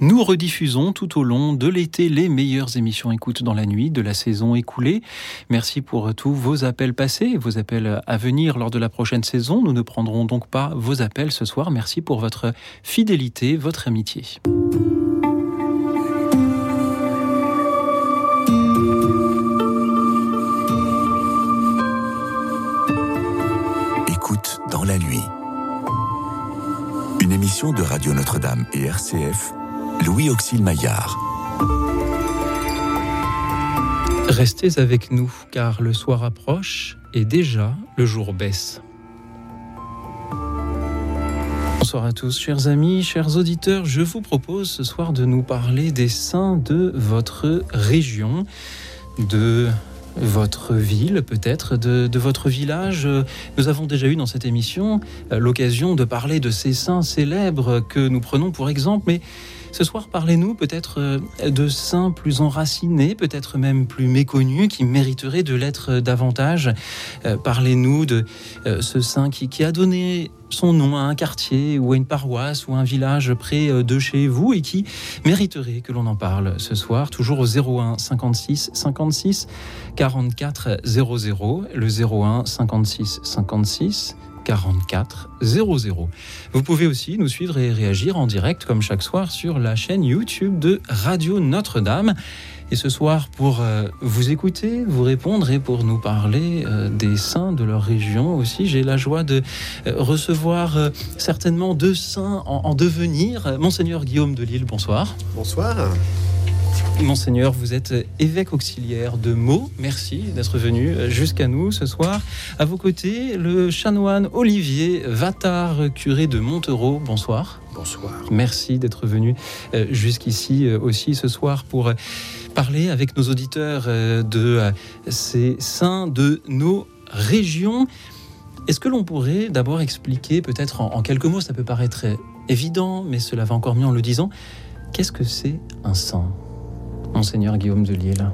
Nous rediffusons tout au long de l'été les meilleures émissions écoute dans la nuit de la saison écoulée. Merci pour tous vos appels passés, vos appels à venir lors de la prochaine saison. Nous ne prendrons donc pas vos appels ce soir. Merci pour votre fidélité, votre amitié. Écoute dans la nuit. Une émission de Radio Notre-Dame et RCF Louis Auxil Maillard. Restez avec nous car le soir approche et déjà le jour baisse. Bonsoir à tous, chers amis, chers auditeurs. Je vous propose ce soir de nous parler des saints de votre région, de votre ville, peut-être, de, de, votre village. Nous avons déjà eu dans cette émission euh, l'occasion de parler de ces saints célèbres que nous prenons pour exemple, mais ce soir, parlez-nous peut-être euh, de saints plus enracinés, peut-être même plus méconnus, qui mériteraient de l'être davantage. Euh, parlez-nous de euh, ce saint qui, a donné son nom à un quartier ou à une paroisse ou à un village près de chez vous et qui mériterait que l'on en parle ce soir, toujours au 01 56 56 44 00, le 01 56 56 44 00. Vous pouvez aussi nous suivre et réagir en direct comme chaque soir sur la chaîne YouTube de Radio Notre-Dame. Et ce soir, pour euh, vous écouter, vous répondre et pour nous parler euh, des saints de leur région aussi, j'ai la joie de euh, recevoir certainement deux saints en devenir. Monseigneur Guillaume de Lille, bonsoir. Bonsoir. Monseigneur, vous êtes évêque auxiliaire de Meaux. Merci d'être venu jusqu'à nous ce soir. À vos côtés, le chanoine Olivier Vattard, curé de Montereau. Bonsoir. Bonsoir. Merci d'être venu jusqu'ici aussi ce soir pour parler avec nos auditeurs de ces saints de nos régions. Est-ce que l'on pourrait d'abord expliquer, peut-être en, quelques mots, ça peut paraître évident, mais cela va encore mieux en le disant, qu'est-ce que c'est un saint? Monseigneur Guillaume de Lille.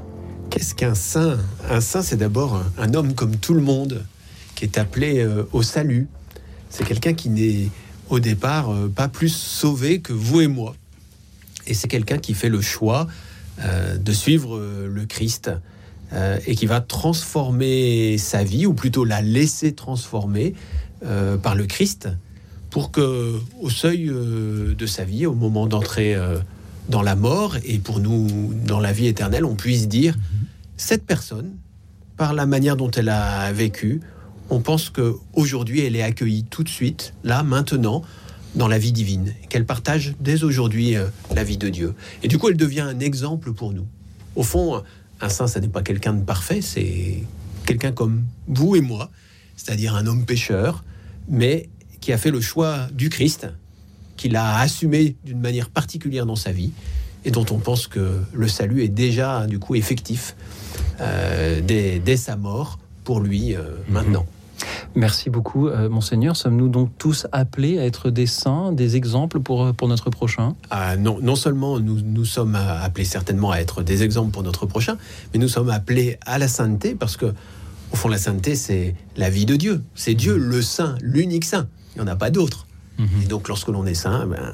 Qu'est-ce qu'un saint? Un saint, c'est d'abord un homme comme tout le monde, qui est appelé euh, au salut. C'est quelqu'un qui n'est au départ euh, pas plus sauvé que vous et moi. Et c'est quelqu'un qui fait le choix euh, de suivre le Christ et qui va transformer sa vie, ou plutôt la laisser transformer par le Christ, pour que au seuil de sa vie, au moment d'entrer dans la mort et pour nous dans la vie éternelle, on puisse dire cette personne, par la manière dont elle a vécu, on pense que aujourd'hui elle est accueillie tout de suite, là, maintenant, dans la vie divine, qu'elle partage dès aujourd'hui euh, la vie de Dieu. Et du coup, elle devient un exemple pour nous. Au fond, un saint, ça n'est pas quelqu'un de parfait, c'est quelqu'un comme vous et moi, c'est-à-dire un homme pécheur, mais qui a fait le choix du Christ, qu'il a assumé d'une manière particulière dans sa vie, et dont on pense que le salut est déjà du coup effectif euh, dès, dès, sa mort pour lui euh, mmh. maintenant. Merci beaucoup, euh, Monseigneur. Sommes-nous donc tous appelés à être des saints, des exemples pour, pour notre prochain? Ah, non, non seulement nous, nous sommes appelés certainement à être des exemples pour notre prochain, mais nous sommes appelés à la sainteté parce que, au fond, la sainteté, c'est la vie de Dieu. C'est Dieu le saint, l'unique saint. Il n'y en a pas d'autre. Et donc, lorsque l'on est saint, ben,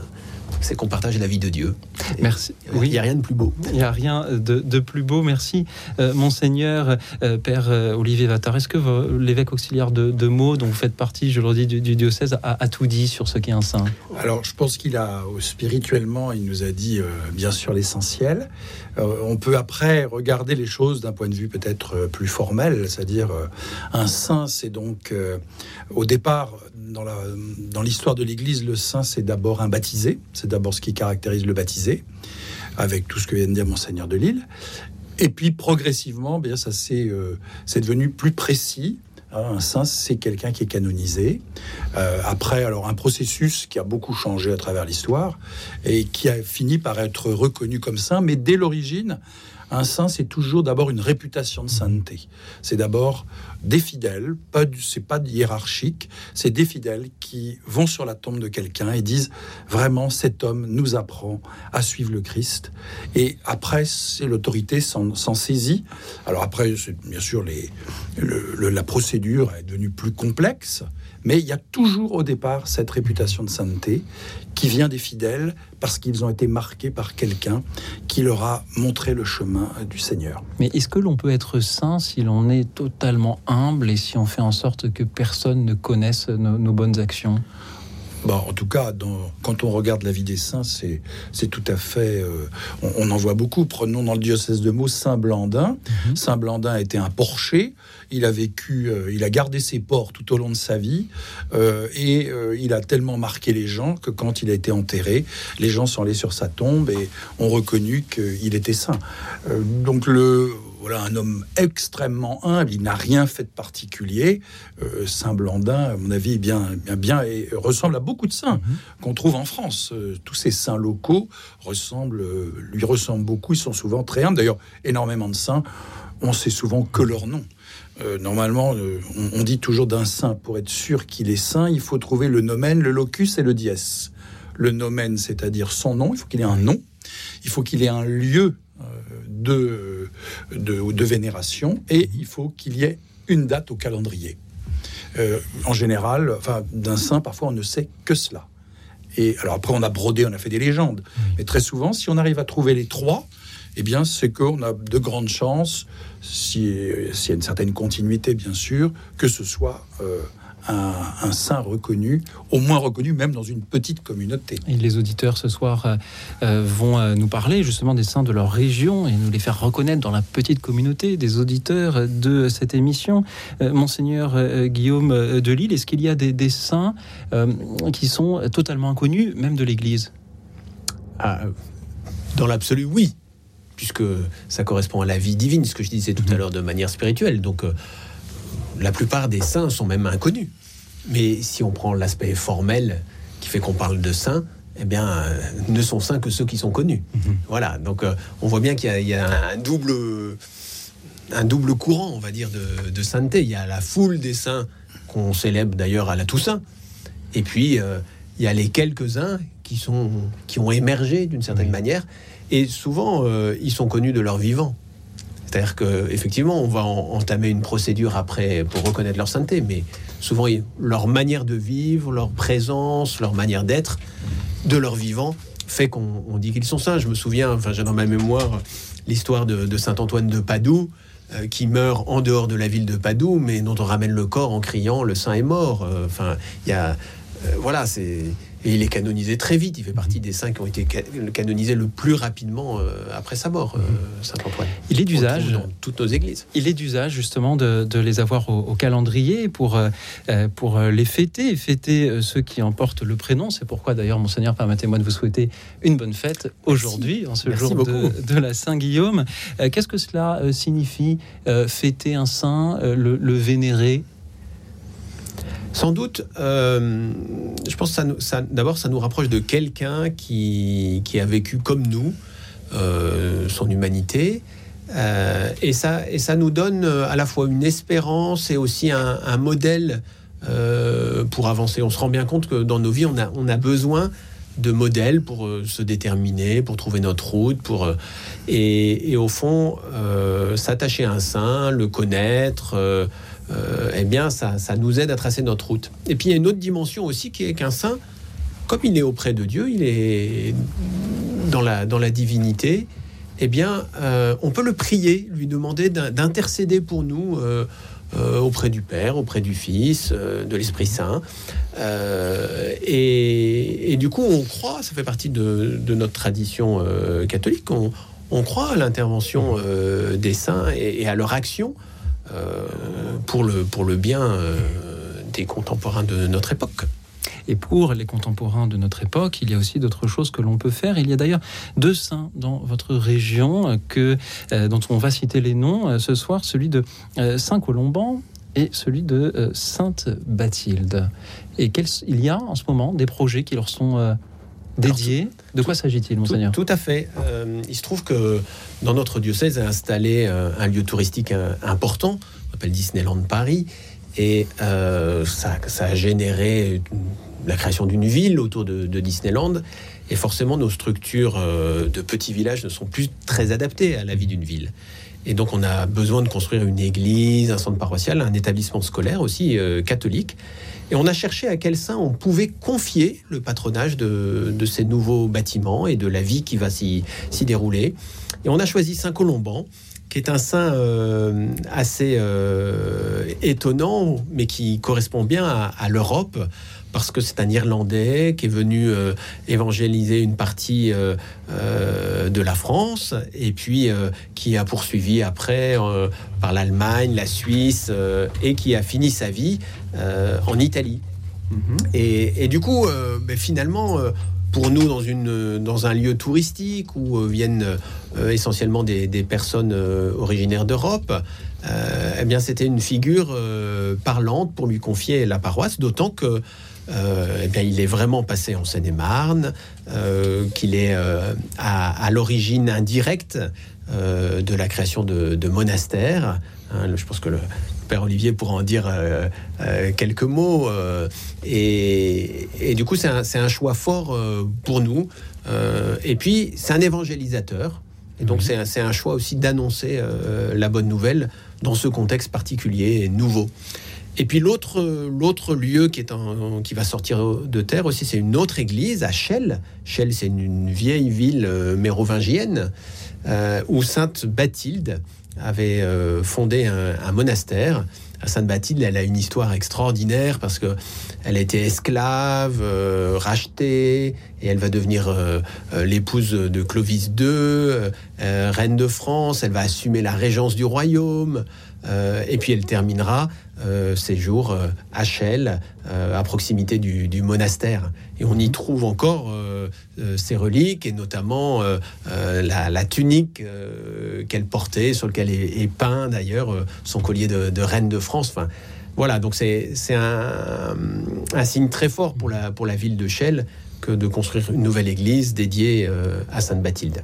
c'est qu'on partage la vie de Dieu. Et merci. Oui, il n'y a rien de plus beau. Il n'y a rien de, de, plus beau. Merci, euh, monseigneur euh, Père euh, Olivier Vattard. Est-ce que l'évêque auxiliaire de, de Meaux, dont vous faites partie, je le dis, du, du diocèse, a, a, tout dit sur ce qu'est un saint? Alors, je pense qu'il a spirituellement, il nous a dit euh, bien sûr l'essentiel. Euh, on peut après regarder les choses d'un point de vue peut-être plus formel, c'est-à-dire un saint, c'est donc au départ dans l'histoire dans de l'Église, le saint, c'est d'abord un baptisé. C'est d'abord ce qui caractérise le baptisé, avec tout ce que vient de dire Monseigneur de Lille. Et puis progressivement, bien ça c'est euh, devenu plus précis. Un saint, c'est quelqu'un qui est canonisé. Euh, après, alors un processus qui a beaucoup changé à travers l'histoire et qui a fini par être reconnu comme saint, mais dès l'origine, un saint, c'est toujours d'abord une réputation de sainteté. C'est d'abord des fidèles, pas du, c'est pas hiérarchique, c'est des fidèles qui vont sur la tombe de quelqu'un et disent vraiment cet homme nous apprend à suivre le Christ. Et après, c'est l'autorité s'en, saisit. Alors après, bien sûr la procédure est devenue plus complexe, mais il y a toujours au départ cette réputation de sainteté qui vient des fidèles parce qu'ils ont été marqués par quelqu'un qui leur a montré le chemin du Seigneur. Mais est-ce que l'on peut être saint si l'on est totalement humble et si on fait en sorte que personne ne connaisse nos, bonnes actions? Bon, en tout cas, quand on regarde la vie des saints, c'est, tout à fait. Euh, on, en voit beaucoup. Prenons dans le diocèse de Meaux Saint Blandin. Mhm. Saint Blandin était un porcher. Il a vécu, euh, il a gardé ses porcs tout au long de sa vie, euh, et il a tellement marqué les gens que quand il a été enterré, les gens sont allés sur sa tombe et ont reconnu qu'il était saint. donc le voilà un homme extrêmement humble. Il n'a rien fait de particulier. Euh, saint Blandin, à mon avis, bien, bien, bien et ressemble à beaucoup de saints mhm. qu'on trouve en France. Euh, tous ces saints locaux ressemblent, euh, lui ressemblent beaucoup. Ils sont souvent très humbles. D'ailleurs, énormément de saints. On sait souvent que leur nom. normalement, on, dit toujours d'un saint pour être sûr qu'il est saint, il faut trouver le nomen, le locus et le dies. Le nomen, c'est-à-dire son nom. Il faut qu'il ait un nom. Il faut qu'il ait un lieu de, de, vénération et il faut qu'il y ait une date au calendrier. Euh, en général, enfin, d'un saint, parfois on ne sait que cela. Et alors après, on a brodé, on a fait des légendes. Mais très souvent, si on arrive à trouver les trois, eh bien, c'est qu'on a de grandes chances, s'il y a une certaine continuité, bien sûr, que ce soit euh, un, saint reconnu, au moins reconnu même dans une petite communauté. Et les auditeurs ce soir euh, euh, vont euh, nous parler justement des saints de leur région et nous les faire reconnaître dans la petite communauté des auditeurs de cette émission. Monseigneur Guillaume de Lille, est-ce qu'il y a des, saints qui sont totalement inconnus, même de l'Église? Ah, Dans l'absolu, oui, puisque ça correspond à la vie divine, ce que je disais tout à mhm. l'heure de manière spirituelle. Donc la plupart des saints sont même inconnus. Mais si on prend l'aspect formel qui fait qu'on parle de saints, eh bien, euh, ne sont saints que ceux qui sont connus. Mhm. Voilà, donc euh, on voit bien qu'il y, a un double, un double courant, on va dire, de, sainteté. Il y a la foule des saints qu'on célèbre d'ailleurs à la Toussaint, et puis euh, il y a les quelques-uns qui, sont, qui ont émergé d'une certaine manière, et souvent ils sont connus de leur vivant. C'est-à-dire qu'effectivement, on va entamer une procédure après pour reconnaître leur sainteté, mais souvent, leur manière de vivre, leur présence, leur manière d'être, de leur vivant, fait qu'on dit qu'ils sont saints. Je me souviens, enfin, j'ai dans ma mémoire l'histoire de, saint Antoine de Padoue, euh, qui meurt en dehors de la ville de Padoue, mais dont on ramène le corps en criant le saint est mort. Euh, enfin, il y a, euh, voilà, c'est et il est canonisé très vite. Il fait partie des saints qui ont été canonisés le plus rapidement euh, après sa mort, euh, Saint Antoine. Il est d'usage dans toutes nos églises. Il est d'usage justement de, les avoir au, calendrier pour euh, pour les fêter, fêter ceux qui en portent le prénom. C'est pourquoi d'ailleurs, monseigneur, permettez-moi de vous souhaiter une bonne fête aujourd'hui, en ce jour de, la Saint Guillaume. Qu'est-ce que cela signifie fêter un saint, le vénérer sans doute, euh, je pense que ça, d'abord, ça nous rapproche de quelqu'un qui, a vécu comme nous euh, son humanité. Euh, et, ça, nous donne à la fois une espérance et aussi un, modèle pour avancer. On se rend bien compte que dans nos vies, on a, on a besoin de modèles pour se déterminer, pour trouver notre route, pour et, et au fond s'attacher à un saint, le connaître, euh, eh bien, ça, nous aide à tracer notre route. Et puis, il y a une autre dimension aussi qui est qu'un saint, comme il est auprès de Dieu, il est dans la, dans la divinité, eh bien, euh, on peut le prier, lui demander d'intercéder pour nous euh, auprès du Père, auprès du Fils, de l'Esprit Saint. Et, du coup, on croit, ça fait partie de, notre tradition catholique, on, croit à l'intervention des saints et, à leur action pour, le, pour le bien euh, des contemporains de notre époque. Et pour les contemporains de notre époque, il y a aussi d'autres choses que l'on peut faire. Il y a d'ailleurs deux saints dans votre région que, euh, dont on va citer les noms ce soir, celui de Saint Colomban et celui de Sainte Bathilde. Et il y a en ce moment des projets qui leur sont dédié. De quoi s'agit-il, monseigneur tout, à fait. Euh, il se trouve que dans notre diocèse est installé euh, un lieu touristique euh, important, on appelle Disneyland Paris, et ça, a généré la création d'une ville autour de, Disneyland. Et forcément, nos structures de petits villages ne sont plus très adaptées à la vie d'une ville. Et donc on a besoin de construire une église, un centre paroissial, un établissement scolaire aussi catholique. Et on a cherché à quel saint on pouvait confier le patronage de, ces nouveaux bâtiments et de la vie qui va s'y dérouler. Et on a choisi Saint Colomban, qui est un saint euh, assez euh, étonnant, mais qui correspond bien à, l'Europe, parce que c'est un Irlandais qui est venu euh, évangéliser une partie de la France, et puis qui a poursuivi après par l'Allemagne, la Suisse, et qui a fini sa vie en Italie. Mhm. Et, du coup, ben, finalement, pour nous dans, une, dans un lieu touristique où euh, viennent euh, essentiellement des, personnes euh, originaires d'Europe, eh bien c'était une figure parlante pour lui confier la paroisse, d'autant que eh bien, il est vraiment passé en Seine-et-Marne, qu'il est à, l'origine indirecte de la création de, de monastères. Hein, je pense que le, Père Olivier pourra en dire euh, euh, quelques mots. Euh, et, du coup, c'est un, choix fort pour nous. et puis, c'est un évangélisateur. Et donc, mhm. c'est un, choix aussi d'annoncer la bonne nouvelle dans ce contexte particulier et nouveau. Et puis l'autre l'autre lieu qui est qui va sortir de terre aussi, c'est une autre église à Chelles. Chelles, c'est une, vieille ville mérovingienne où Sainte Bathilde avait euh, fondé un, monastère. À Sainte-Bathilde, elle a une histoire extraordinaire parce que elle a été esclave, euh, rachetée, et elle va devenir euh, l'épouse de Clovis II, reine de France. Elle va assumer la régence du royaume. et puis elle terminera euh, ses jours euh, à Chelles, euh, à proximité du, monastère. Et on y trouve encore ses reliques, et notamment la, tunique qu'elle portait, sur lequel est, peint d'ailleurs son collier de, reine de France. Enfin, voilà, donc c'est un, un, signe très fort pour la, pour la ville de Chelles que de construire une nouvelle église dédiée à Sainte-Bathilde.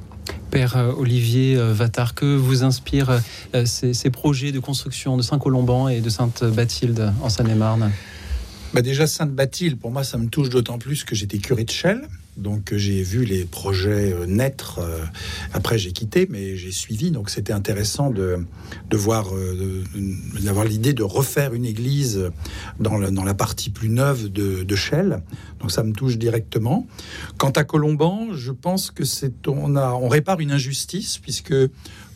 Père euh, Olivier euh, Vatar, que vous inspirent euh, ces, projets de construction de Saint-Colomban et de Sainte-Bathilde en Seine-et-Marne? Bah Déjà, Sainte-Bathilde, pour moi, ça me touche d'autant plus que j'étais curé de Chelles. Donc j'ai vu les projets naître. Après j'ai quitté, mais j'ai suivi. Donc c'était intéressant de, de voir, d'avoir l'idée de refaire une église dans, dans la partie plus neuve de, de Chelles. Donc ça me touche directement. Quant à Colomban, je pense que c'est on répare une injustice puisque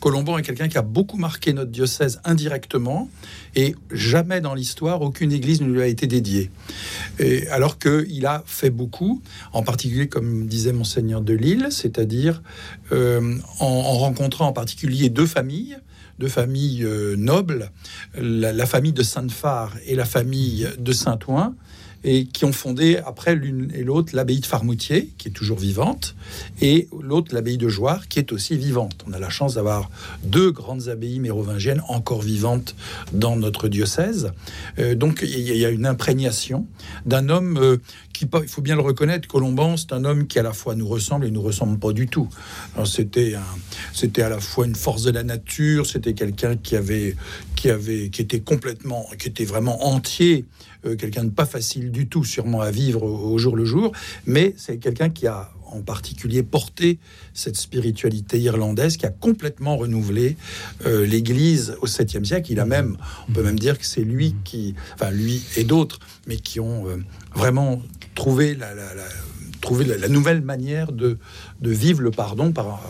Colomban est quelqu'un qui a beaucoup marqué notre diocèse indirectement et jamais dans l'histoire aucune église ne lui a été dédiée. Et alors qu'il a fait beaucoup, en particulier comme disait monseigneur de Lille, c'est-à-dire euh, en, rencontrant en particulier deux familles deux familles euh, nobles, la, la, famille de Sainte-Phare et la famille de Saint-Ouen, et qui ont fondé après l'une et l'autre l'abbaye de Farmoutier, qui est toujours vivante, et l'autre l'abbaye de Joire, qui est aussi vivante. On a la chance d'avoir deux grandes abbayes mérovingiennes encore vivantes dans notre diocèse. Euh, donc il y a une imprégnation d'un homme euh, qui, il faut bien le reconnaître, Colomban, c'est un homme qui à la fois nous ressemble et nous ressemble pas du tout. C'était c'était à la fois une force de la nature, c'était quelqu'un qui avait, qui avait, qui était complètement, qui était vraiment entier quelqu'un de pas facile du tout, sûrement à vivre au, jour le jour, mais c'est quelqu'un qui a en particulier porté cette spiritualité irlandaise qui a complètement renouvelé euh, l'Église au 7e siècle. Il a même, on peut même dire que c'est lui qui, enfin lui et d'autres, mais qui ont euh, vraiment trouvé la, nouvelle manière de, de vivre le pardon par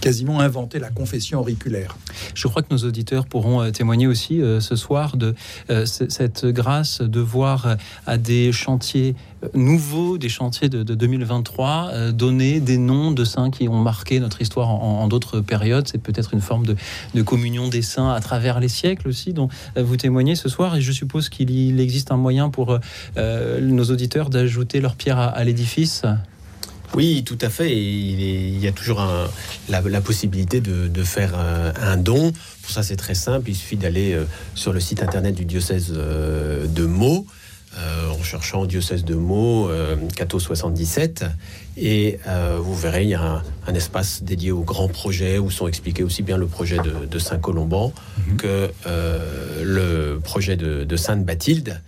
quasiment inventer la confession auriculaire. Je crois que nos auditeurs pourront euh, témoigner aussi euh, ce soir de euh, cette grâce de voir à des chantiers nouveaux, des chantiers de, 2023, donner des noms de saints qui ont marqué notre histoire en, d'autres périodes. C'est peut-être une forme de, communion des saints à travers les siècles aussi, dont vous témoignez ce soir. Et je suppose qu'il existe un moyen pour nos auditeurs d'ajouter leur pierre à l'édifice. Oui, tout à fait. il, y a toujours la, possibilité de, faire un, don. Pour ça, c'est très simple. Il suffit d'aller euh, sur le site internet du diocèse euh, de Meaux, euh, en cherchant diocèse de Meaux, Cato 77. Et vous verrez, il y a un, espace dédié aux grands projets où sont expliqués aussi bien le projet de, Saint-Colomban mhm. que le projet de, de Sainte-Bathilde.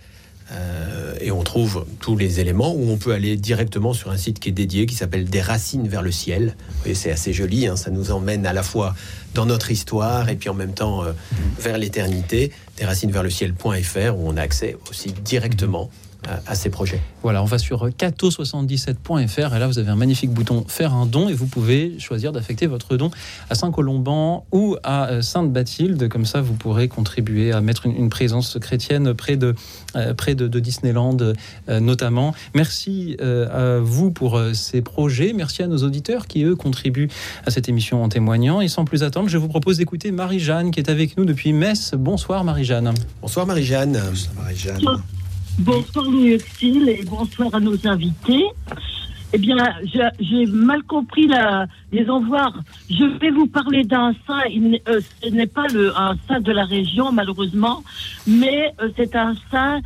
Euh, et on trouve tous les éléments où on peut aller directement sur un site qui est dédié, qui s'appelle Des racines vers le ciel. Et c'est assez joli, hein, ça nous emmène à la fois dans notre histoire et puis en même temps euh, vers l'éternité. Des racines vers le ciel.fr où on a accès aussi directement à, ces projets. Voilà, on va sur cato77.fr et là vous avez un magnifique bouton faire un don et vous pouvez choisir d'affecter votre don à Saint-Colomban ou à euh, Sainte-Bathilde. Comme ça, vous pourrez contribuer à mettre une, présence chrétienne près de, euh, près de, Disneyland euh, notamment. Merci à vous pour ces projets. Merci à nos auditeurs qui, eux, contribuent à cette émission en témoignant. Et sans plus attendre, je vous propose d'écouter Marie-Jeanne qui est avec nous depuis Metz. Bonsoir Marie-Jeanne. Bonsoir Marie-Jeanne. Bonsoir Marie-Jeanne. Bonsoir Louis et bonsoir à nos invités. Eh bien, j'ai mal compris la, les envoirs. Je vais vous parler d'un saint. Euh, ce n'est pas le, un saint de la région, malheureusement, mais euh, c'est un saint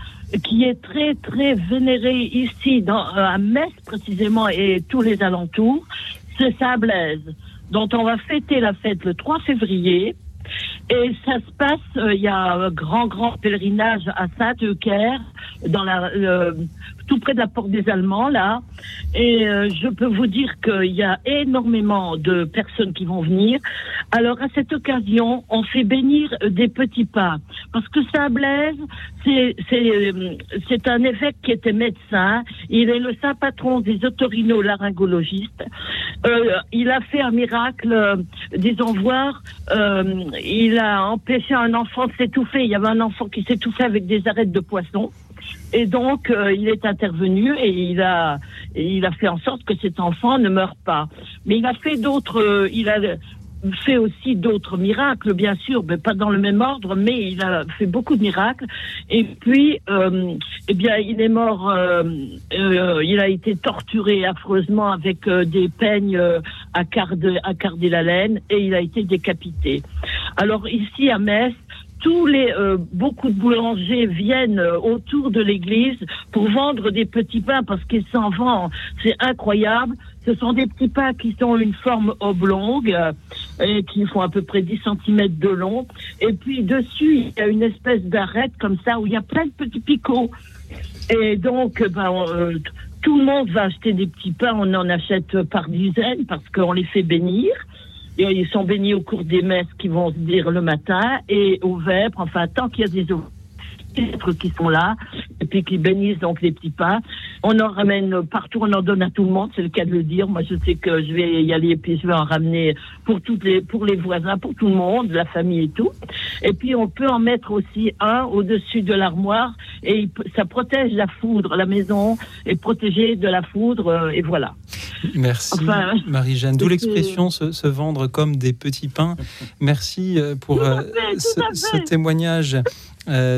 qui est très, très vénéré ici, dans, euh, à Metz précisément, et tous les alentours. C'est Saint Blaise, dont on va fêter la fête le 3 février. Et ça se passe, euh, il y a un grand, grand pèlerinage à Saint-Eucaire, dans la, tout près de la porte des Allemands, là. Et euh, je peux vous dire qu'il y a énormément de personnes qui vont venir. Alors, à cette occasion, on fait bénir des petits pas. Parce que Saint-Blaise, c'est, c'est, un évêque qui était médecin. Il est le saint patron des otorino-laryngologistes. Euh, il a fait un miracle, euh, disons voir, euh, il a empêché un enfant de s'étouffer. Il y avait un enfant qui s'étouffait avec des arêtes de poisson. Et donc, euh, il est intervenu et il a, il a fait en sorte que cet enfant ne meure pas. Mais il a fait d'autres, euh, il a fait aussi d'autres miracles, bien sûr, mais pas dans le même ordre, mais il a fait beaucoup de miracles. Et puis, euh, eh bien, il est mort, il a été torturé affreusement avec des peignes à à carder la laine et il a été décapité. Alors ici à Metz, tous les euh, beaucoup de boulangers viennent euh, autour de l'église pour vendre des petits pains parce qu'ils s'en vendent. C'est incroyable. Ce sont des petits pains qui ont une forme oblongue euh, et qui font à peu près 10 cm de long. Et puis dessus, il y a une espèce d'arête comme ça où il y a plein de petits picots. Et donc, ben, tout le monde va acheter des petits pains. On en achète par dizaines parce qu'on les fait bénir ils sont bénis au cours des messes qui vont se dire le matin et au vêpres, enfin, tant qu'il y a des qui sont là et puis qui bénissent donc les petits pains. On en ramène partout, on en donne à tout le monde, c'est le cas de le dire. Moi, je sais que je vais y aller et puis je vais en ramener pour toutes les, pour les voisins, pour tout le monde, la famille et tout. Et puis, on peut en mettre aussi un au-dessus de l'armoire et ça protège la foudre. La maison est protégée de la foudre euh, et voilà. Merci Marie-Jeanne. D'où l'expression se, vendre comme des petits pains. Merci euh, pour euh, ce, témoignage.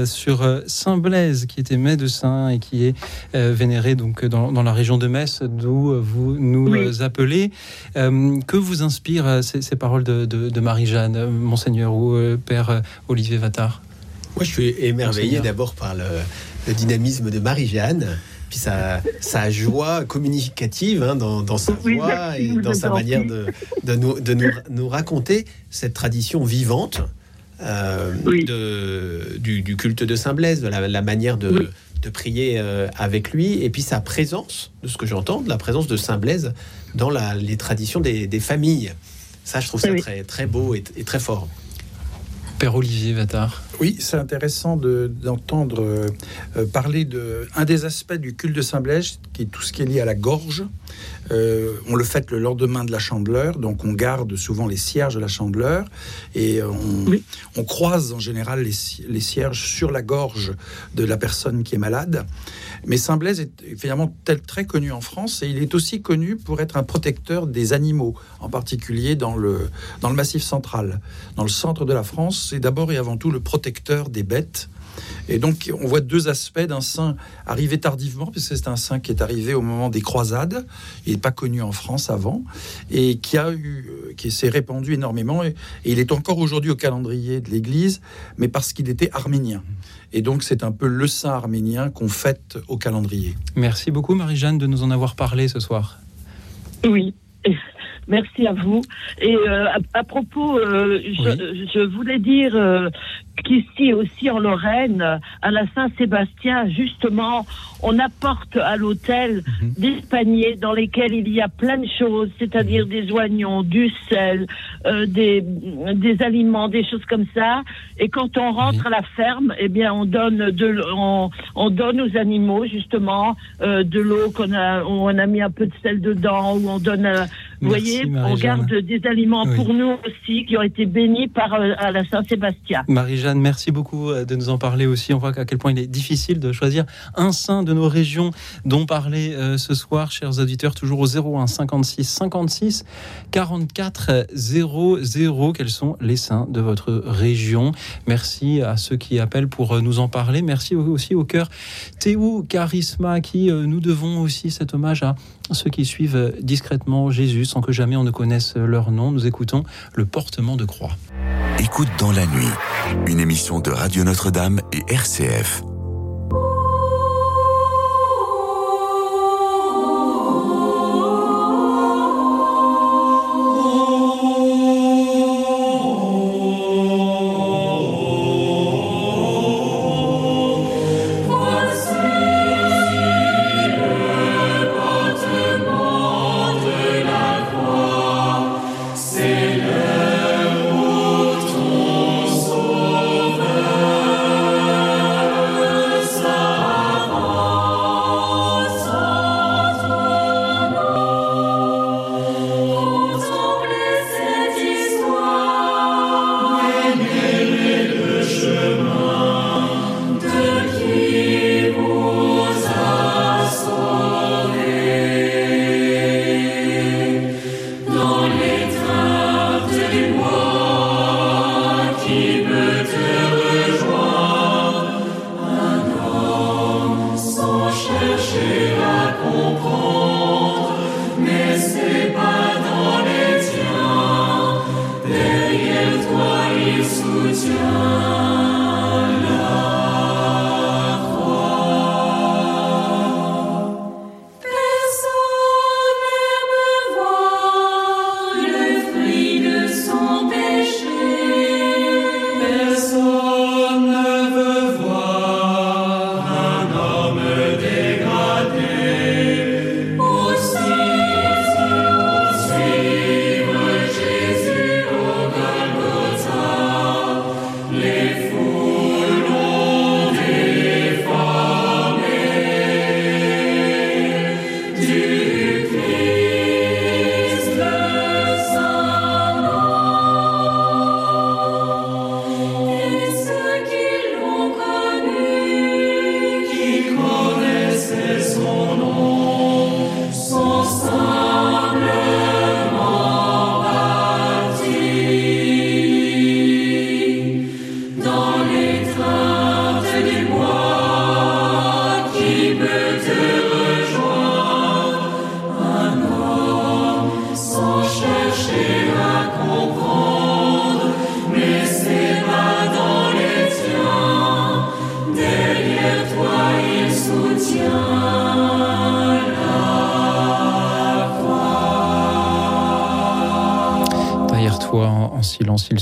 Sur Saint Blaise, qui était médecin et qui est vénéré donc dans, la région de Metz, d'où vous nous appelez. que vous inspirent ces, paroles de, Marie-Jeanne, monseigneur ou père Olivier Vattard? Moi, je suis émerveillé d'abord par le dynamisme de Marie-Jeanne puis sa, sa joie communicative hein, dans, dans, sa voix et dans sa manière de, de, nous, de nous, nous, raconter cette tradition vivante euh, de, du, du, culte de Saint Blaise, de la, la manière de, de prier euh, avec lui, et puis sa présence, de ce que j'entends, de la présence de Saint Blaise dans la, les traditions des, des, familles. Ça, je trouve ça très, très beau et, et très fort. Père Olivier Vattard. Oui, c'est intéressant d'entendre euh, parler de un des aspects du culte de Saint-Blaise, qui est tout ce qui est lié à la gorge. Euh, on le fait le lendemain de la chandeleur, donc on garde souvent les cierges de la chandeleur et on, croise en général les, les, cierges sur la gorge de la personne qui est malade. Mais Saint-Blaise est finalement tel, très connu en France et il est aussi connu pour être un protecteur des animaux, en particulier dans le, dans le Massif central. Dans le centre de la France, c'est d'abord et avant tout le protecteur des bêtes. Et donc, on voit deux aspects d'un saint arrivé tardivement, puisque c'est un saint qui est arrivé au moment des croisades. Il n'est pas connu en France avant, et qui a eu, euh, qui s'est répandu énormément. Et, il est encore aujourd'hui au calendrier de l'Église, mais parce qu'il était arménien. Et donc, c'est un peu le saint arménien qu'on fête au calendrier. Merci beaucoup, Marie-Jeanne, de nous en avoir parlé ce soir. Oui. Merci à vous. Et euh, à, propos, euh, je, voulais dire qu'ici aussi en Lorraine, à la Saint-Sébastien, justement, on apporte à l'hôtel Mhm. des paniers dans lesquels il y a plein de choses, c'est-à-dire des oignons, du sel, euh, des, des aliments, des choses comme ça. Et quand on rentre Oui. à la ferme, eh bien, on donne de, on, on donne aux animaux justement euh, de l'eau qu'on a, on a mis un peu de sel dedans, où on donne, euh, vous voyez, on garde des aliments Oui. pour nous aussi qui ont été bénis par euh, à la Saint-Sébastien. Marie-Jeanne, merci beaucoup euh, de nous en parler aussi. On voit à quel point il est difficile de choisir un saint de nos régions dont parler euh, ce soir, chers auditeurs, toujours au 01 56 56 44 00. Quels sont les saints de votre région? Merci à ceux qui appellent pour euh, nous en parler. Merci aussi au cœur Théo Charisma, à qui nous devons aussi cet hommage à ceux qui suivent discrètement Jésus sans que jamais on ne connaisse leur nom. Nous écoutons le portement de croix. Écoute dans la nuit, une émission de Radio Notre-Dame et RCF.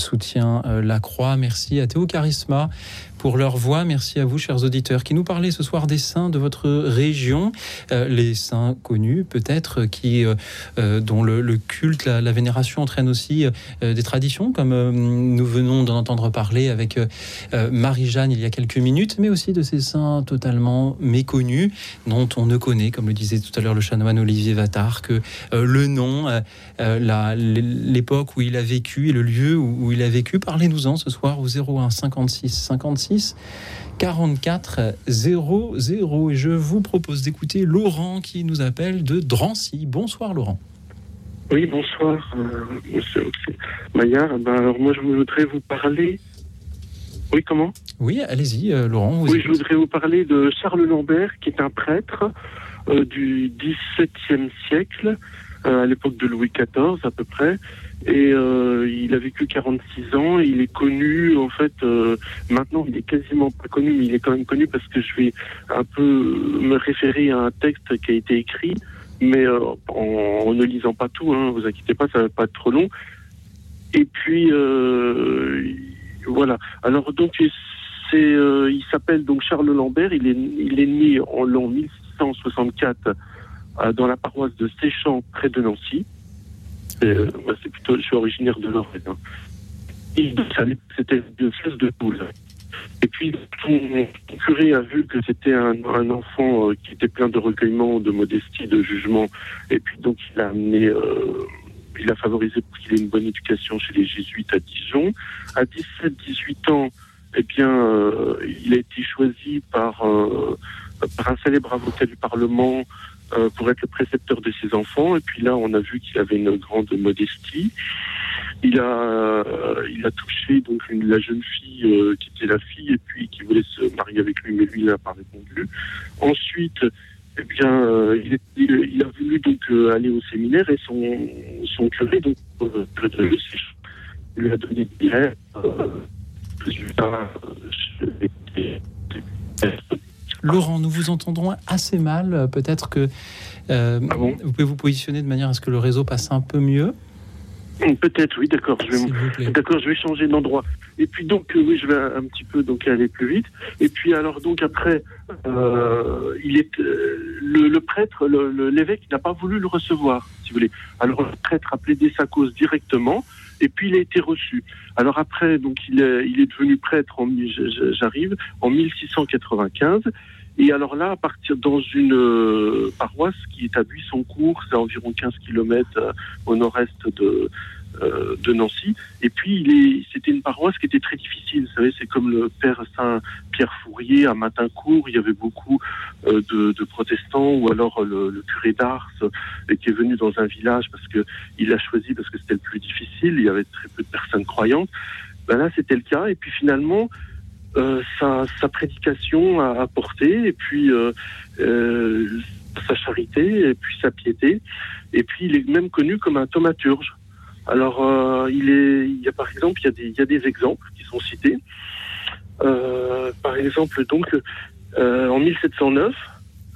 Soutient euh, la croix. Merci à Théo Charisma pour leur voix. Merci à vous, chers auditeurs, qui nous parlez ce soir des saints de votre région, Euh, les saints connus peut-être, qui euh, euh, dont le, culte, la, vénération entraîne aussi des traditions, comme nous venons d'en entendre parler avec Marie-Jeanne il y a quelques minutes, mais aussi de ces saints totalement méconnus, dont on ne connaît, comme le disait tout à l'heure le chanoine Olivier Vattard, que le nom, l'époque où il a vécu et le lieu où, où il a vécu. Parlez-nous-en ce soir au 01 56 56 44 00. Et je vous propose d'écouter Laurent qui nous appelle de Drancy. Bonsoir Laurent. Oui, bonsoir, euh, monsieur Maillard. Ben, alors moi, je voudrais vous parler. Oui, comment? Oui, allez-y euh, Laurent. Vous Oui, je voudrais vous parler de Charles Lambert, qui est un prêtre euh, du XVIIe siècle, euh, à l'époque de Louis XIV à peu près. Et euh, il a vécu 46 ans. Il est connu, en fait, euh, maintenant il est quasiment pas connu, mais il est quand même connu parce que je vais un peu me référer à un texte qui a été écrit, mais euh, en, en ne lisant pas tout, hein, vous inquiétez pas, ça va pas être trop long. Et puis, euh, Voilà. Alors donc c'est, euh, il s'appelle donc Charles Lambert. Il est, il est né en l'an 1664 euh, dans la paroisse de Séchamps près de Nancy. Euh, c'est plutôt, je suis originaire de Lorraine. hein. C'était une fesse de poule. Et puis, son curé a vu que c'était un, enfant euh, qui était plein de recueillement, de modestie, de jugement. Et puis, donc, il a amené, euh, il a favorisé pour qu'il ait une bonne éducation chez les jésuites à Dijon. À 17-18 ans, eh bien, il a été choisi par un célèbre avocat du Parlement euh, pour être le précepteur de ses enfants. Et puis là, on a vu qu'il avait une grande modestie. Il a, euh, il a touché donc la jeune fille euh, qui était la fille et puis qui voulait se marier avec lui, mais lui il n'a pas répondu. Ensuite, eh bien, il, a voulu donc aller au séminaire et son, son curé donc lui a donné des. Laurent, nous vous entendrons assez mal. Peut-être que euh, Ah bon vous pouvez vous positionner de manière à ce que le réseau passe un peu mieux, Peut-être, oui, d'accord. Je. D'accord, je vais changer d'endroit. Et puis donc euh, oui, je vais un, petit peu donc aller plus vite. Et puis alors donc après, euh, il est euh, le, le prêtre, le- le- l'évêque n'a pas voulu le recevoir, si vous voulez. Alors le prêtre a plaidé sa cause directement. Et puis il a été reçu. Alors après, donc il est, il est devenu prêtre. J'arrive en 1695. Et alors là, à partir dans une euh, paroisse qui est à Buissoncourt, c'est environ 15 kilomètres au nord-est de, euh, de Nancy. Et puis, il est, c'était une paroisse qui était très difficile. Vous savez, c'est comme le père Saint Pierre Fourier à Matincourt. Il y avait beaucoup euh, de, de protestants, ou alors euh, le, le curé d'Ars euh, qui est venu dans un village parce que il a choisi parce que c'était le plus difficile. Il y avait très peu de personnes croyantes. Ben là, c'était le cas. Et puis finalement, euh, sa, sa prédication a apporté, et puis euh, euh, sa charité, et puis sa piété. Et puis, il est même connu comme un thaumaturge. Alors, euh, il, est, il y a par exemple, il y a des, il y a des exemples qui sont cités. Euh, par exemple, donc, euh, en 1709,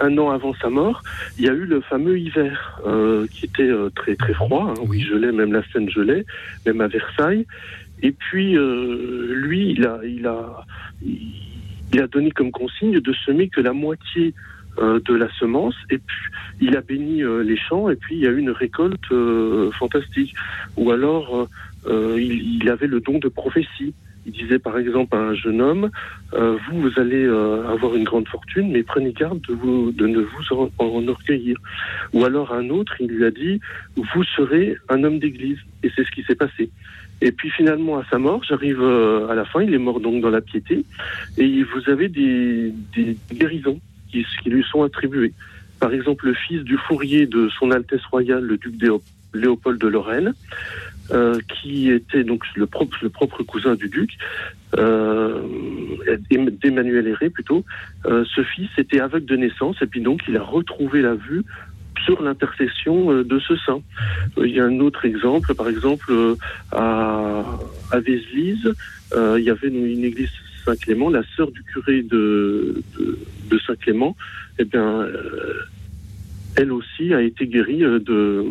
un an avant sa mort, il y a eu le fameux hiver euh, qui était euh, très très froid. Hein, où il gelait, même la Seine gelait, même à Versailles. Et puis, euh, lui, il a, il a, il a donné comme consigne de semer que la moitié euh, de la semence. Et puis, il a béni euh, les champs. Et puis, il y a eu une récolte euh, fantastique. Ou alors, euh, euh, il, il avait le don de prophétie. Il disait par exemple à un jeune homme, vous, vous allez avoir une grande fortune, mais prenez garde de, vous, de ne vous en, en enorgueillir. Ou alors un autre, il lui a dit, vous serez un homme d'église. Et c'est ce qui s'est passé. Et puis finalement, à sa mort, j'arrive euh, à la fin, il est mort donc dans la piété, et vous avez des, des guérisons qui, qui lui sont attribuées. Par exemple, le fils du fourrier de son Altesse royale, le duc Léo- Léopold de Lorraine, euh, qui était donc le propre, le propre cousin du duc, euh, d'Emmanuel Héré plutôt. Euh, ce fils était aveugle de naissance, et puis donc il a retrouvé la vue sur l'intercession euh, de ce saint. Euh, Il y a un autre exemple, par exemple, euh, à, à Vézelise, il y avait une, église Saint-Clément, la sœur du curé de, Saint-Clément, eh bien, elle aussi a été guérie de,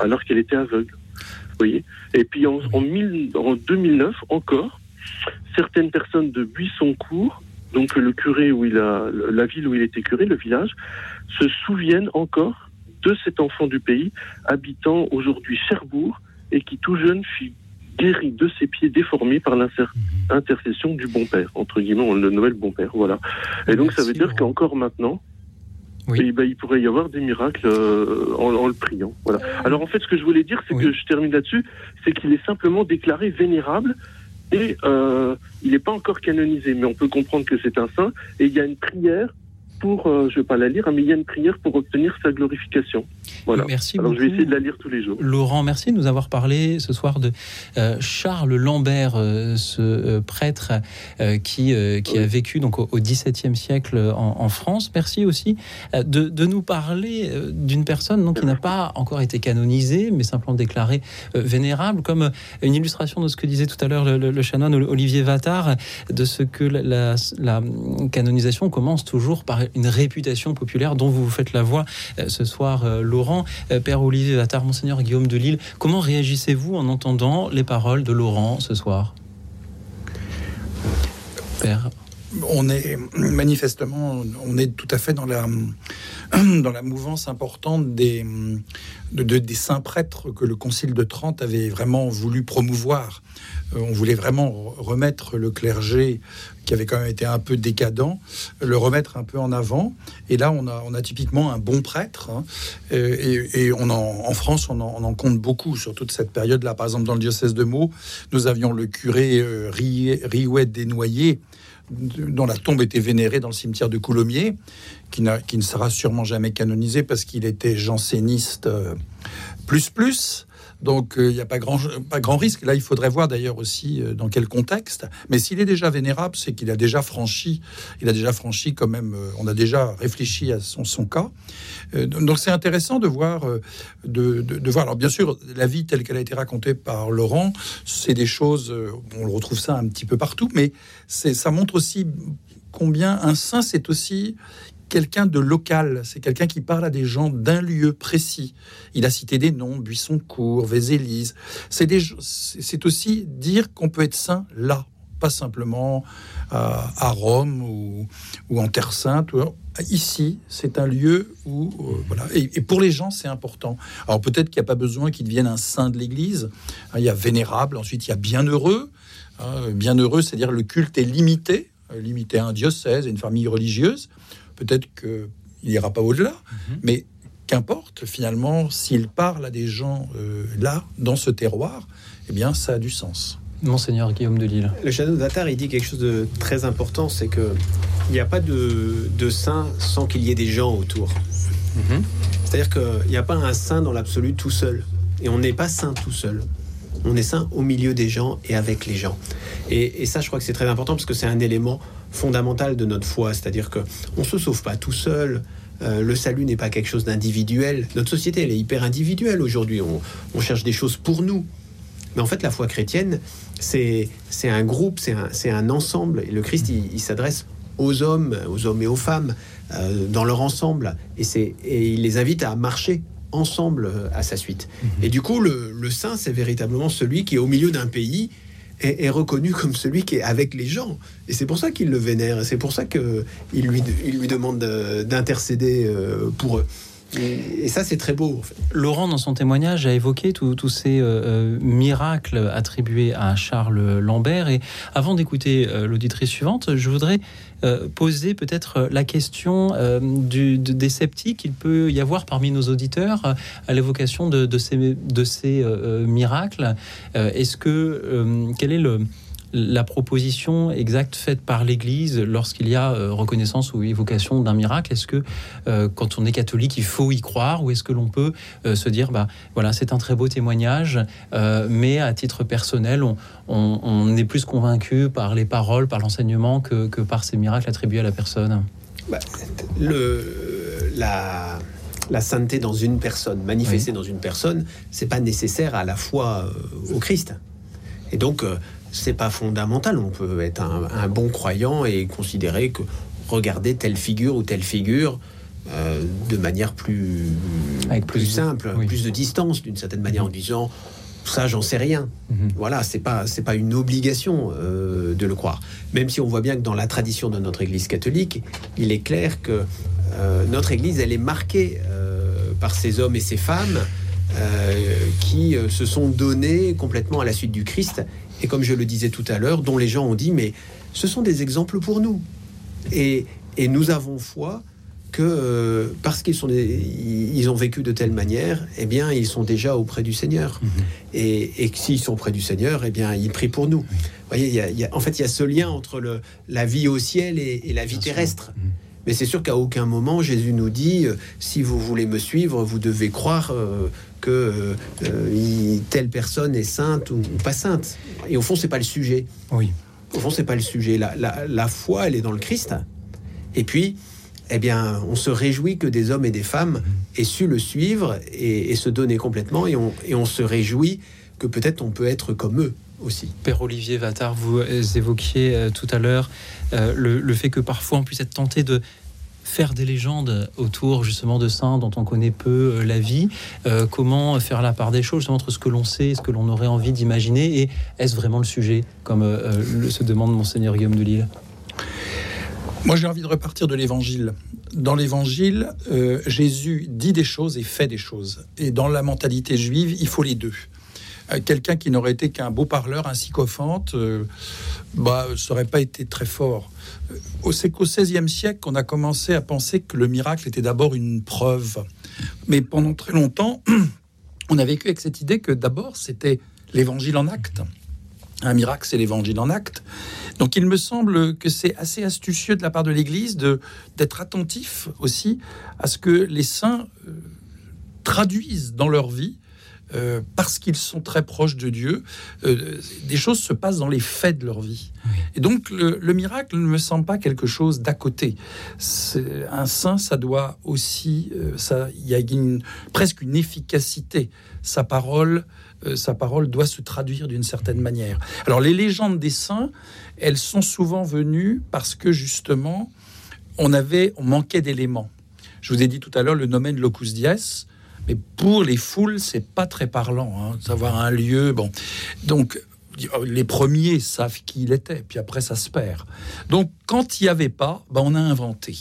alors qu'elle était aveugle. Vous voyez? Et puis en, en 2009 encore, certaines personnes de Buissoncourt, donc le curé où il a, la ville où il était curé, le village, se souviennent encore de cet enfant du pays habitant aujourd'hui Cherbourg et qui tout jeune fut guéri de ses pieds déformés par l'intercession du bon père, entre guillemets, le Noël bon père, voilà. Et donc ça veut dire qu'encore maintenant, Oui. eh ben, il pourrait y avoir des miracles euh, en, en le priant. Voilà. Alors en fait, ce que je voulais dire, c'est Oui. que je termine là-dessus, c'est qu'il est simplement déclaré vénérable et euh, il n'est pas encore canonisé, mais on peut comprendre que c'est un saint. Et il y a une prière pour, euh, je ne vais pas la lire, mais il y a une prière pour obtenir sa glorification. Voilà. Merci Alors beaucoup. je vais essayer de la lire tous les jours. Laurent, merci de nous avoir parlé ce soir de euh, Charles Lambert, euh, ce prêtre qui, qui Oui. a vécu donc, au XVIIe siècle en, en France. Merci aussi de, de nous parler d'une personne donc, qui n'a pas encore été canonisée, mais simplement déclarée vénérable, comme une illustration de ce que disait tout à l'heure le, le- le chanoine Olivier Vattard, de ce que la, la- la canonisation commence toujours par une réputation populaire dont vous vous faites la voix euh, ce soir, euh, Laurent. Euh, Père Olivier Vattard, Monseigneur Guillaume de Lille, comment réagissez-vous en entendant les paroles de Laurent ce soir? Père on est manifestement, on est tout à fait dans la, dans la mouvance importante des, des saints prêtres que le Concile de Trente avait vraiment voulu promouvoir. Euh, on voulait vraiment remettre le clergé qui avait quand même été un peu décadent, le remettre un peu en avant. Et là, on a, typiquement un bon prêtre. Hein. et, on en, France, on en, compte beaucoup sur toute cette période-là. Par exemple, dans le diocèse de Meaux, nous avions le curé euh, Riouet Desnoyers, dont la tombe était vénérée dans le cimetière de Coulommiers, qui, qui ne sera sûrement jamais canonisé parce qu'il était janséniste euh, plus plus. Donc il euh, n'y a pas grand, pas grand risque. Là, il faudrait voir d'ailleurs aussi euh, dans quel contexte. Mais s'il est déjà vénérable, c'est qu'il a déjà franchi, il a déjà franchi quand même, on a déjà réfléchi à son, son cas. donc c'est intéressant de voir, de, de, voir. Alors bien sûr, la vie telle qu'elle a été racontée par Laurent, c'est des choses, on retrouve ça un petit peu partout, mais ça montre aussi combien un saint, c'est aussi quelqu'un de local, c'est quelqu'un qui parle à des gens d'un lieu précis. Il a cité des noms, Buissoncourt, Vézélise. C'est, aussi dire qu'on peut être saint là, pas simplement à, Rome ou, en Terre Sainte. Ici, c'est un lieu où, euh, voilà, et, pour les gens, c'est important. Alors peut-être qu'il n'y a pas besoin qu'il devienne un saint de l'Église. Il y a vénérable, ensuite il y a bienheureux. Hein, bienheureux, c'est-à-dire le culte est limité, euh, limité à un diocèse, à une famille religieuse. Peut-être qu'il n'ira pas au-delà, mhm. mais qu'importe, finalement, s'il parle à des gens euh, là, dans ce terroir, eh bien, ça a du sens. Monseigneur Guillaume de Lille. Le château d'Atar, il dit quelque chose de très important, c'est que il n'y a pas de, de saint sans qu'il y ait des gens autour. Mhm. C'est-à-dire qu'il n'y a pas un saint dans l'absolu tout seul. Et on n'est pas saint tout seul. On est saint au milieu des gens et avec les gens. Et, ça, je crois que c'est très important parce que c'est un élément fondamentale de notre foi, c'est-à-dire que on se sauve pas tout seul. Euh, le salut n'est pas quelque chose d'individuel. Notre société, elle est hyper individuelle aujourd'hui. On, cherche des choses pour nous. Mais en fait, la foi chrétienne, c'est un groupe, c'est un, un, ensemble. Et le Christ, il, s'adresse aux hommes, aux hommes et aux femmes, euh, dans leur ensemble. Et, et il les invite à marcher ensemble euh, à sa suite. Mhm. Et du coup, le, le saint, c'est véritablement celui qui est au milieu d'un pays est, reconnu comme celui qui est avec les gens. Et c'est pour ça qu'il le vénère, c'est pour ça qu'il lui, il lui demande d'intercéder euh, pour eux. Et, ça, c'est très beau. Laurent, dans son témoignage, a évoqué tous ces euh, euh, miracles attribués à Charles Lambert. Et avant d'écouter l'auditrice suivante, je voudrais poser peut-être la question du, des sceptiques qu'il peut y avoir parmi nos auditeurs à l'évocation de, de, ces, de ces miracles. Est-ce que quel est le la proposition exacte faite par l'Église lorsqu'il y a euh, reconnaissance ou évocation d'un miracle Est-ce que euh, quand on est catholique, il faut y croire ou est-ce que l'on peut euh, se dire, bah voilà, c'est un très beau témoignage, mais à titre personnel, on, est plus convaincu par les paroles, par l'enseignement que, par ces miracles attribués à la personne? Bah, le, la, la sainteté dans une personne, manifestée dans une personne, c'est pas nécessaire à la fois au Christ. Et donc, c'est pas fondamental. On peut être un, bon croyant et considérer que regarder telle figure ou telle figure euh, de manière plus, Avec plus, simple, plus de distance d'une certaine manière en disant ça j'en sais rien. Mhm. Voilà, c'est pas c'est pas une obligation euh, de le croire. Même si on voit bien que dans la tradition de notre Église catholique, il est clair que euh, notre Église elle est marquée par ces hommes et ces femmes qui se sont donnés complètement à la suite du Christ et comme je le disais tout à l'heure, dont les gens ont dit, mais ce sont des exemples pour nous. Et, et nous avons foi que euh, parce qu'ils sont ils ont vécu de telle manière, eh bien, ils sont déjà auprès du Seigneur. Mhm. Et, et s'ils sont auprès du Seigneur, eh bien, ils prient pour nous. Vous voyez, il y a, en fait, il y a ce lien entre le, la vie au ciel et, la vie terrestre. Mhm. Mais c'est sûr qu'à aucun moment Jésus nous dit euh, si vous voulez me suivre, vous devez croire euh, que euh, telle personne est sainte ou, pas sainte. Et au fond, c'est pas le sujet. Oui. Au fond, c'est pas le sujet. La, la, foi, elle est dans le Christ. Et puis, eh bien, on se réjouit que des hommes et des femmes aient su le suivre et, se donner complètement. Et on, et on se réjouit que peut-être on peut être comme eux aussi. Père Olivier Vattard, vous évoquiez tout à l'heure le, le, fait que parfois on puisse être tenté de faire des légendes autour justement de saints dont on connaît peu euh, la vie, euh, comment faire la part des choses entre ce que l'on sait et ce que l'on aurait envie d'imaginer, et est-ce vraiment le sujet, comme euh, le, se demande monseigneur Guillaume de Lille? Moi, j'ai envie de repartir de l'évangile. Dans l'évangile, Jésus dit des choses et fait des choses. Et dans la mentalité juive, il faut les deux. Quelqu'un qui n'aurait été qu'un beau parleur, un sycophante, euh, bah, ça n'aurait pas été très fort. C'est qu'au XVIe siècle qu'on a commencé à penser que le miracle était d'abord une preuve. Mais pendant très longtemps, on a vécu avec cette idée que d'abord c'était l'évangile en acte. Un miracle, c'est l'évangile en acte. Donc il me semble que c'est assez astucieux de la part de l'Église d'être attentif aussi à ce que les saints euh, traduisent dans leur vie euh, parce qu'ils sont très proches de Dieu, euh, des choses se passent dans les faits de leur vie. Et donc le, miracle ne me semble pas quelque chose d'à côté. Un saint, ça doit aussi, ça, il y a presque une efficacité. Sa parole euh, sa parole doit se traduire d'une certaine manière. Alors les légendes des saints, elles sont souvent venues parce que justement, on avait, on manquait d'éléments. Je vous ai dit tout à l'heure le nomen locus dies, mais pour les foules, c'est pas très parlant, hein, savoir un lieu. Bon, donc les premiers savent qui il était, puis après ça se perd. Donc quand il n'y avait pas, ben, on a inventé.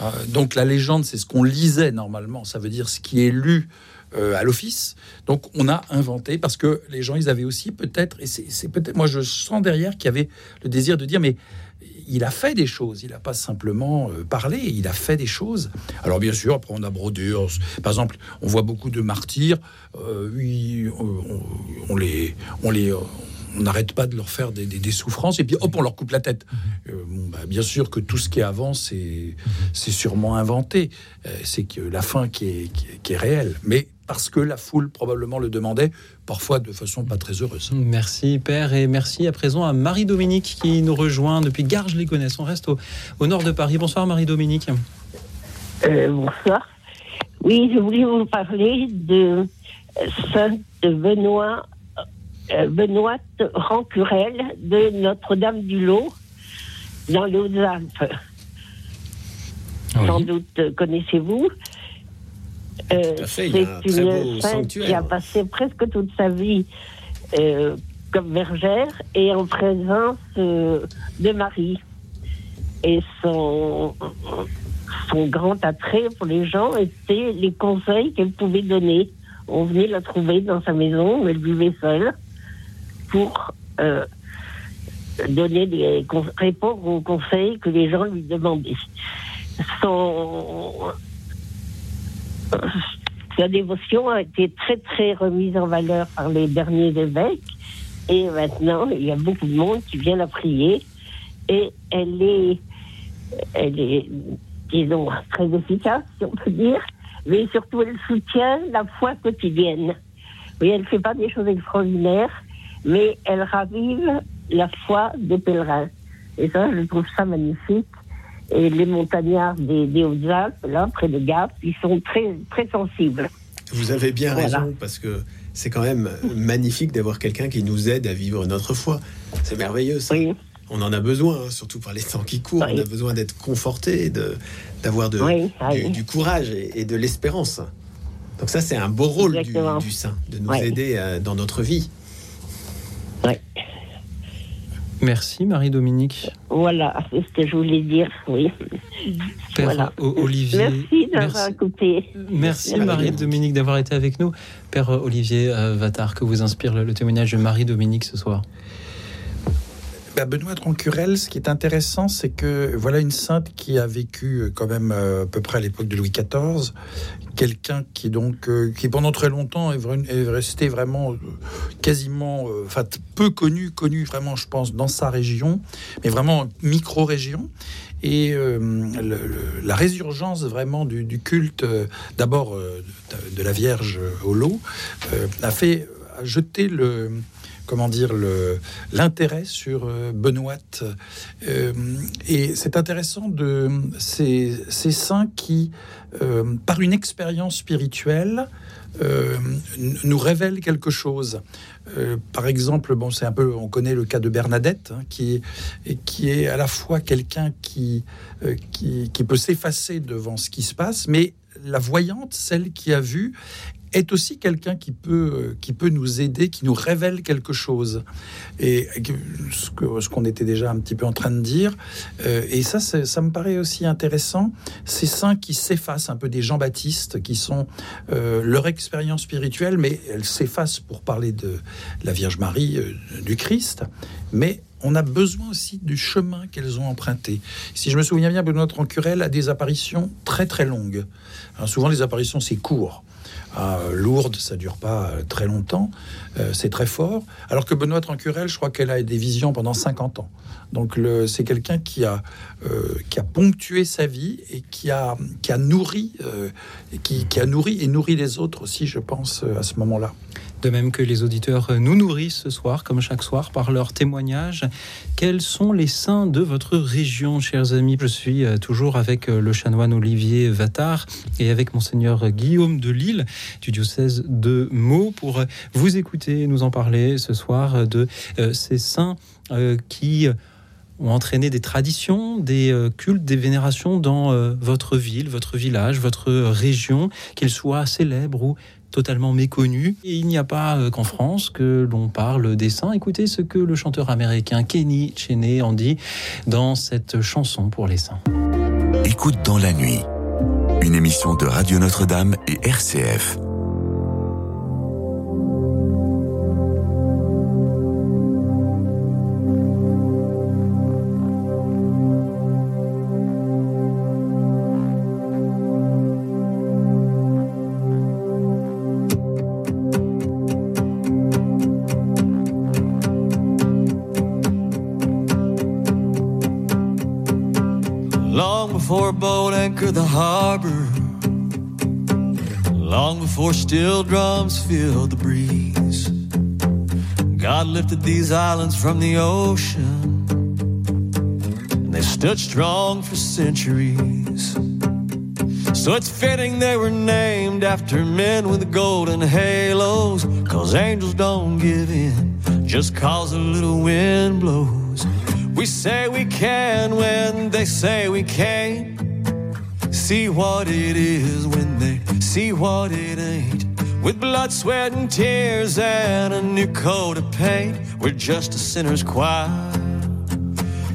Euh, donc la légende, c'est ce qu'on lisait normalement, ça veut dire ce qui est lu euh, à l'office. Donc on a inventé parce que les gens ils avaient aussi peut-être et c'est peut-être moi je sens derrière qu'il y avait le désir de dire mais il a fait des choses, il n'a pas simplement euh, parlé, il a fait des choses. Alors bien sûr, après on a brodé, par exemple, on voit beaucoup de martyrs, euh, oui, on, les, on les, on n'arrête pas de leur faire des, souffrances et puis hop, on leur coupe la tête. Bah, bien sûr que tout ce qui est avant, c'est sûrement inventé. c'est que la fin qui est, qui est réelle. Mais parce que la foule probablement le demandait, parfois de façon pas très heureuse. Merci Père et merci à présent à Marie-Dominique qui nous rejoint depuis Garges-les-Gonesse. On reste au, nord de Paris. Bonsoir Marie-Dominique. Euh, bonsoir. Oui, je voulais vous parler de euh, Sainte Benoît, euh, Benoît Rancurel de Notre-Dame-du-Lot dans les Hautes-Alpes. Sans doute connaissez-vous. Euh, c'est une sainte qui a passé presque toute sa vie euh, comme bergère et en présence euh, de Marie. Et son, son grand attrait pour les gens était les conseils qu'elle pouvait donner. On venait la trouver dans sa maison où elle vivait seule pour donner des répondre aux conseils que les gens lui demandaient. Son, sa dévotion a été très très remise en valeur par les derniers évêques et maintenant il y a beaucoup de monde qui vient la prier et elle est, elle est, disons, très efficace, si on peut dire, mais surtout elle soutient la foi quotidienne. Oui, elle ne fait pas des choses extraordinaires, mais elle ravive la foi des pèlerins. Et ça, je trouve ça magnifique. Et les montagnards des, Hautes-Alpes, là, près de Gap, ils sont très, très sensibles. Vous avez bien raison, parce que c'est quand même magnifique d'avoir quelqu'un qui nous aide à vivre notre foi. C'est merveilleux, ça. On en a besoin, hein, surtout par les temps qui courent. On a besoin d'être conforté, d'avoir du, courage et, de l'espérance. Donc ça, c'est un beau rôle du, du, saint, de nous aider euh, dans notre vie. Oui. Merci Marie-Dominique. Voilà, c'est ce que je voulais dire, oui. Père Olivier. Merci d'avoir écouté. Merci, Marie-Dominique d'avoir été avec nous. Père Olivier euh, Vatar, que vous inspire le, témoignage de Marie-Dominique ce soir Benoît Troncurel, ce qui est intéressant, c'est que voilà une sainte qui a vécu euh, quand même euh, à peu près à l'époque de Louis XIV, quelqu'un qui donc euh, qui pendant très longtemps est, resté vraiment quasiment, enfin peu connu, connu vraiment, je pense, dans sa région, mais vraiment micro-région. Et la résurgence vraiment du, culte, d'abord de, la Vierge au lot, a fait jeter le, comment dire, l'intérêt sur euh, Benoît. Euh, et c'est intéressant de ces, saints qui, euh, par une expérience spirituelle, nous révèlent quelque chose. par exemple, bon, c'est un peu, on connaît le cas de Bernadette, hein, qui, qui est à la fois quelqu'un qui, qui, qui peut s'effacer devant ce qui se passe, mais la voyante, celle qui a vu, est aussi quelqu'un qui peut, qui peut nous aider, qui nous révèle quelque chose. Et ce qu'on ce était déjà un petit peu en train de dire. Euh, et ça, ça me paraît aussi intéressant. Ces saints qui s'effacent un peu des Jean-Baptiste, qui sont euh, leur expérience spirituelle, mais elles s'effacent pour parler de la Vierge Marie, euh, du Christ. Mais on a besoin aussi du chemin qu'elles ont emprunté. Si je me souviens bien, Benoît Trancurel a des apparitions très très longues. souvent, les apparitions, c'est court. À Lourdes, ça dure pas euh, très longtemps, euh, c'est très fort. Alors que Benoît Trancurel, je crois qu'elle a des visions pendant 50 ans. Donc c'est quelqu'un qui a euh, qui a ponctué sa vie et qui a qui a nourri qui, qui, a nourri et nourri les autres aussi, je pense, à ce moment-là. De même que les auditeurs nous nourrissent ce soir, comme chaque soir, par leurs témoignages. Quels sont les saints de votre région, chers amis? Je suis euh, toujours avec euh, le chanoine Olivier Vattard et avec monseigneur Guillaume de Lille du diocèse de Meaux pour vous écouter, nous en parler ce soir de euh, ces saints qui ont entraîné des traditions, des cultes, des vénérations dans votre ville, votre village, votre région, qu'ils soient célèbres ou totalement méconnu. Et il n'y a pas euh, qu'en France que l'on parle des saints. Écoutez ce que le chanteur américain Kenny Cheney en dit dans cette chanson pour les saints. Écoute dans la nuit, une émission de Radio Notre-Dame et RCF. The harbor long before steel drums filled the breeze. God lifted these islands from the ocean, and they stood strong for centuries. So it's fitting they were named after men with golden halos, cause angels don't give in just cause a little wind blows. We say we can when they say we can't see what it is when they see what it ain't. With blood, sweat, and tears and a new coat of paint, we're just a sinner's choir,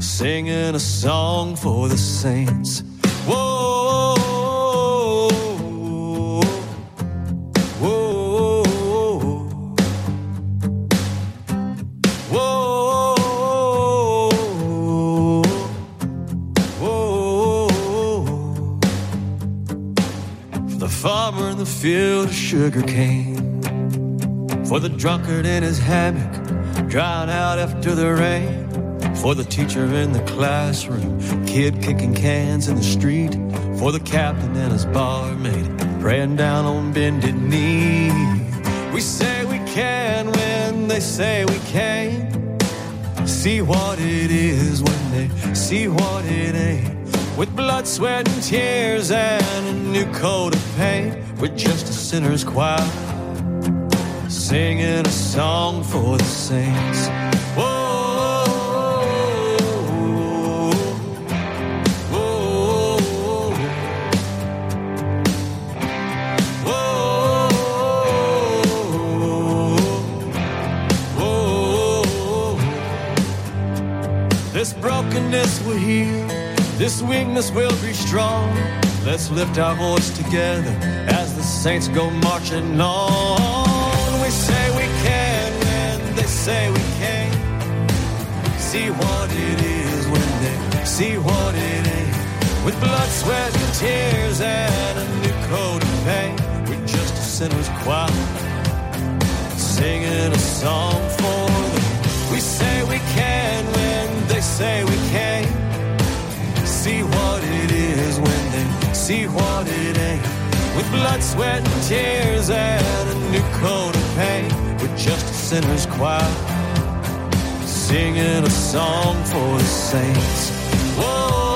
singing a song for the saints. Whoa. Field of sugar cane. For the drunkard in his hammock, drying out after the rain. For the teacher in the classroom, kid kicking cans in the street. For the captain and his barmaid, praying down on bended knee. We say we can when they say we can't. See what it is when they see what it ain't. With blood, sweat, and tears and a new coat of paint we're just a sinner's choir, singing a song for the saints. Whoa, whoa, whoa, this brokenness will heal, this weakness will be strong. Let's lift our voice together saints go marching on. We say we can and they say we can't. See what it is when they see what it ain't. With blood, sweat, and tears and a new coat of paint. We're just a sinner's choir singing a song for them. We say we can when they say we can't. See what it is when they see what it ain't. With blood, sweat, and tears, and a new coat of paint. We're just a sinner's choir, singing a song for the saints. Whoa.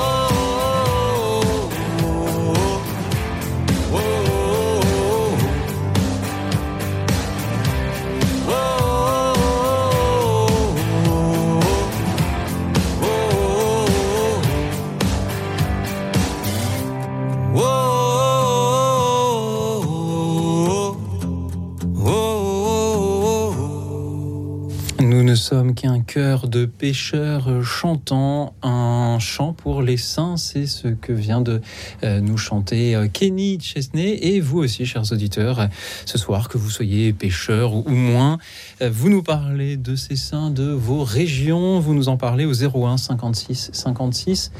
Chœur de pêcheurs chantant un chant pour les saints. C'est ce que vient de euh, nous chanter euh, Kenny Chesney. Et vous aussi, chers auditeurs, ce soir, que vous soyez pêcheurs ou moins, euh, vous nous parlez de ces saints de vos régions. Vous nous en parlez au 01 56 56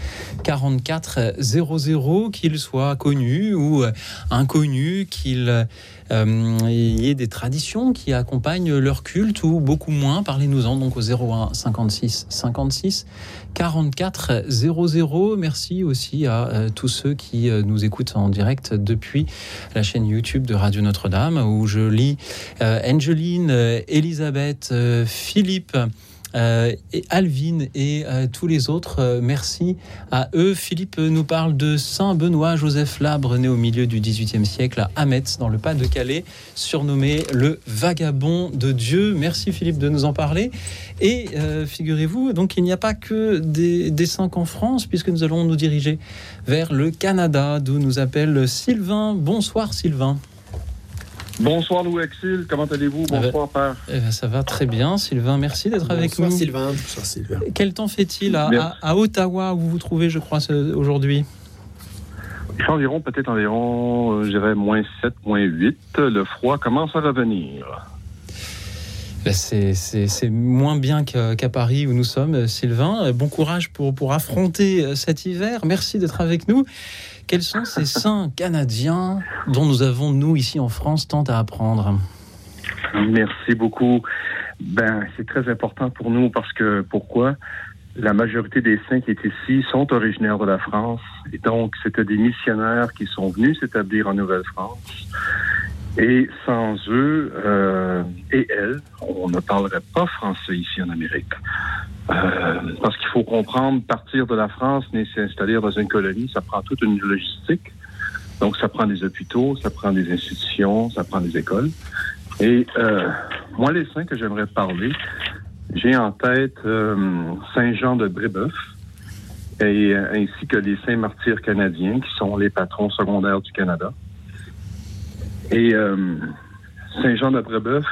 44 00, qu'ils soient connus ou inconnus, qu'ils il y ait des traditions qui accompagnent leur culte ou beaucoup moins. Parlez-nous-en donc au 01 56 56 44 00. Merci aussi à euh, tous ceux qui euh, nous écoutent en direct depuis la chaîne YouTube de Radio Notre-Dame où je lis Angeline, Elisabeth, Philippe. Euh, et Alvin et euh, tous les autres, euh, merci à eux. Philippe nous parle de Saint Benoît Joseph Labre, né au milieu du XVIIIe siècle à Hametz, dans le Pas-de-Calais, surnommé le vagabond de Dieu. Merci Philippe de nous en parler. Et figurez-vous, donc il n'y a pas que des, des saints qu'en France, puisque nous allons nous diriger vers le Canada, d'où nous appelle Sylvain. Bonsoir Sylvain. Bonsoir Louis Exil, comment allez-vous? Eh ben, Bonsoir Père. Eh ben, ça va très bien, Sylvain. Merci d'être avec nous. Sylvain. Bonsoir Sylvain. Quel temps fait-il à, Merci. à- à Ottawa où vous vous trouvez, je crois, aujourd'hui? Il fait environ, peut-être environ, euh, je dirais, moins 7, moins 8. Le froid commence à revenir. Ben, C'est moins bien qu'à Paris où nous sommes, Sylvain. Bon courage pour, pour affronter euh, cet hiver. Merci d'être avec nous. Quels sont ces saints canadiens dont nous avons, nous, ici en France, tant à apprendre Merci beaucoup. Ben, c'est très important pour nous parce que, pourquoi? La majorité des saints qui étaient ici sont originaires de la France. Et donc, c'était des missionnaires qui sont venus s'établir en Nouvelle-France. Et sans eux euh, et elles, on ne parlerait pas français ici en Amérique. Euh, parce qu'il faut comprendre, partir de la France, mais s'installer dans une colonie, ça prend toute une logistique. Donc, ça prend des hôpitaux, ça prend des institutions, ça prend des écoles. Et euh, moi, les saints que j'aimerais parler, j'ai en tête euh, Saint Jean de Brébeuf et euh, ainsi que les saints martyrs canadiens qui sont les patrons secondaires du Canada. Et euh, Saint Jean de Brébeuf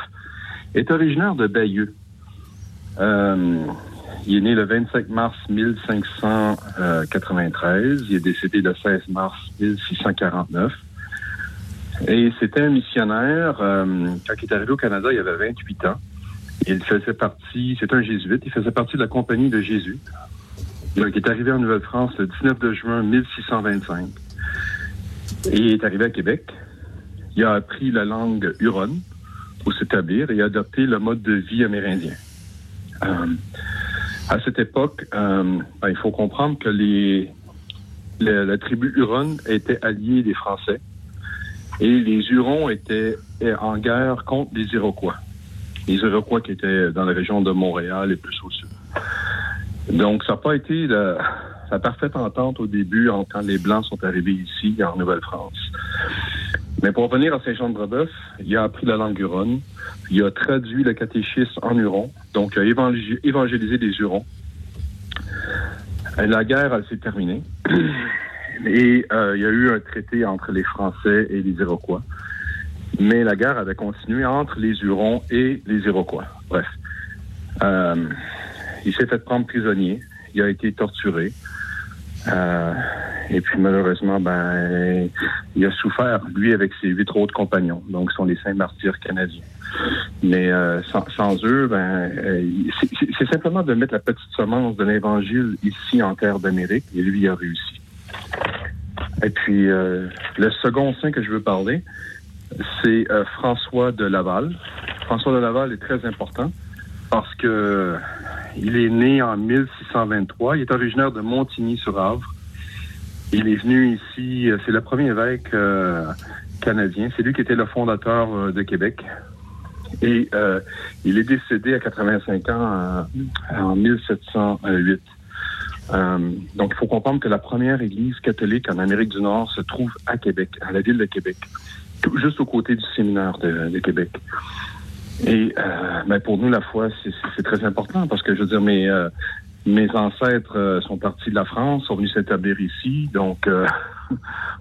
est originaire de Bayeux. Euh, il est né le 25 mars 1593. Il est décédé le 16 mars 1649. Et c'était un missionnaire. euh, quand il est arrivé au Canada, il avait 28 ans. Il faisait partie, c'est un jésuite, il faisait partie de la compagnie de Jésus. Donc, il est arrivé en Nouvelle-France le 19 de juin 1625. Et il est arrivé à Québec. Il a appris la langue huronne pour s'établir et a adopté le mode de vie amérindien. Euh, à cette époque, euh, ben, il faut comprendre que les, la, tribu huronne était alliée des Français et les Hurons étaient en guerre contre les Iroquois. Les Iroquois qui étaient dans la région de Montréal et plus au sud. Donc, ça n'a pas été la, parfaite entente au début quand les Blancs sont arrivés ici, en Nouvelle-France. Mais pour revenir à Saint-Jean-de-Brébeuf, il a appris la langue huronne, il a traduit le catéchisme en huron, donc il a évangé- évangélisé les Hurons. La guerre, elle s'est terminée. Et euh, il y a eu un traité entre les Français et les Iroquois. Mais la guerre avait continué entre les Hurons et les Iroquois. Bref. Euh, il s'est fait prendre prisonnier. Il a été torturé. Euh, et puis malheureusement, ben, il a souffert, lui, avec ses huit autres compagnons. Donc, ce sont les saints martyrs canadiens. Mais euh, sans, eux, ben, euh, c'est- simplement de mettre la petite semence de l'Évangile ici en terre d'Amérique, et lui a réussi. Et puis, le second saint que je veux parler, c'est François de Laval. François de Laval est très important parce que il est né en 1623. Il est originaire de Montigny-sur-Avre. Il est venu ici, euh, c'est le premier évêque euh, canadien. C'est lui qui était le fondateur euh, de Québec. Et il est décédé à 85 ans en, en 1708. Euh, donc, il faut comprendre que la première église catholique en Amérique du Nord se trouve à Québec, à la ville de Québec, juste aux côtés du séminaire de Québec. Et euh, ben, pour nous, la foi, c'est- très important parce que, je veux dire, mes, euh, mes ancêtres euh, sont partis de la France, sont venus s'établir ici, donc euh, vous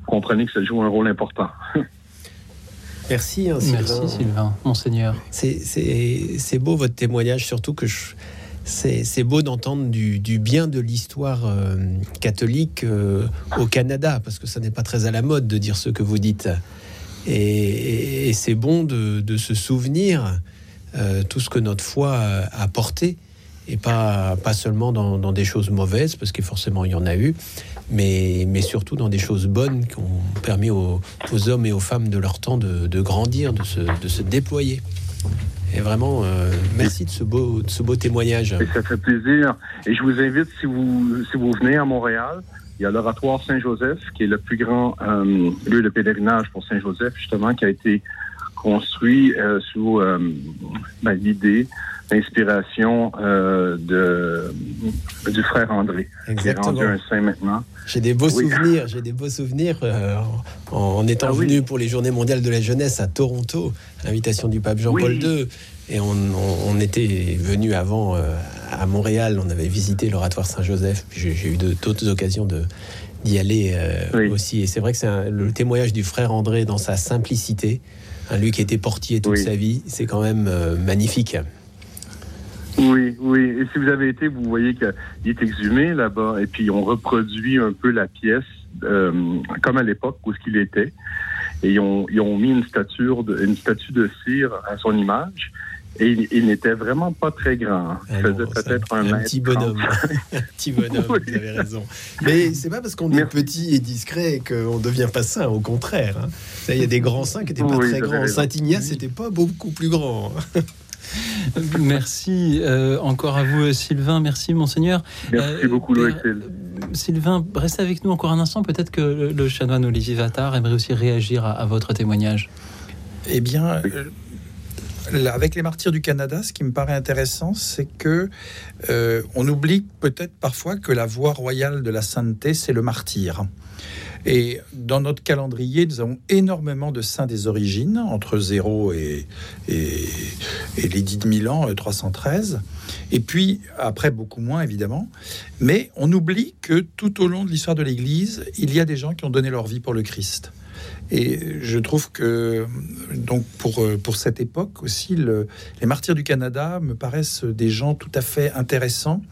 comprenez que ça joue un rôle important. Merci, hein, Sylvain. Merci Sylvain, monseigneur. C'est- C'est c'est beau votre témoignage, surtout que je- c'est c'est beau d'entendre du, du bien de l'histoire euh, catholique euh, au Canada, parce que ça n'est pas très à la mode de dire ce que vous dites. Et, et- et c'est bon de, de se souvenir euh, tout ce que notre foi a apporté, et pas, pas seulement dans, des choses mauvaises, parce que forcément il y en a eu, mais, mais surtout dans des choses bonnes qui ont permis aux, aux hommes et aux femmes de leur temps de, grandir, de se, de se déployer. Et vraiment, euh, merci de ce beau, de ce beau témoignage. Ça fait plaisir. Et je vous invite, si vous, si vous venez à Montréal, il y a l'oratoire Saint-Joseph, qui est le plus grand euh, lieu de pèlerinage pour Saint-Joseph, justement, qui a été construit euh, sous euh, ben, l'idée, l'inspiration euh, de, du frère André, qui est Exactement. rendu un saint maintenant. J'ai des beaux Oui. souvenirs, j'ai des beaux souvenirs en, en étant Ah oui. venu pour les Journées mondiales de la jeunesse à Toronto, à l'invitation du pape Jean-Paul Oui. II. Et on, on- on était venu avant à Montréal, on avait visité l'oratoire Saint-Joseph. Puis J'ai eu d'autres occasions de d'y aller aussi. Et c'est vrai que c'est le témoignage du frère André dans sa simplicité, hein, lui qui était portier toute Oui. sa vie, c'est quand même euh, magnifique. Oui, oui. Et si vous avez été, vous voyez qu'il est exhumé là-bas. Et puis, on reproduit un peu la pièce euh, comme à l'époque où ce qu'il était. Et ils ont, ils ont mis une de, une statue de cire à son image. Et il, il n'était vraiment pas très grand. Il Ah faisait non, c'est peut-être un, petit 30. bonhomme. un petit bonhomme, Oui. vous avez raison. Mais c'est pas parce qu'on est petit et discret qu'on devient pas saint, au contraire. hein. Ça, Il y a des grands saints qui n'étaient pas Oui, très grands. raison. Saint Ignace n'était pas beaucoup plus grand. Merci euh, encore à vous Sylvain. Merci monseigneur. Merci Euh, beaucoup, Père- Louis-Axel. Sylvain, restez avec nous encore un instant. Peut-être que le, le chanoine Olivier Vattard aimerait aussi réagir à, à votre témoignage. Eh bien, euh, avec les martyrs du Canada, ce qui me paraît intéressant, c'est que euh, on oublie peut-être parfois que la voie royale de la sainteté, c'est le martyr. Et dans notre calendrier, nous avons énormément de saints des origines, entre 0 et, et, et l'édit de Milan, euh, 313. Et puis, après, beaucoup moins, évidemment. Mais on oublie que tout au long de l'histoire de l'Église, il y a des gens qui ont donné leur vie pour le Christ. Et je trouve que, donc, pour, euh, pour cette époque aussi, le- les martyrs du Canada me paraissent des gens tout à fait intéressants.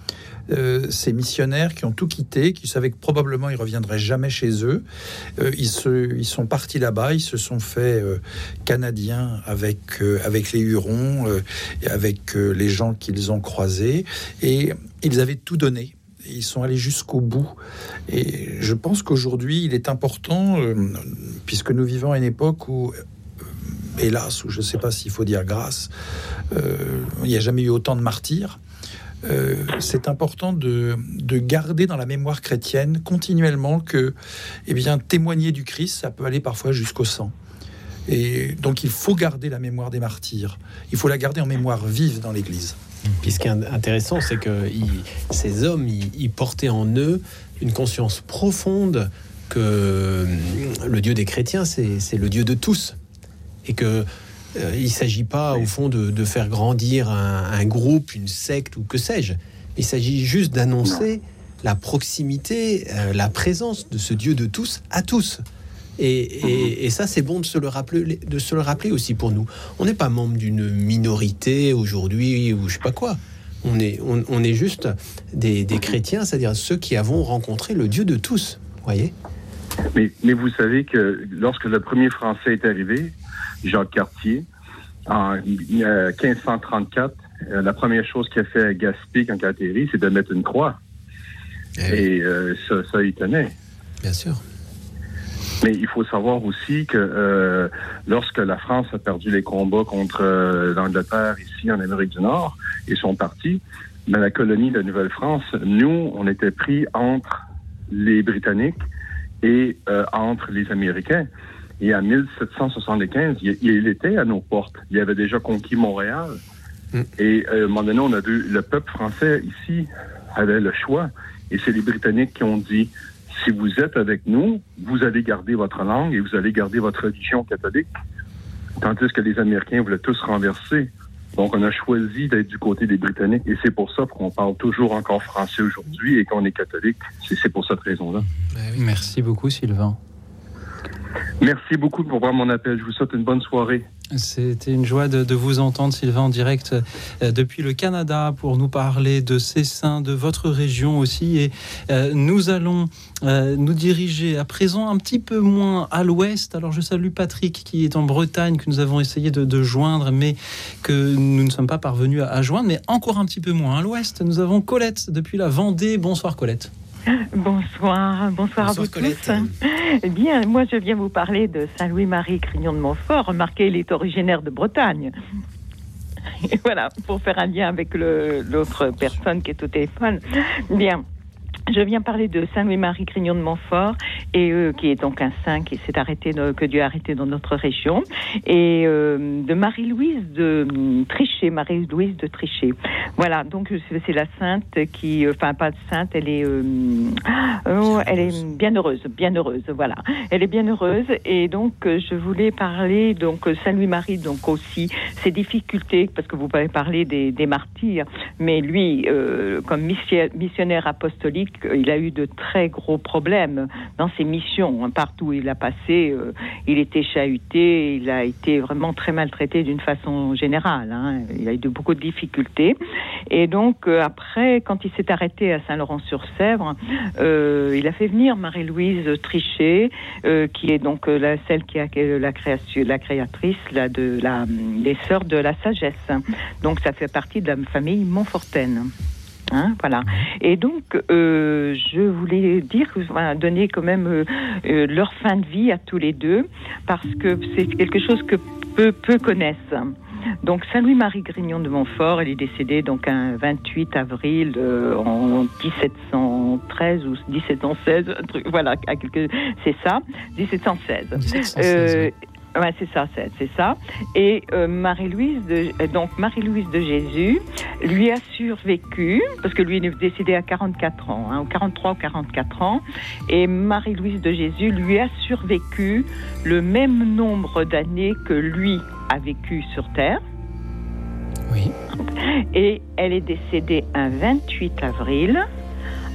Euh, ces missionnaires qui ont tout quitté, qui savaient que probablement ils reviendraient jamais chez eux. Euh, ils, se, ils sont partis là-bas, ils se sont fait euh, canadiens avec, avec les Hurons, et avec les gens qu'ils ont croisés, et ils avaient tout donné. Ils sont allés jusqu'au bout. Et je pense qu'aujourd'hui, il est important, euh, puisque nous vivons à une époque où, euh, hélas, ou je ne sais pas s'il faut dire grâce, euh, il n'y a jamais eu autant de martyrs. C'est important de, de garder dans la mémoire chrétienne continuellement que, eh bien, témoigner du Christ, ça peut aller parfois jusqu'au sang. Et donc, il faut garder la mémoire des martyrs. Il faut la garder en mémoire vive dans l'Église. Puis ce qui est intéressant, c'est que ils- ces hommes, ils, ils portaient en eux une conscience profonde que hum, le Dieu des chrétiens, c'est c'est le Dieu de tous. Et que euh, il ne s'agit pas, au fond, de, de faire grandir un, un groupe, une secte ou que sais-je. Il s'agit juste d'annoncer la proximité, euh, la présence de ce Dieu de tous à tous. Et, et- et ça, c'est bon de se, le rappeler, de se le rappeler aussi pour nous. On n'est pas membre d'une minorité aujourd'hui ou je sais pas quoi. On est, on, on est juste des, des chrétiens, c'est-à-dire ceux qui avons rencontré le Dieu de tous. Voyez Mais, mais vous savez que lorsque le premier Français est arrivé, Jacques Cartier, en euh, 1534, euh, la première chose qu'il a fait à Gaspé quand il a atterri, c'est de mettre une croix. Et euh, ça, ça y tenait. Bien sûr. Mais il faut savoir aussi que euh, lorsque la France a perdu les combats contre euh, l'Angleterre ici en Amérique du Nord et sont partis, mais la colonie de Nouvelle-France, nous, on était pris entre les Britanniques et euh, entre les Américains. Et en 1775, il, il était à nos portes. Il avait déjà conquis Montréal. Mm. Et euh, à un moment donné, on a vu le peuple français ici avait le choix. Et c'est les Britanniques qui ont dit si vous êtes avec nous, vous allez garder votre langue et vous allez garder votre religion catholique. Tandis que les Américains voulaient tous renverser. Donc, on a choisi d'être du côté des Britanniques et c'est pour ça qu'on parle toujours encore français aujourd'hui et qu'on est catholique. C'est pour cette raison-là. Merci beaucoup Sylvain. Merci beaucoup pour voir mon appel. Je vous souhaite une bonne soirée. C'était une joie de, vous entendre, Sylvain, en direct euh, depuis le Canada pour nous parler de ces saints, de votre région aussi. Et euh, nous allons euh, nous diriger à présent un petit peu moins à l'ouest. Alors je salue Patrick qui est en Bretagne, que nous avons essayé de, joindre, mais que nous ne sommes pas parvenus à joindre, mais encore un petit peu moins à l'ouest. Nous avons Colette depuis la Vendée. Bonsoir Colette. Bonsoir, bonsoir, à vous Colette. tous. Eh bien, moi, je viens vous parler de Saint-Louis-Marie Crignon de Montfort. Remarquez, il est originaire de Bretagne. Et voilà, pour faire un lien avec l'autre personne qui est au téléphone. Bien. Je viens parler de Saint Louis-Marie Grignon de Montfort, et euh, qui est donc un saint qui s'est arrêté, de- que Dieu a arrêté dans notre région, et euh, de Marie-Louise de hum, Trichet, Marie-Louise de Trichet. Voilà, donc c'est c'est la sainte qui, euh, enfin pas sainte, elle est, euh, oh, elle est bien heureuse, bien heureuse, voilà. Elle est bien heureuse, et donc euh, je voulais parler donc Saint Louis-Marie, donc aussi ses difficultés, parce que vous avez parlé des, des martyrs, mais lui, euh, comme missi- missionnaire apostolique, il a eu de très gros problèmes dans ses missions. hein. Partout où il a passé, euh, il était chahuté, il a été vraiment très maltraité d'une façon générale. hein. Il a eu de, beaucoup de difficultés. Et donc, euh, après, quand il s'est arrêté à Saint-Laurent-sur-Sèvre, euh, il a fait venir Marie-Louise Trichet, qui est donc celle qui a la, création, la créatrice de la, des Sœurs de la Sagesse. Donc, ça fait partie de la famille Montfortaine. Hein, voilà. Et donc, euh, je voulais dire, voilà, donner quand même euh, euh, leur fin de vie à tous les deux, parce que c'est quelque chose que peu, peu connaissent. Donc Saint-Louis-Marie Grignon de Montfort, elle est décédée donc un 28 avril euh, en 1713 ou 1716, un truc, voilà, à quelque, c'est ça, 1716. 1716, Euh, ouais, c'est ça, c'est, ça. Et euh, Marie-Louise de euh, donc Marie-Louise de Jésus lui a survécu parce que lui il est décédé à 44 ans, hein, ou 43 ou 44 ans, et Marie-Louise de Jésus lui a survécu le même nombre d'années que lui a vécu sur terre. Oui. Et elle est décédée un 28 avril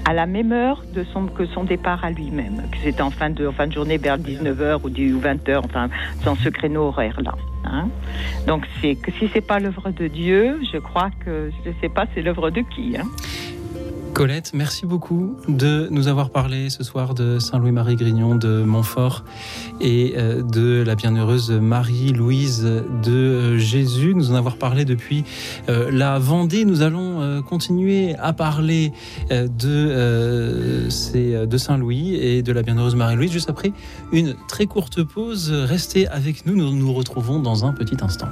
à la même heure de son, que son départ à lui-même. que C'était en fin de, en fin de journée vers 19h ou du- ou 20h, enfin, dans ce créneau horaire-là. hein. Donc, c'est que si c'est pas l'œuvre de Dieu, je crois que, je sais pas, c'est l'œuvre de qui hein. Colette, merci beaucoup de nous avoir parlé ce soir de Saint-Louis-Marie Grignon de Montfort et euh, de la bienheureuse Marie-Louise de euh, Jésus. Nous en avoir parlé depuis euh, la Vendée. Nous allons continuer à parler de, de Saint-Louis et de la bienheureuse Marie-Louise juste après une très courte pause. Restez avec nous, nous nous retrouvons dans un petit instant.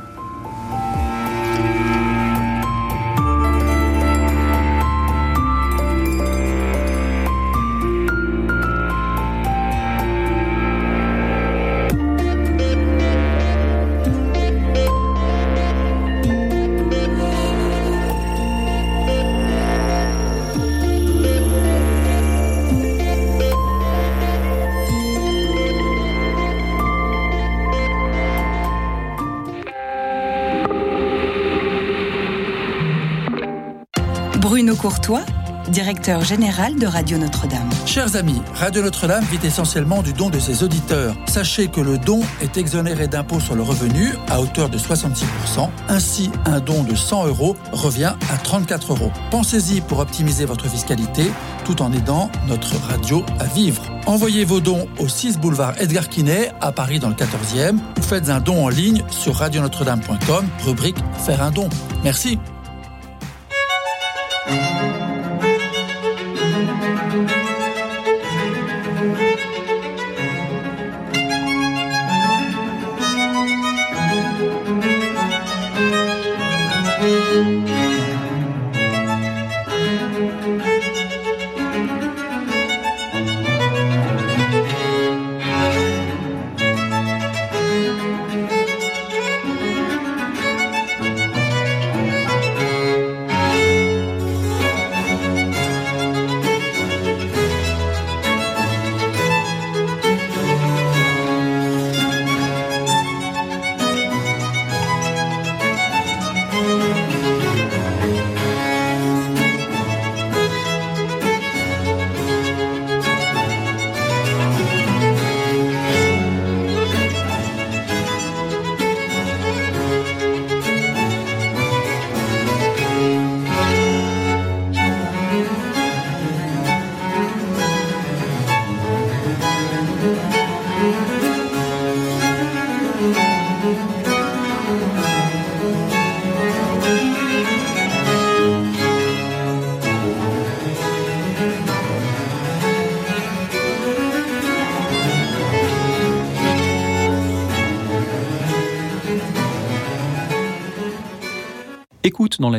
Bruno Courtois, directeur général de Radio Notre-Dame. Chers amis, Radio Notre-Dame vit essentiellement du don de ses auditeurs. Sachez que le don est exonéré d'impôt sur le revenu à hauteur de 66%. Ainsi, un don de 100 euros revient à 34 euros. Pensez-y pour optimiser votre fiscalité tout en aidant notre radio à vivre. Envoyez vos dons au 6 boulevard Edgar Quinet à Paris dans le 14e ou faites un don en ligne sur radionotre-dame.com, rubrique Faire un don. Merci.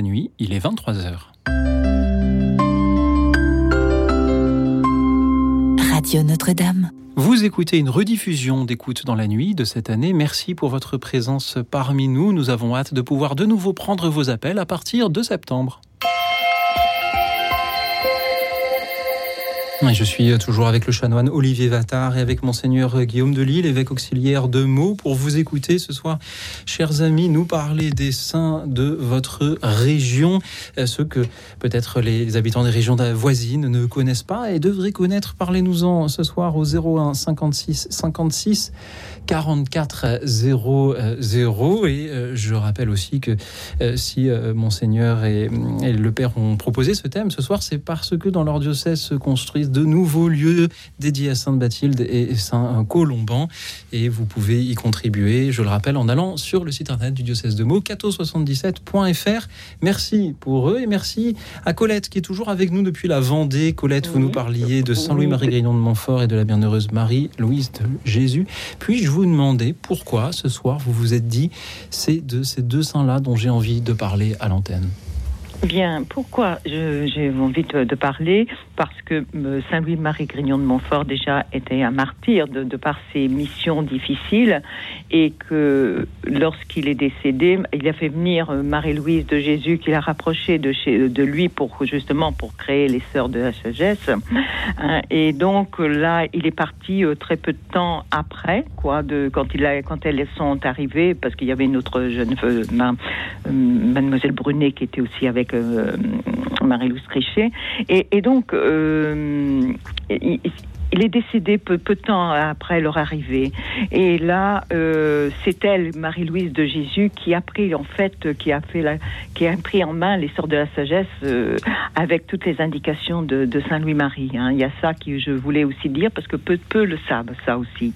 La nuit, il est 23h. Radio Notre-Dame. Vous écoutez une rediffusion d'écoute dans la nuit de cette année. Merci pour votre présence parmi nous. Nous avons hâte de pouvoir de nouveau prendre vos appels à partir de septembre. Je suis toujours avec le chanoine Olivier Vattard et avec monseigneur Guillaume de Lille, évêque auxiliaire de Meaux, pour vous écouter ce soir, chers amis, nous parler des saints de votre région, euh, ceux que peut-être les habitants des régions voisines ne connaissent pas et devraient connaître. Parlez-nous-en ce soir au 01 56 56 44 00. Et euh, je rappelle aussi que euh, si monseigneur et, et le père ont proposé ce thème ce soir, c'est parce que dans leur diocèse se construisent de nouveaux lieux dédiés à Sainte-Bathilde et Saint-Colomban. Et vous pouvez y contribuer, je le rappelle, en allant sur le site internet du diocèse de Meaux, cato77.fr. Merci pour eux et merci à Colette qui est toujours avec nous depuis la Vendée. Colette, vous nous parliez de Saint-Louis-Marie Grignon de Montfort et de la bienheureuse Marie-Louise de Jésus. Puis-je vous demander pourquoi ce soir vous vous êtes dit c'est de ces deux saints-là dont j'ai envie de parler à l'antenne Bien, pourquoi j'ai envie de, parler? Parce que euh, Saint-Louis-Marie Grignon de Montfort déjà était un martyr de, par ses missions difficiles et que lorsqu'il est décédé, il a fait venir euh, Marie-Louise de Jésus qu'il a rapproché de, chez, de lui pour justement pour créer les Sœurs de la Sagesse. Hein, et donc là, il est parti euh, très peu de temps après, quoi, de quand il a quand elles sont arrivées, parce qu'il y avait une autre jeune Mademoiselle Brunet qui était aussi avec euh, Marie-Louise Trichet. Et, donc, euh, il est décédé peu, peu de temps après leur arrivée. Et là, euh, c'est elle, Marie-Louise de Jésus, qui a pris en fait, qui a fait la, qui a pris en main les sorts de la sagesse euh, avec toutes les indications de, de Saint Louis-Marie. Hein. Il y a ça que je voulais aussi dire parce que peu peu le savent ça aussi.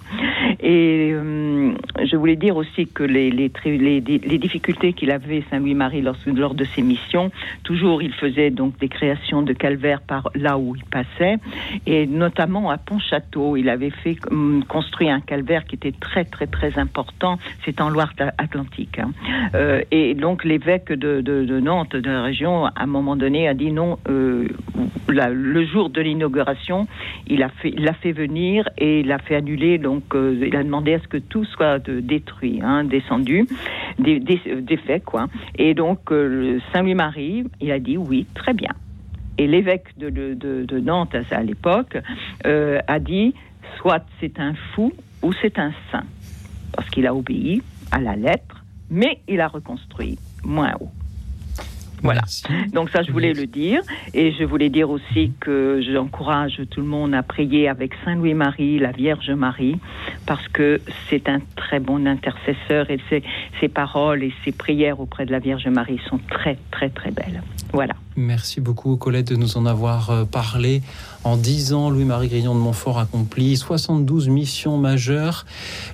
Et euh, je voulais dire aussi que les, les, les, les difficultés qu'il avait Saint Louis-Marie lors, lors de ses missions, toujours il faisait donc des créations de calvaire par là où il passait, et notamment Pont-Château. Il avait fait hum, construire un calvaire qui était très très très important. C'est en Loire-Atlantique. Hein. Euh, et donc l'évêque de, Nantes, de la région, à un moment donné, a dit non. Euh, le jour de l'inauguration, il l'a fait venir et il fait annuler. Donc euh, il a demandé à ce que tout soit détruit, hein, descendu, défait quoi. Et donc Saint-Louis-Marie, il a dit oui, très bien. Et l'évêque de, Nantes à l'époque euh, a dit soit c'est un fou ou c'est un saint, parce qu'il a obéi à la lettre, mais il a reconstruit moins haut. Voilà. Donc ça, je voulais le dire. Et je voulais dire aussi que j'encourage tout le monde à prier avec Saint Louis-Marie, la Vierge Marie, parce que c'est un très bon intercesseur et ses, ses paroles et ses prières auprès de la Vierge Marie sont très, très, très belles. Voilà. Merci beaucoup, Colette, de nous en avoir euh, parlé. En 10 ans, Louis-Marie Grillon de Montfort accomplit 72 missions majeures,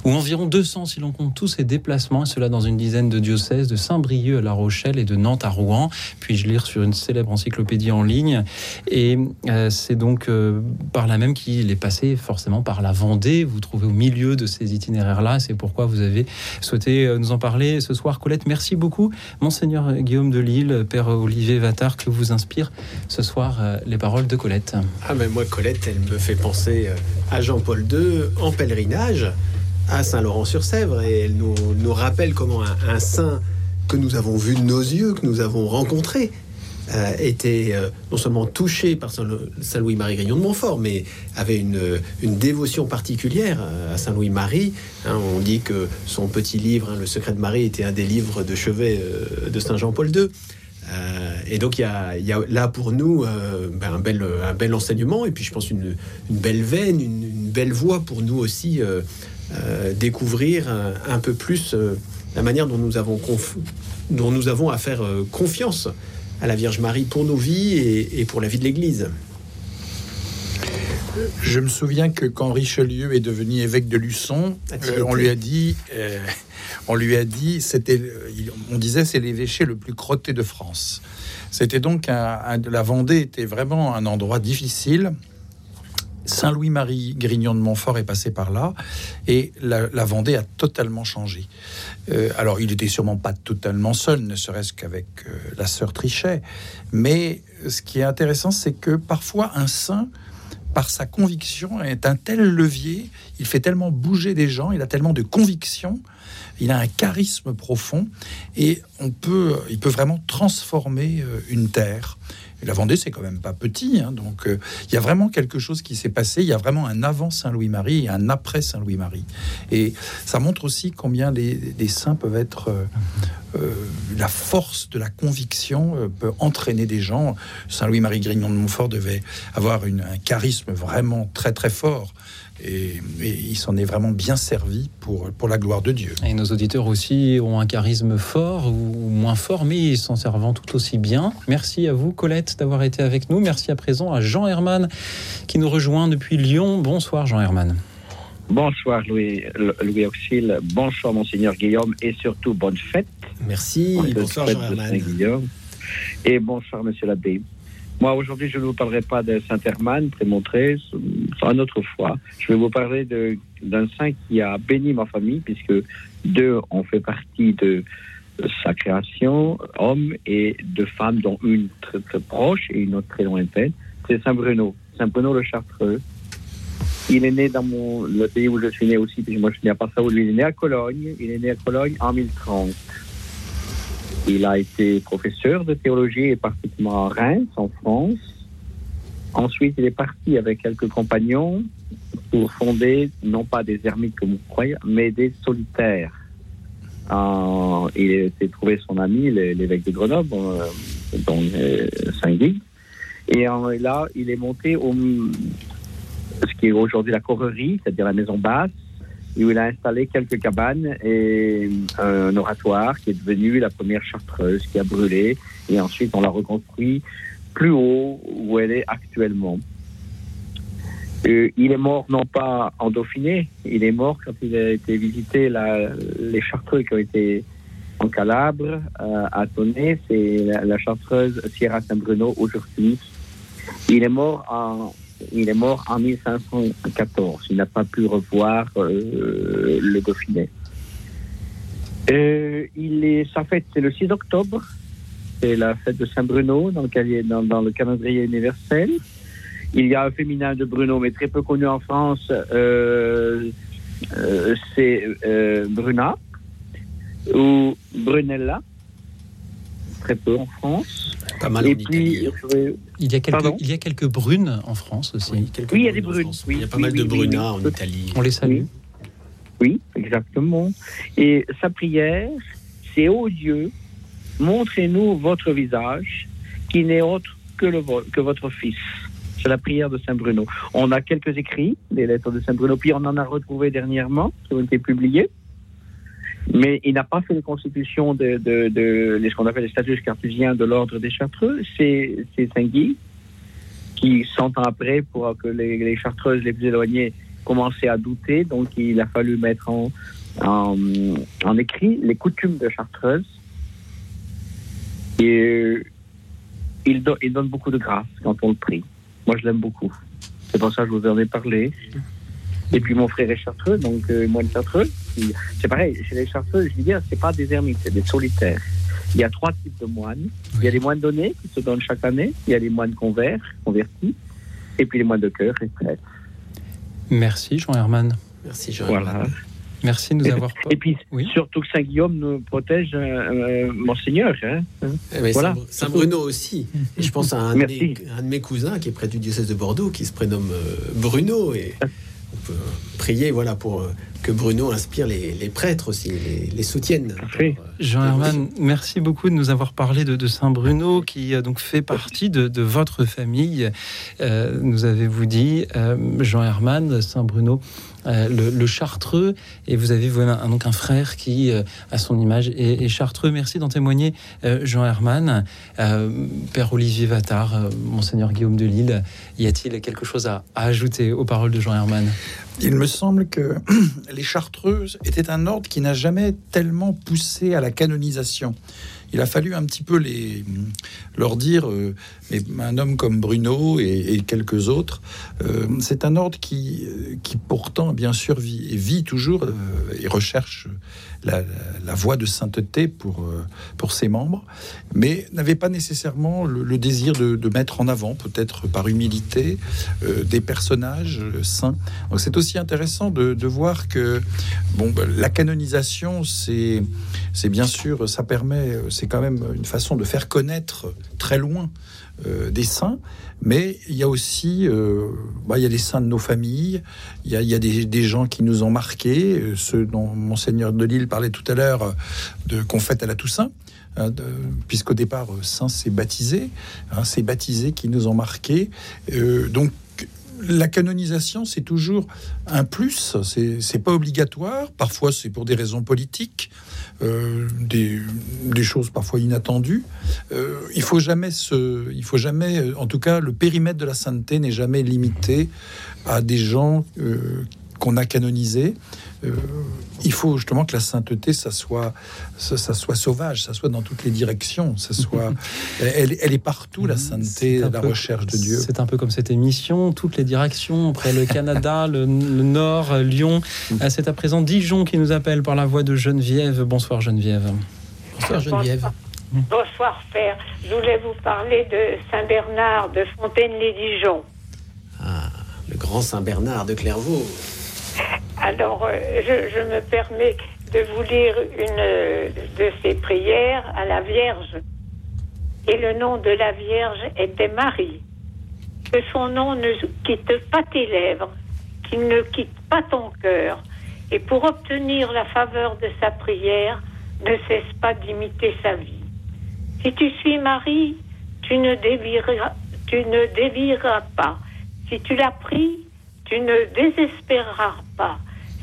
ou environ 200 si l'on compte tous ses déplacements, et cela dans une dizaine de diocèses, de Saint-Brieuc à La Rochelle et de Nantes à Rouen. Puis-je lire sur une célèbre encyclopédie en ligne. Et euh, c'est donc euh, par là même qu'il est passé forcément par la Vendée. Vous trouvez au milieu de ces itinéraires-là. C'est pourquoi vous avez souhaité nous en parler ce soir, Colette. Merci beaucoup, Monseigneur Guillaume de Lille, Père Olivier Vattard, que vous inspire ce soir euh, les paroles de Colette Ah mais moi Colette, elle me fait penser euh, à Jean-Paul II en pèlerinage à Saint-Laurent-sur-Sèvre et elle nous, rappelle comment un, saint que nous avons vu de nos yeux, que nous avons rencontré, euh, était non seulement touché par Saint-Louis-Marie Grignon de Montfort, mais avait une, une dévotion particulière à Saint-Louis-Marie. Hein, on dit que son petit livre, hein, Le secret de Marie, était un des livres de chevet de Saint Jean-Paul II. Euh, et donc il y, a, là pour nous euh, ben, un, bel, un bel enseignement et puis je pense une, belle veine, une, belle voie pour nous aussi euh, découvrir un, peu plus la manière dont nous avons, dont nous avons à faire confiance à la Vierge Marie pour nos vies et, et pour la vie de l'Église. Je me souviens que quand Richelieu est devenu évêque de Luçon, on lui a dit on lui a dit, c'était, on disait, c'est l'évêché le plus crotté de France. C'était donc un, la Vendée était vraiment un endroit difficile. Saint-Louis-Marie Grignon de Montfort est passé par là et la, Vendée a totalement changé. Euh, alors, il était sûrement pas totalement seul, ne serait-ce qu'avec euh, la sœur Trichet. Mais ce qui est intéressant, c'est que parfois un saint, par sa conviction, est un tel levier, il fait tellement bouger des gens, il a tellement de conviction, il a un charisme profond et on peut, il peut vraiment transformer euh, une terre. Et la Vendée, c'est quand même pas petit, hein, donc euh, il y a vraiment quelque chose qui s'est passé. Il y a vraiment un avant Saint-Louis-Marie et un après Saint-Louis-Marie. Et ça montre aussi combien les, saints peuvent être euh, la force de la conviction peut entraîner des gens. Saint-Louis-Marie Grignon de Montfort devait avoir un charisme vraiment très très fort. Et, et il s'en est vraiment bien servi pour, pour la gloire de Dieu. Et nos auditeurs aussi ont un charisme fort ou moins fort, mais ils s'en servant tout aussi bien. Merci à vous, Colette, d'avoir été avec nous. Merci à présent à Jean Herman qui nous rejoint depuis Lyon. Bonsoir, Jean Herman. Bonsoir Louis, Louis Auxil, bonsoir Monseigneur Guillaume et surtout bonne fête. Merci, Bonne bonsoir fête Jean de Herman. Saint-Guillaume. Et bonsoir Monsieur l'abbé. Moi aujourd'hui je ne vous parlerai pas de Saint Herman, prémontré, une autre fois. Je vais vous parler d'un saint qui a béni ma famille puisque deux ont fait partie de sa création, hommes et deux femmes, dont une très, très proche et une autre très lointaine. C'est Saint Bruno, Saint Bruno le Chartreux. Il est né dans mon, le pays où je suis né aussi, puis moi je suis né à Passau, il est né à Cologne, il est né à Cologne en 1030. Il a été professeur de théologie et particulièrement à Reims, en France. Ensuite, il est parti avec quelques compagnons pour fonder, non pas des ermites comme vous croyez, mais des solitaires. Euh, il s'est trouvé son ami, l'é- l'évêque de Grenoble, euh, donc euh, Saint-Guy. Et là, il est monté au, ce qui est aujourd'hui la Correrie, c'est-à-dire la maison basse, où il a installé quelques cabanes et un oratoire qui est devenu la première chartreuse qui a brûlé. Et ensuite, on l'a reconstruit plus haut où elle est actuellement. Euh, il est mort non pas en Dauphiné, il est mort quand il a été visiter la, les chartreux qui ont été en Calabre, euh, à Tonnet, c'est la, la chartreuse Sierra Saint-Bruno aujourd'hui. Il est mort en il est mort en 1514. Il n'a pas pu revoir euh, le Dauphiné. Euh, il est, sa fête, c'est le 6 octobre. C'est la fête de Saint-Bruno dans le, calendrier universel. Il y a un féminin de Bruno, mais très peu connu en France. euh, c'est Bruna ou Brunella. Très peu en France. Pas mal Et en puis, Italie. euh, Il y a quelques, Pardon il y a quelques brunes en France aussi. Oui, quelques Oui, il y a des brunes. Oui, il y a pas oui, mal de brunas oui. en Italie. On les salue. Oui, exactement. Et sa prière, c'est ô Dieu, montrez-nous votre visage, qui n'est autre que, le que votre Fils. C'est la prière de Saint Bruno. On a quelques écrits, des lettres de Saint Bruno, puis on en a retrouvé dernièrement, qui ont été publiés. Mais il n'a pas fait de constitution de, de, de, ce qu'on appelle les statuts cartésiens de l'ordre des Chartreux. C'est c'est Saint Guy qui, cent ans après, pour que les, les Chartreuses les plus éloignées commençaient à douter. Donc, il a fallu mettre en, écrit les coutumes de Chartreuse. Et euh, il, il donne beaucoup de grâce quand on le prie. Moi, je l'aime beaucoup. C'est pour ça que je vous en ai parlé. Et puis mon frère est chartreux, donc euh, moine chartreux. C'est pareil, chez les chartreux, je veux dire, c'est pas des ermites, c'est des solitaires. Il y a trois types de moines. Il y a les moines donnés qui se donnent chaque année. Il y a les moines converts, convertis. Et puis les moines de cœur, les prêtres. Merci, Jean Herman. Merci Jean. Voilà. Merci de nous avoir. Et puis, Oui. surtout que Saint-Guillaume nous protège, euh, euh, Monseigneur. Hein. Eh ben, Voilà. Saint- Saint-Bruno aussi. Et je pense à un de, mes, un de mes cousins qui est près du diocèse de Bordeaux, qui se prénomme euh, Bruno. Et on peut prier voilà, pour euh, que Bruno inspire les, les prêtres aussi, les, les soutiennent. Parfait. Euh, Jean Herman, merci beaucoup de nous avoir parlé de, de Saint Bruno, qui a donc fait partie de, de votre famille. Euh, nous avez-vous dit, euh, Jean Herman, Saint Bruno, euh, le, chartreux, et vous avez vous, un, donc un frère qui, euh, à son image, est, chartreux. Merci d'en témoigner, euh, Jean Herman. Père Olivier Vattard, euh, Monseigneur Guillaume de Lille, y a-t-il quelque chose à, à ajouter aux paroles de Jean Herman Il me semble que les Chartreuses étaient un ordre qui n'a jamais tellement poussé à la canonisation. Il a fallu un petit peu les, leur dire, euh, mais un homme comme Bruno et, quelques autres, euh, c'est un ordre qui, qui pourtant, bien sûr, vit, vit toujours et recherche la, voie de sainteté pour, pour ses membres, mais n'avait pas nécessairement le, désir de, mettre en avant, peut-être par humilité, des personnages saints. Donc c'est aussi intéressant de, voir que bon, ben, la canonisation, c'est bien sûr, ça permet, c'est quand même une façon de faire connaître très loin euh, des saints, mais il y a aussi, euh, bah, il y a les saints de nos familles, il y a, des, gens qui nous ont marqués, euh, ceux dont monseigneur de Lille parlait tout à l'heure de qu'on fête à la Toussaint. Hein, puisqu'au départ, Saint s'est baptisé, hein, c'est baptisé qui nous ont marqués. donc, la canonisation, c'est toujours un plus, c'est pas obligatoire. Parfois, c'est pour des raisons politiques, euh, des, choses parfois inattendues. Euh, il faut jamais se, il faut jamais, en tout cas, le périmètre de la sainteté n'est jamais limité à des gens euh, qu'on a canonisés. Euh, il faut justement que la sainteté, ça soit, ça, soit sauvage, ça soit dans toutes les directions, ça soit, elle, est partout la sainteté, la recherche de Dieu. C'est un peu comme cette émission, toutes les directions, après le Canada, le, Nord, Lyon. Mm. Ah, c'est à présent Dijon qui nous appelle par la voix de Geneviève. Bonsoir Geneviève. Bonsoir Geneviève. Bonsoir Père. Je voulais vous parler de Saint Bernard de Fontaine-les-Dijon. Ah, le grand Saint Bernard de Clairvaux. Alors, euh, je, me permets de vous lire une de ses prières à la Vierge. Et le nom de la Vierge était Marie. Que son nom ne quitte pas tes lèvres, qu'il ne quitte pas ton cœur. Et pour obtenir la faveur de sa prière, ne cesse pas d'imiter sa vie. Si tu suis Marie, tu ne déviras, tu ne déviras pas. Si tu la pries, tu ne désespéreras pas.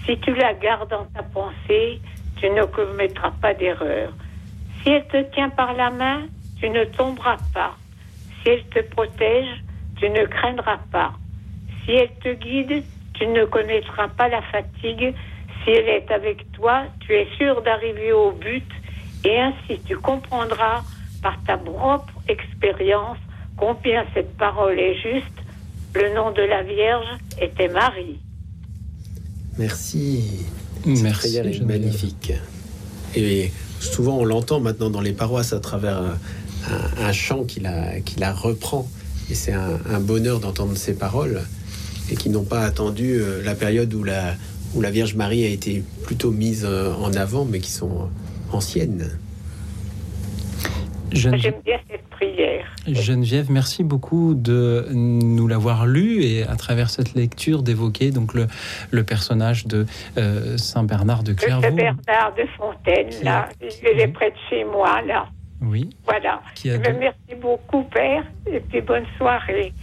Si tu la gardes dans ta pensée, tu ne commettras pas d'erreur. Si elle te tient par la main, tu ne tomberas pas. Si elle te protège, tu ne craindras pas. Si elle te guide, tu ne connaîtras pas la fatigue. Si elle est avec toi, tu es sûr d'arriver au but et ainsi tu comprendras par ta propre expérience combien cette parole est juste. Le nom de la Vierge était Marie. Merci. Merci. Cette est magnifique. Et souvent, on l'entend maintenant dans les paroisses à travers un, chant qui la, qui la reprend. Et c'est un, bonheur d'entendre ces paroles et qui n'ont pas attendu euh, la période où la, où la Vierge Marie a été plutôt mise euh, en avant, mais qui sont anciennes. J'aime bien cette prière. Geneviève, merci beaucoup de nous l'avoir lu et à travers cette lecture d'évoquer donc le, le personnage de euh, Saint Bernard de Clairvaux. Saint Bernard de Fontaine, là, il est près de chez moi, là. Oui. Voilà. Merci beaucoup, Père, et puis bonne soirée.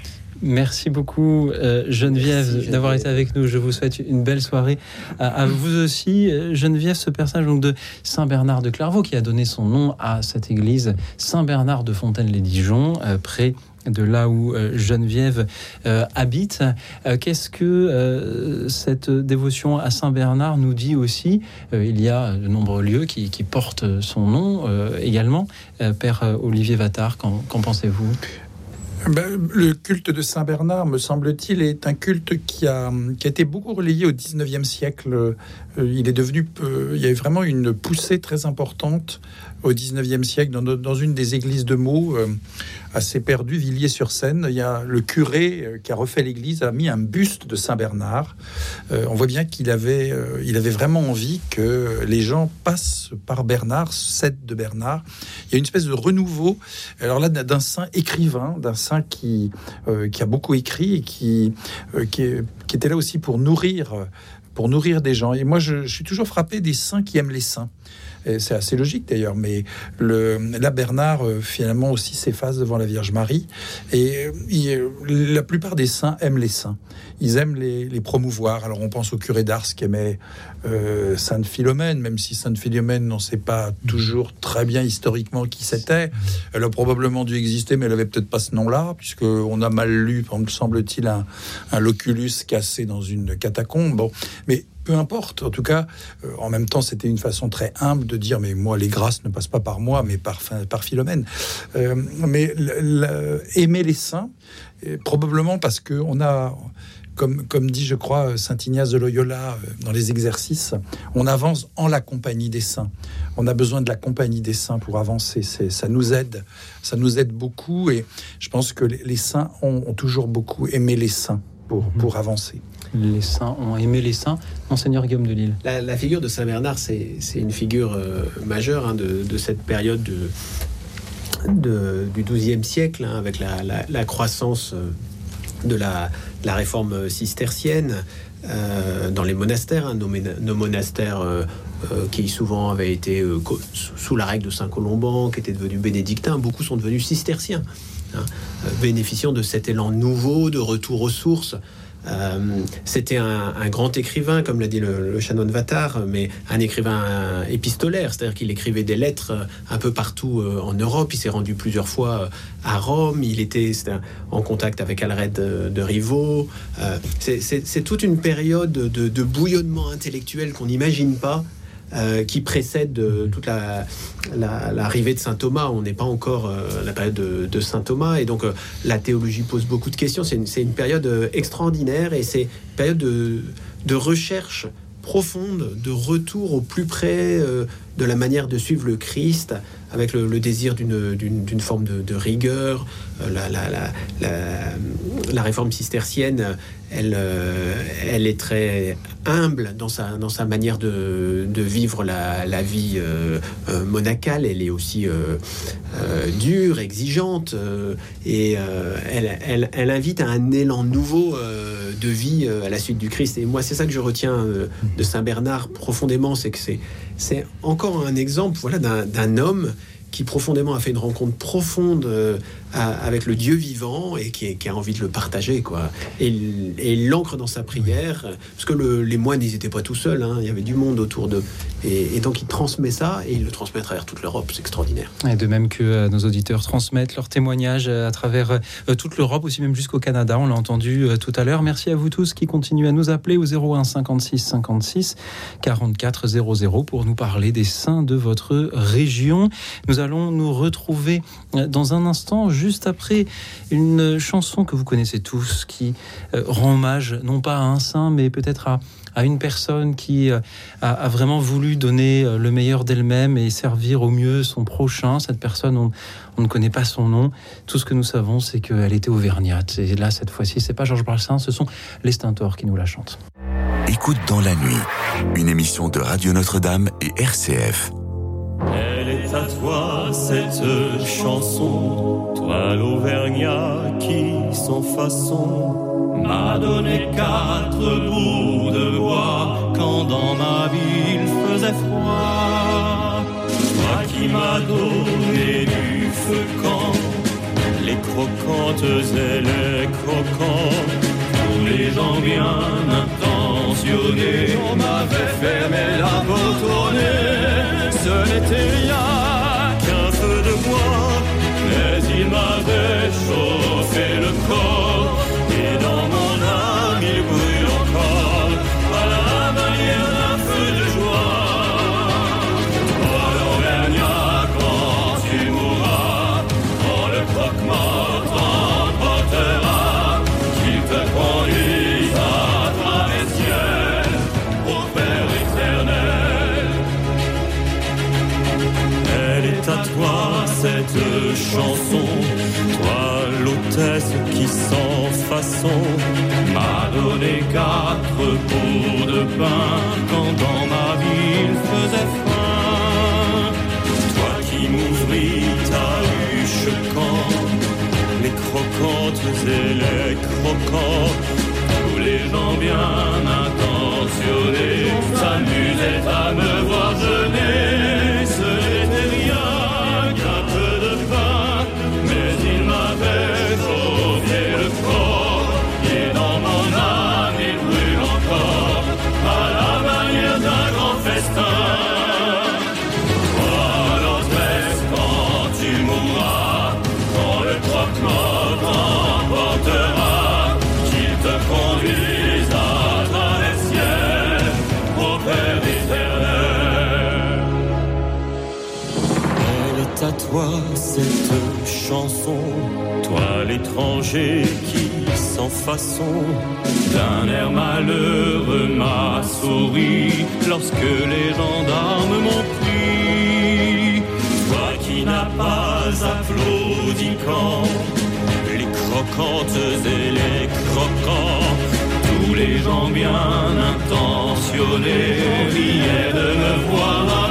Merci beaucoup euh, Geneviève, d'avoir été avec nous. Je vous souhaite une belle soirée à, vous aussi. Euh, Geneviève, ce personnage donc, de Saint Bernard de Clairvaux qui a donné son nom à cette église Saint Bernard de Fontaine-les-Dijon, euh, près de là où Geneviève habite. Qu'est-ce que cette dévotion à Saint Bernard nous dit aussi? Il y a de nombreux lieux qui, portent son nom également. Père Olivier Vattard, qu'en pensez-vous? Ben, le culte de Saint Bernard, me semble-t-il, est un culte qui a, été beaucoup relayé au 19e siècle. Euh, il est devenu, euh, il y a vraiment une poussée très importante au 19e siècle dans, une des églises de Meaux, euh, assez perdue, Villiers-sur-Seine. Il y a le curé euh, qui a refait l'église, a mis un buste de Saint-Bernard. Euh, on voit bien qu'il avait, avait vraiment envie que les gens passent par Bernard, cèdent de Bernard. Il y a une espèce de renouveau, alors là, d'un saint écrivain, d'un saint qui, qui a beaucoup écrit et qui, qui, était là aussi pour nourrir, pour nourrir des gens. Et moi, je suis toujours frappé des saints qui aiment les saints c'est assez logique d'ailleurs, mais le, là, Bernard, euh, finalement, aussi s'efface devant la Vierge Marie. Et euh, la plupart des saints aiment les saints. Ils aiment les, promouvoir. Alors, on pense au curé d'Ars qui aimait euh, Sainte Philomène, même si Sainte Philomène, on ne sait pas toujours très bien historiquement qui c'était. Elle a probablement dû exister, mais elle avait peut-être pas ce nom-là, puisqu'on a mal lu, semble-t-il, un, un loculus cassé dans une catacombe. Bon, mais peu importe. En tout cas, euh, en même temps, c'était une façon très humble de dire, mais moi, les grâces ne passent pas par moi, mais par, par Philomène. Euh, mais aimer les saints, probablement parce que on a comme, comme, dit, je crois, Saint Ignace de Loyola euh, dans les exercices, on avance en la compagnie des saints. On a besoin de la compagnie des saints pour avancer. Ça nous aide, ça nous aide beaucoup. Et je pense que les, saints ont, toujours beaucoup aimé les saints pour, mhm. pour avancer les saints ont aimé les saints. Monseigneur Guillaume de Lille. La, figure de Saint Bernard, c'est une figure euh, majeure hein, de, cette période de, du XIIe siècle, hein, avec la, croissance euh, de la, réforme cistercienne. Euh, dans les monastères, hein, nos, monastères qui souvent avaient été sous la règle de Saint Colomban, qui étaient devenus bénédictins, beaucoup sont devenus cisterciens, bénéficiant de cet élan nouveau de retour aux sources. Euh, c'était un, grand écrivain, comme l'a dit le, le, chanoine Vatar, mais un écrivain épistolaire, c'est-à-dire qu'il écrivait des lettres euh, un peu partout euh, en Europe. Il s'est rendu plusieurs fois à Rome. Il était, en contact avec Alred de, de c'est toute une période de, de bouillonnement intellectuel qu'on n'imagine pas. Euh, qui précède euh, toute l'arrivée la, de saint Thomas. On n'est pas encore euh, la période de, saint Thomas, et donc la théologie pose beaucoup de questions. C'est une, période extraordinaire et c'est une période de, de recherche profonde, de retour au plus près de la manière de suivre le Christ, avec le, désir d'une forme de, rigueur. Euh, la, la, la, réforme cistercienne, elle, euh, elle est très humble dans sa, dans sa manière de, vivre la, vie euh, monacale. Elle est aussi dure, exigeante, et elle, elle, elle, invite à un élan nouveau de vie à la suite du Christ. Et moi, c'est ça que je retiens de Saint Bernard profondément, c'est que c'est c'est encore un exemple voilà, d'un homme qui profondément a fait une rencontre profonde euh, avec le Dieu vivant et qui, a envie de le partager, quoi. Et, l'ancre dans sa prière, parce que les moines, ils n'étaient pas tout seuls, hein. il y avait du monde autour d'eux. Et, donc il transmet ça et il le transmet à travers toute l'Europe, c'est extraordinaire. Et de même que euh, nos auditeurs transmettent leurs témoignages euh, à travers toute l'Europe, aussi même jusqu'au Canada, on l'a entendu tout à l'heure. Merci à vous tous qui continuez à nous appeler au 01 56 56 44 00 pour nous parler des saints de votre région. Nous allons nous retrouver dans un instant juste après une chanson que vous connaissez tous qui euh, rend hommage non pas à un saint mais peut-être à, à une personne qui euh, a, vraiment voulu donner euh, le meilleur d'elle-même et servir au mieux son prochain. Cette personne, on, ne connaît pas son nom. Tout ce que nous savons, c'est qu'elle était auvergnate. Et là, cette fois-ci, c'est pas Georges Brassens, ce sont les Stintors qui nous la chantent. Écoute dans la nuit, une émission de Radio Notre-Dame et RCF. Elle est à toi cette chanson, toi l'Auvergnat qui sans façon m'a donné quatre bouts de bois quand dans ma ville faisait froid. Toi qui m'as donné du feu quand les croquantes et les croquants, tous les gens bien intentionnés, on m'avait fermé la peau tournée ce n'était rien qu'un feu de bois, mais il m'avait chauffé le corps, toi l'hôtesse qui sans façon m'a donné quatre pots de pain quand dans ma ville faisait faim. Toi qui m'ouvris ta huche quand les croquantes et les croquants, tous les gens bien intentionnés s'amusaient à me voir jeûner. L'étranger qui, sans façon, d'un air malheureux m'a souri lorsque les gendarmes m'ont pris. Toi qui n'as pas applaudi quand les croquantes et les croquants, tous les gens bien intentionnés riaient de me voir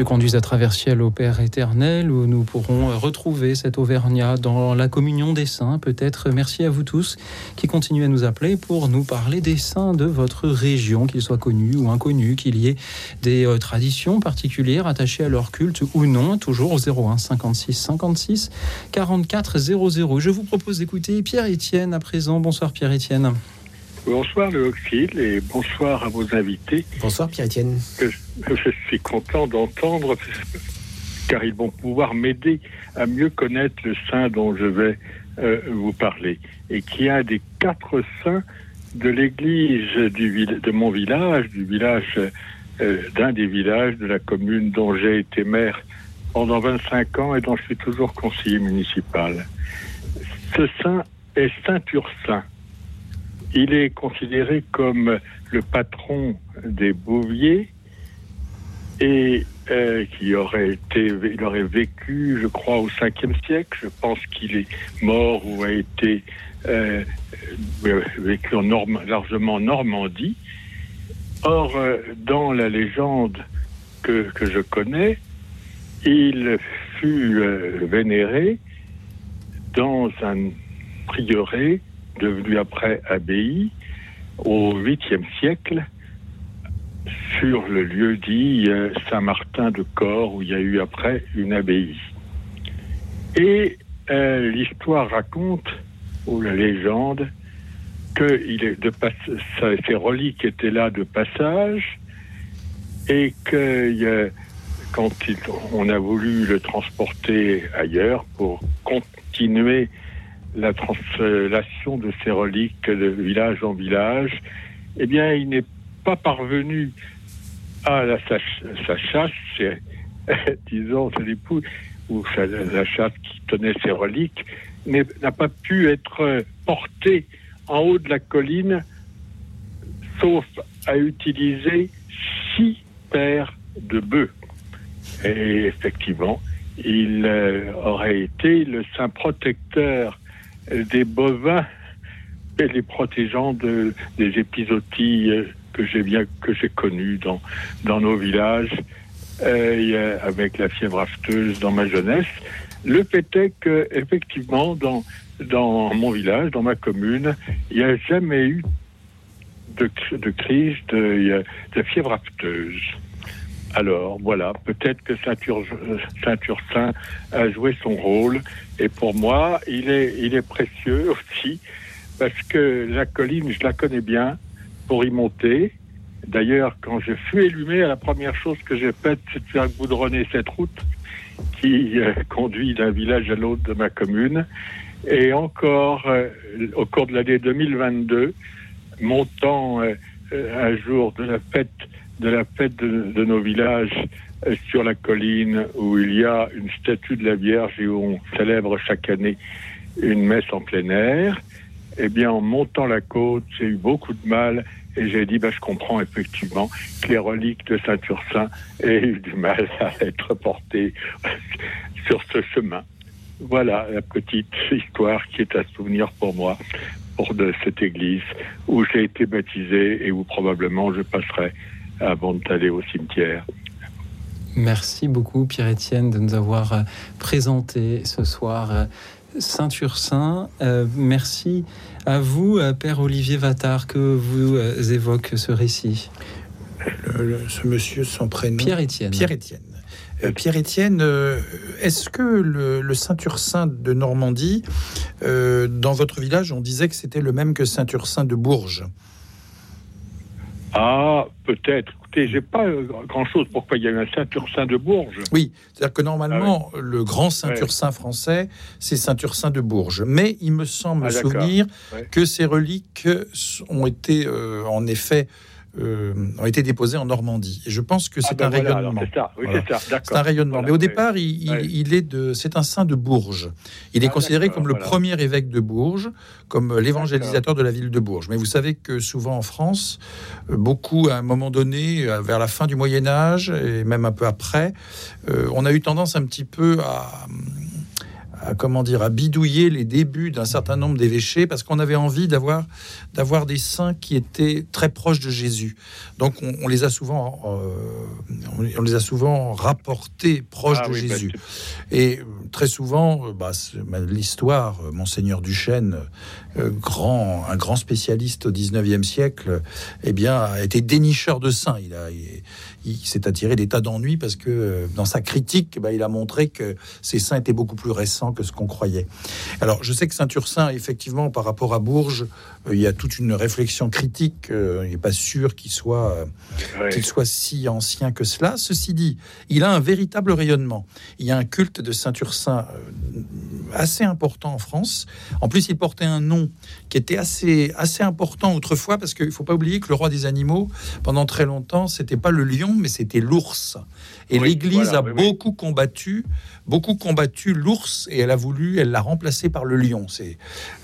te conduise à travers ciel au Père éternel, où nous pourrons retrouver cet Auvergnat dans la communion des saints. Peut-être merci à vous tous qui continuez à nous appeler pour nous parler des saints de votre région, qu'ils soient connus ou inconnus, qu'il y ait des euh, traditions particulières attachées à leur culte ou non. Toujours au 01 56 56 44 00. Je vous propose d'écouter Pierre-Étienne à présent. Bonsoir Pierre-Étienne. Bonsoir le Oxyle et bonsoir à vos invités. Bonsoir Pierre-Étienne. je, je suis content d'entendre car ils vont pouvoir m'aider à mieux connaître le saint dont je vais euh, vous parler et qui est un des quatre saints de l'église de mon village, du village euh, d'un des villages de la commune dont j'ai été maire pendant 25 ans et dont je suis toujours conseiller municipal. Ce saint est Saint Ursin. Il est considéré comme le patron des Bouviers et euh, qui aurait été, il aurait vécu, je crois, au 5e siècle. Je pense qu'il est mort ou a été euh, euh, vécu en Norm- largement en Normandie. Or, euh, dans la légende que, je connais, il fut vénéré dans un prieuré devenu après abbaye au 8e siècle sur le lieu dit euh, Saint-Martin de Corps où il y a eu après une abbaye. Et euh, l'histoire raconte, ou la légende, que il est de reliques étaient là de passage et que quand on a voulu le transporter ailleurs pour continuer la translation de ces reliques de village en village, eh bien, il n'est pas parvenu à la, sa, sa chasse, disons, c'est l'époux, ou sa- la chasse qui tenait ses reliques, n'a pas pu être porté en haut de la colline, sauf à utiliser six paires de bœufs. Et effectivement, il euh, aurait été le saint protecteur des bovins et les protégeant de, des épizooties euh, que j'ai bien connues dans, nos villages euh, euh, avec la fièvre afteuse dans ma jeunesse. Le fait est que effectivement dans dans mon village, dans ma commune, il n'y a jamais eu de crise de, de fièvre afteuse. Alors voilà, peut-être que Saint-Ur- Saint-Ursin a joué son rôle et pour moi, il est, il est précieux aussi parce que la colline, je la connais bien pour y monter. D'ailleurs, quand je fus élu maire, la première chose que j'ai faite, c'est de faire goudronner cette route qui euh, conduit d'un village à l'autre de ma commune. Et encore, euh, au cours de l'année 2022, montant euh, euh, un jour de la fête de la fête de, nos villages euh, sur la colline où il y a une statue de la Vierge et où on célèbre chaque année une messe en plein air. Eh bien, en montant la côte, j'ai eu beaucoup de mal et j'ai dit, bah, je comprends effectivement que les reliques de Saint-Ursin aient eu du mal à être portées sur ce chemin. Voilà la petite histoire qui est à souvenir pour moi, pour de cette église où j'ai été baptisé et où probablement je passerai avant d'aller au cimetière. Merci beaucoup Pierre-Étienne de nous avoir euh, présenté ce soir euh, Saint-Ursin. Euh, merci à vous, Père Olivier Vattard, que vous évoque ce récit. Le- le- ce monsieur, son prénom Pierre-Étienne. Pierre-Étienne. Euh, Pierre-Étienne, euh, est-ce que le, le Saint-Ursin de Normandie, euh, dans votre village, on disait que c'était le même que Saint-Ursin de Bourges? Ah, peut-être. Écoutez, j'ai pas euh, grand-chose. Pourquoi il y a eu un Saint-Ursin de Bourges Oui, c'est-à-dire que normalement, Ah le grand Saint-Ursin français, c'est Saint-Ursin de Bourges. Mais il me semble Ah, me souvenir Ouais. que ces reliques ont été, euh, en effet, euh, ont été déposées en Normandie. Et je pense que c'est Ah, ben un voilà, rayonnement. c'est ça, oui, Voilà. c'est ça, d'accord. C'est un rayonnement. Voilà, Mais au oui. départ, il, il- Ouais. il est de, c'est un saint de Bourges. Il est Ah, considéré comme le premier évêque de Bourges, comme euh, l'évangélisateur de la ville de Bourges. Mais vous savez que souvent en France, euh, beaucoup, à un moment donné, vers la fin du Moyen Âge et même un peu après, euh, on a eu tendance un petit peu à, à, comment dire, à bidouiller les débuts d'un certain nombre d'évêchés parce qu'on avait envie d'avoir d'avoir des saints qui étaient très proches de Jésus. Donc on, on les a souvent euh, on, les a souvent rapportés proches Ah de oui, bah, Jésus. Et euh, très souvent, euh, bah, bah, l'histoire, Monseigneur Duchesne, euh, grand, un grand spécialiste au 19e siècle, eh bien, a été dénicheur de saints. Il, a, il, il s'est attiré des tas d'ennuis parce que euh, dans sa critique, bah, il a montré que ces saints étaient beaucoup plus récents que ce qu'on croyait. Alors, je sais que Saint-Ursin, effectivement, par rapport à Bourges, il y a toute une réflexion critique. euh, il n'est pas sûr qu'il soit, euh, Ouais. qu'il soit si ancien que cela. Ceci dit, il a un véritable rayonnement. Il y a un culte de Saint-Ursin euh, assez important en France. En plus, il portait un nom qui était assez, assez important autrefois, parce qu'il ne faut pas oublier que le roi des animaux, pendant très longtemps, c'était pas le lion, mais c'était l'ours. Et Oui, l'Église voilà, a oui, oui. beaucoup combattu, beaucoup combattu l'ours, et elle a voulu, elle l'a remplacé par le lion. C'est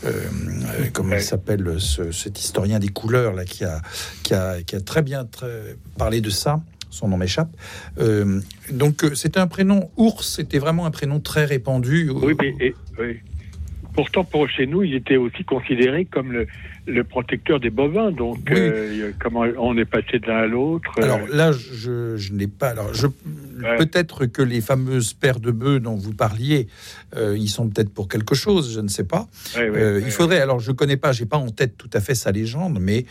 euh, euh, comment il s'appelle ce- cet historien des couleurs là qui a, qui a, qui a très bien très- parlé de ça. Son nom m'échappe. Euh, donc euh, c'était un prénom ours, c'était vraiment un prénom très répandu. Oui, mais et- oui. pourtant, pour chez nous, il était aussi considéré comme le, le protecteur des bovins. Donc, Oui. euh, comment on est passé de l'un à l'autre euh, Alors là, je, je n'ai pas. Alors, je, peut-être que les fameuses paires de bœufs dont vous parliez, euh, ils sont peut-être pour quelque chose. Je ne sais pas. Ouais, ouais, Euh, ouais, il faudrait. Alors, je connais pas. J'ai pas en tête tout à fait sa légende, mais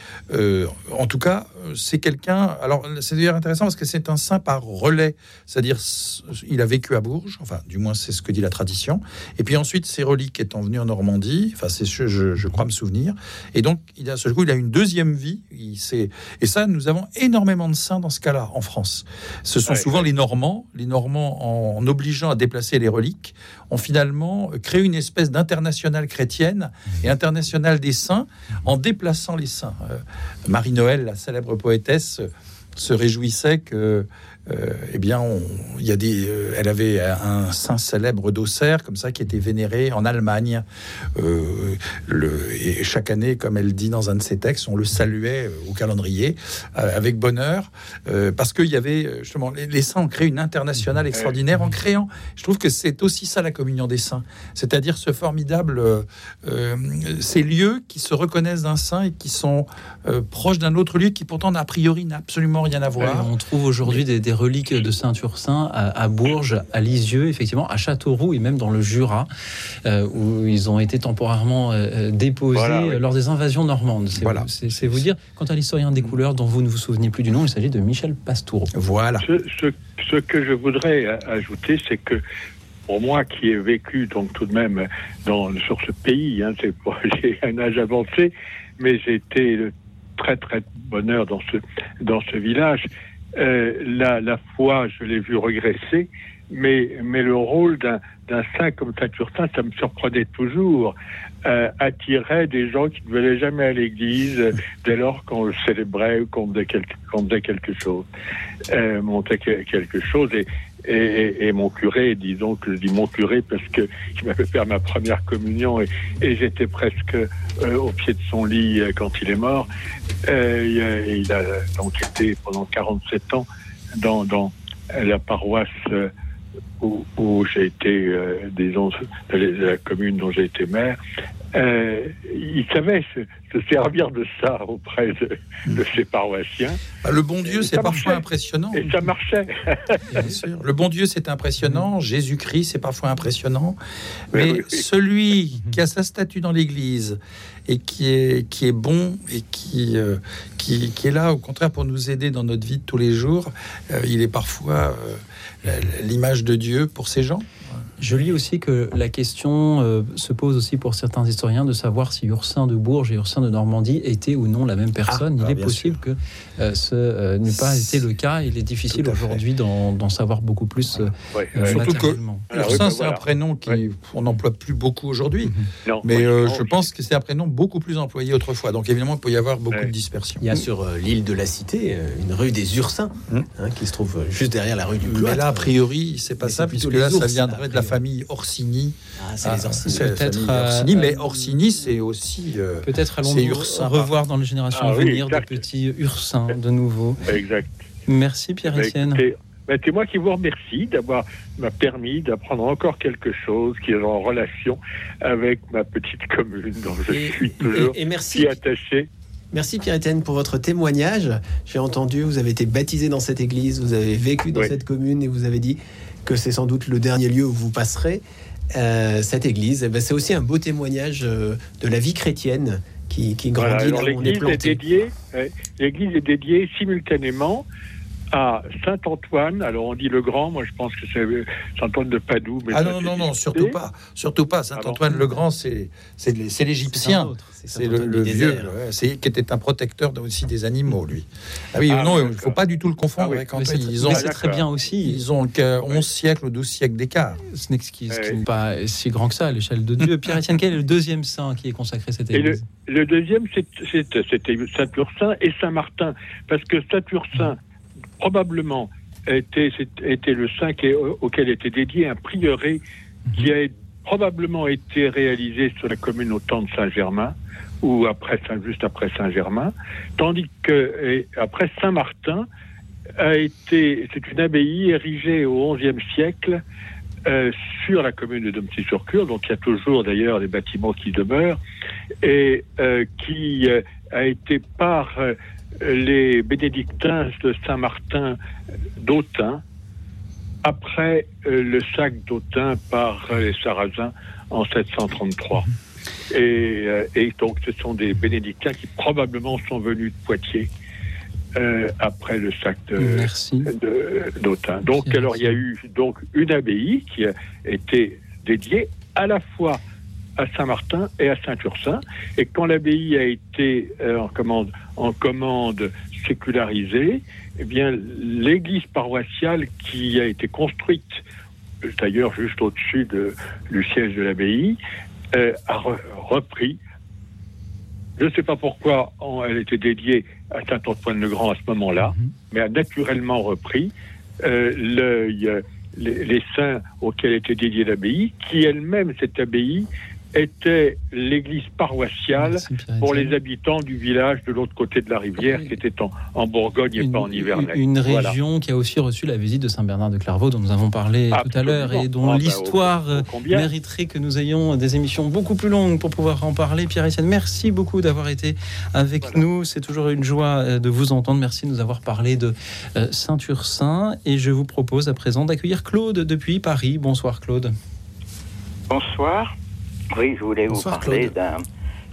en tout cas, c'est quelqu'un. Alors, c'est d'ailleurs intéressant parce que c'est un saint par relais, c'est-à-dire il a vécu à Bourges. Enfin, du moins, c'est ce que dit la tradition. Et puis ensuite, ses reliques étant venues en Normandie. Enfin, c'est ce je, je crois me souvenir. Et donc, il a ce coup, il a une deuxième vie. Il et ça, nous avons énormément de saints dans ce cas-là en France. Ce sont Ouais, souvent les Normands. Les Normands, en obligeant à déplacer les reliques, ont finalement créé une espèce d'internationale chrétienne et internationale des saints en déplaçant les saints. Euh, Marie-Noël, la célèbre poétesse, se réjouissait que, euh, eh bien, on- il y a des, euh, elle avait un saint célèbre d'Auxerre comme ça qui était vénéré en Allemagne. Euh, le, et chaque année, comme elle dit dans un de ses textes, on le saluait au calendrier avec bonheur parce qu'il y avait justement les, les saints ont créé une internationale extraordinaire en créant. Je trouve que c'est aussi ça la communion des saints, c'est-à-dire ce formidable, ces lieux qui se reconnaissent d'un saint et qui sont proches d'un autre lieu qui pourtant a priori n'a absolument rien à voir. On trouve aujourd'hui des, des reliques de Saint-Ursin à, à Bourges, à Lisieux, effectivement, à Châteauroux et même dans le Jura, euh, où ils ont été temporairement euh, déposés Voilà, oui. lors des invasions normandes. C'est Voilà. c'est- c'est vous dire, quant à l'historien des couleurs dont vous ne vous souvenez plus du nom, il s'agit de Michel Pastoureau. Voilà. Ce, ce- ce que je voudrais ajouter, c'est que pour moi qui ai vécu donc tout de même dans, sur ce pays, hein, j'ai un âge avancé, mais j'ai été de très très bonheur dans ce dans ce village. Euh, la, la foi, je l'ai vu regresser, mais mais le rôle d'un saint comme Saint-Ursin, ça me surprenait toujours, euh, attirait des gens qui ne venaient jamais à l'église dès lors qu'on le célébrait ou qu'on faisait quelque, chose euh, montrait que- quelque chose. Et, et, et- et mon curé, disons que je dis mon curé parce que il m'avait fait ma première communion et, et j'étais presque euh, au pied de son lit euh, quand il est mort. Euh, il, a, donc été pendant 47 ans dans, dans la paroisse euh, où, où j'ai été, euh, disons, de la commune dont j'ai été maire, euh, il savait se, se servir de ça auprès de, de ses paroissiens. Bah, le bon Dieu, c'est parfois marchait. impressionnant. Et ça marchait. Bien sûr. Le bon Dieu, c'est impressionnant. Jésus-Christ, c'est parfois impressionnant. Mais oui, oui. celui qui a sa statue dans l'Église et qui est, qui est bon et qui, euh, qui, qui est là, au contraire, pour nous aider dans notre vie de tous les jours, euh, il est parfois euh, l'image de Dieu pour ces gens? Je lis aussi que la question euh, se pose aussi pour certains historiens de savoir si Ursin de Bourges et Ursin de Normandie étaient ou non la même personne. Ah, Il est bien possible que euh, ce euh, n'ait pas été le cas. Il est difficile aujourd'hui d'en savoir beaucoup plus. euh, Ouais, ouais. Surtout que. Alors, oui, Ursin, bah, c'est voilà. un prénom qui on n'emploie plus beaucoup aujourd'hui. Non, Mais euh, non, je pense que c'est un prénom beaucoup plus employé autrefois. Donc évidemment, il peut y avoir beaucoup de dispersion. Il y a sur euh, l'île de la Cité euh, une rue des Ursins Hmm. hein, qui se trouve juste derrière la rue du Mais Cloître. là, a priori, c'est pas Mais ça, puisque là, ça viendrait de la. Famille Orsini. Ah, c'est Ah, les Orsini. c'est la Peut-être, euh, Orsini, mais Orsini, c'est aussi. euh, Peut-être allons-nous Ursin. revoir dans les générations Ah à oui, venir de exact. petits Ursins de nouveau. Exact. Merci Bah, Pierre-Étienne. écoutez, bah, c'est moi qui vous remercie d'avoir m'a permis d'apprendre encore quelque chose qui est en relation avec ma petite commune dont je Et- suis toujours et- et merci. si attaché. Merci Pierre-Étienne pour votre témoignage. J'ai entendu, vous avez été baptisé dans cette église, vous avez vécu dans Oui. cette commune et vous avez dit que c'est sans doute le dernier lieu où vous passerez. Euh, cette église, Eh ben, c'est aussi un beau témoignage euh, de la vie chrétienne qui, qui Voilà, grandit alors là où on est planté. l'église est dédiée simultanément à Saint Antoine. Alors on dit le Grand, moi je pense que c'est euh, Saint Antoine de Padoue. Mais Ah non, non, non, surtout pas. Surtout pas. Saint-Antoine le Grand, c'est l'Égyptien. C'est le, le vieux, ouais, c'est qui était un protecteur aussi des animaux, lui. Ah oui, Ah, non, il ne faut pas du tout le confondre Ah oui, Mais Ils mais ont, c'est très bien aussi. ils ont que 11 siècles ou 12 siècles d'écart. Ce n'est ce qui, ce qui Ouais. n'est pas si grand que ça à l'échelle de Dieu. Pierre-Étienne, quel est le deuxième saint qui est consacré à cette Et le, église? le deuxième, c'était Saint-Ursin et Saint-Martin. Parce que Saint-Ursin, probablement, était, était le saint est- auquel était dédié un prieuré qui a probablement été réalisé sur la commune au temps de Saint-Germain ou après juste après Saint-Germain, tandis que après Saint-Martin a été, c'est une abbaye érigée au XIe siècle euh, sur la commune de Domcy-sur-Cure, donc il y a toujours d'ailleurs des bâtiments qui demeurent, et euh, qui euh, a été par euh, les bénédictins de Saint-Martin d'Autun, après euh, le sac d'Autun par euh, les Sarrasins en 733. Et, euh, et donc ce sont des bénédictins qui probablement sont venus de Poitiers euh, après le sac d'Autun. Donc, Merci. alors, il y a eu donc une abbaye qui a été dédiée à la fois à Saint-Martin et à Saint-Ursin. Et quand l'abbaye a été euh, en commande, en commande sécularisée, eh bien, l'église paroissiale qui a été construite, d'ailleurs juste au-dessus de, du siège de l'abbaye, euh, a re- repris. Je ne sais pas pourquoi elle était dédiée à Saint-Antoine-le-Grand à ce moment-là, Mhm. mais a naturellement repris euh, l'œil, euh, les, les saints auxquels était dédiée l'abbaye, qui elle-même, cette abbaye, était l'église paroissiale pour les habitants du village de l'autre côté de la rivière, qui était en, en Bourgogne et une, pas en Nivernais. une Voilà. région qui a aussi reçu la visite de Saint-Bernard de Clairvaux, dont nous avons parlé tout à l'heure, et dont Ah, bah, l'histoire mériterait que nous ayons des émissions beaucoup plus longues pour pouvoir en parler. Pierre-Etienne, merci beaucoup d'avoir été avec Voilà. nous. C'est toujours une joie euh, de vous entendre. Merci de nous avoir parlé de euh, Saint-Ursin. Et je vous propose à présent d'accueillir Claude depuis Paris. Bonsoir Claude. Bonsoir. Oui, je voulais Bonsoir, vous parler d'un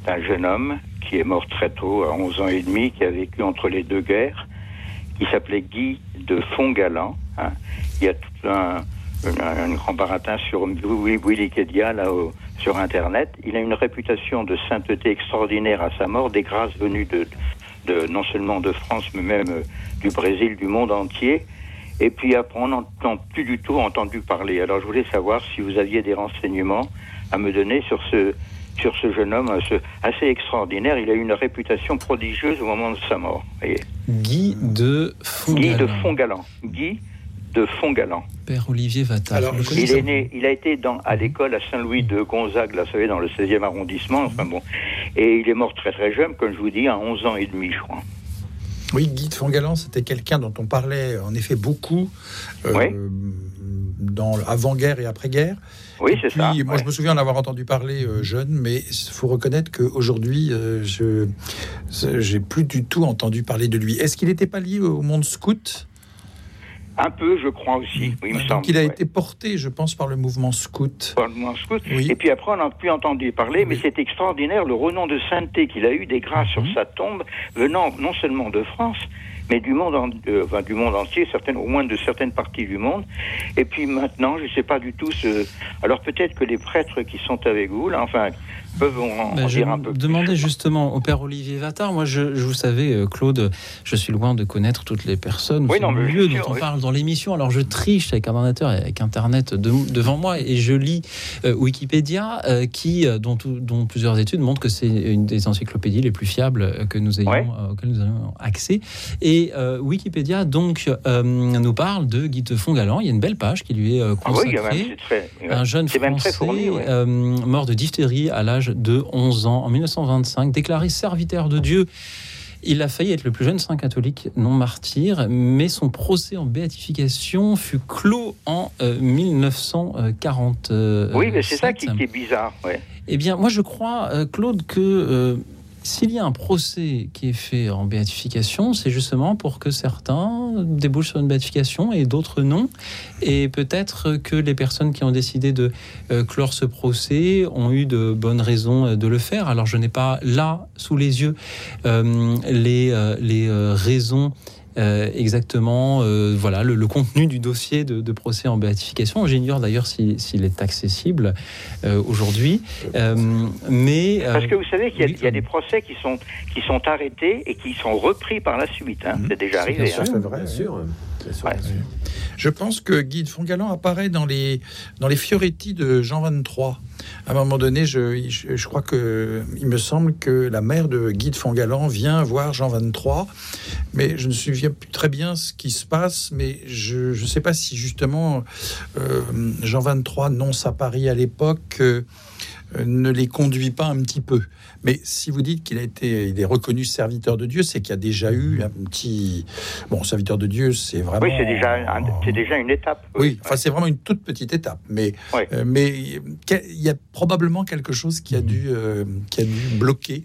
d'un jeune homme qui est mort très tôt, à 11 ans et demi, qui a vécu entre les deux guerres, qui s'appelait Guy de Fontgalan. hein. Il y a tout un, un, un grand baratin sur Wi- Wikipédia, là, au- sur Internet. Il a une réputation de sainteté extraordinaire à sa mort, des grâces venues de, de non seulement de France, mais même euh, du Brésil, du monde entier. Et puis après, on n'entend plus du tout entendu parler. Alors je voulais savoir si vous aviez des renseignements à me donner sur ce, sur ce jeune homme ce- assez extraordinaire. Il a eu une réputation prodigieuse au moment de sa mort. voyez. Guy de Guy de Fongalan. Guy de Fontgalan. Père Olivier Vatal. Alors, Il est né, il a été dans, à l'école à Saint-Louis de Gonzague, là, vous savez, dans le 16e arrondissement. Enfin bon. Et il est mort très très jeune, comme je vous dis, à 11 ans et demi, je crois. Oui, Guy de Fongalan, c'était quelqu'un dont on parlait en effet beaucoup euh, dans avant-guerre et après-guerre. Oui, c'est ça. Moi, je me souviens en avoir entendu parler euh, jeune, mais il faut reconnaître qu'aujourd'hui, euh, je j'ai plus du tout entendu parler de lui. Est-ce qu'il n'était pas lié au monde scout? Un peu, je crois aussi. Oui, il me Donc, semble, il a ouais. été porté, je pense, par le mouvement scout. Par le mouvement scout. Et puis après, on n'a plus entendu parler, mais c'est extraordinaire le renom de sainteté qu'il a eu, des grâces sur Mhm. sa tombe, venant non seulement de France, mais du monde, en- euh, du monde entier, certaines, au moins de certaines parties du monde. Et puis maintenant, je ne sais pas du tout ce. Alors peut-être que les prêtres qui sont avec vous, là, enfin, peuvent en, Ben, en je dire un peu. demandais justement au père Olivier Vattard. Moi, je, je vous savez, euh, Claude, je suis loin de connaître toutes les personnes, Oui, non, les mais lieux bien dont sûr, on oui. parle dans l'émission. Alors, je triche avec un ordinateur et avec Internet de- devant moi et je lis euh, Wikipédia, euh, qui, dont, plusieurs études montrent que c'est une des encyclopédies les plus fiables que nous ayons, euh, auxquelles nous avons accès. Et Wikipédia, donc, nous parle de Guy de Fongalan. Il y a une belle page qui lui est euh, Ah oui, il y a consacrée. même, très. Un jeune c'est même Français très fourni, mort de diphtérie à l'âge de 11 ans en 1925, déclaré serviteur de Dieu. Il a failli être le plus jeune saint catholique non martyr, mais son procès en béatification fut clos en euh, 1940. oui, mais c'est ça qui, qui est bizarre. Ouais. Eh bien, moi, je crois, euh, Claude, que euh, s'il y a un procès qui est fait en béatification, c'est justement pour que certains débouchent sur une béatification et d'autres non. Et peut-être que les personnes qui ont décidé de euh, clore ce procès ont eu de bonnes raisons euh, de le faire. Alors, je n'ai pas là, sous les yeux, euh, les, les raisons. Euh, exactement, euh, voilà le, le contenu du dossier de, de procès en béatification. J'ignore d'ailleurs si- s'il est accessible euh, aujourd'hui, Euh, mais euh, Parce que vous savez qu'il y, a- il y a des procès qui sont, qui sont arrêtés et qui sont repris par la suite. hein. C'est déjà arrivé. Bien sûr, hein. vrai, Bien sûr. Ouais. Je pense que Guy de Fongalan apparaît dans les, dans les Fioretti de Jean 23. À un moment donné, je, je, je crois que il me semble que la mère de Guy de Fongalan vient voir Jean 23, mais je ne me souviens plus très bien ce qui se passe, mais je ne sais pas si justement euh, Jean 23 nonce à Paris à l'époque euh, ne les conduit pas un petit peu. Mais si vous dites qu'il a été, il est reconnu serviteur de Dieu, c'est qu'il y a déjà eu un petit, bon, serviteur de Dieu, c'est vraiment. Oui, c'est déjà, un- c'est déjà une étape. Oui, enfin c'est vraiment une toute petite étape, mais euh, mais il y a probablement quelque chose qui a dû euh, qui a dû bloquer.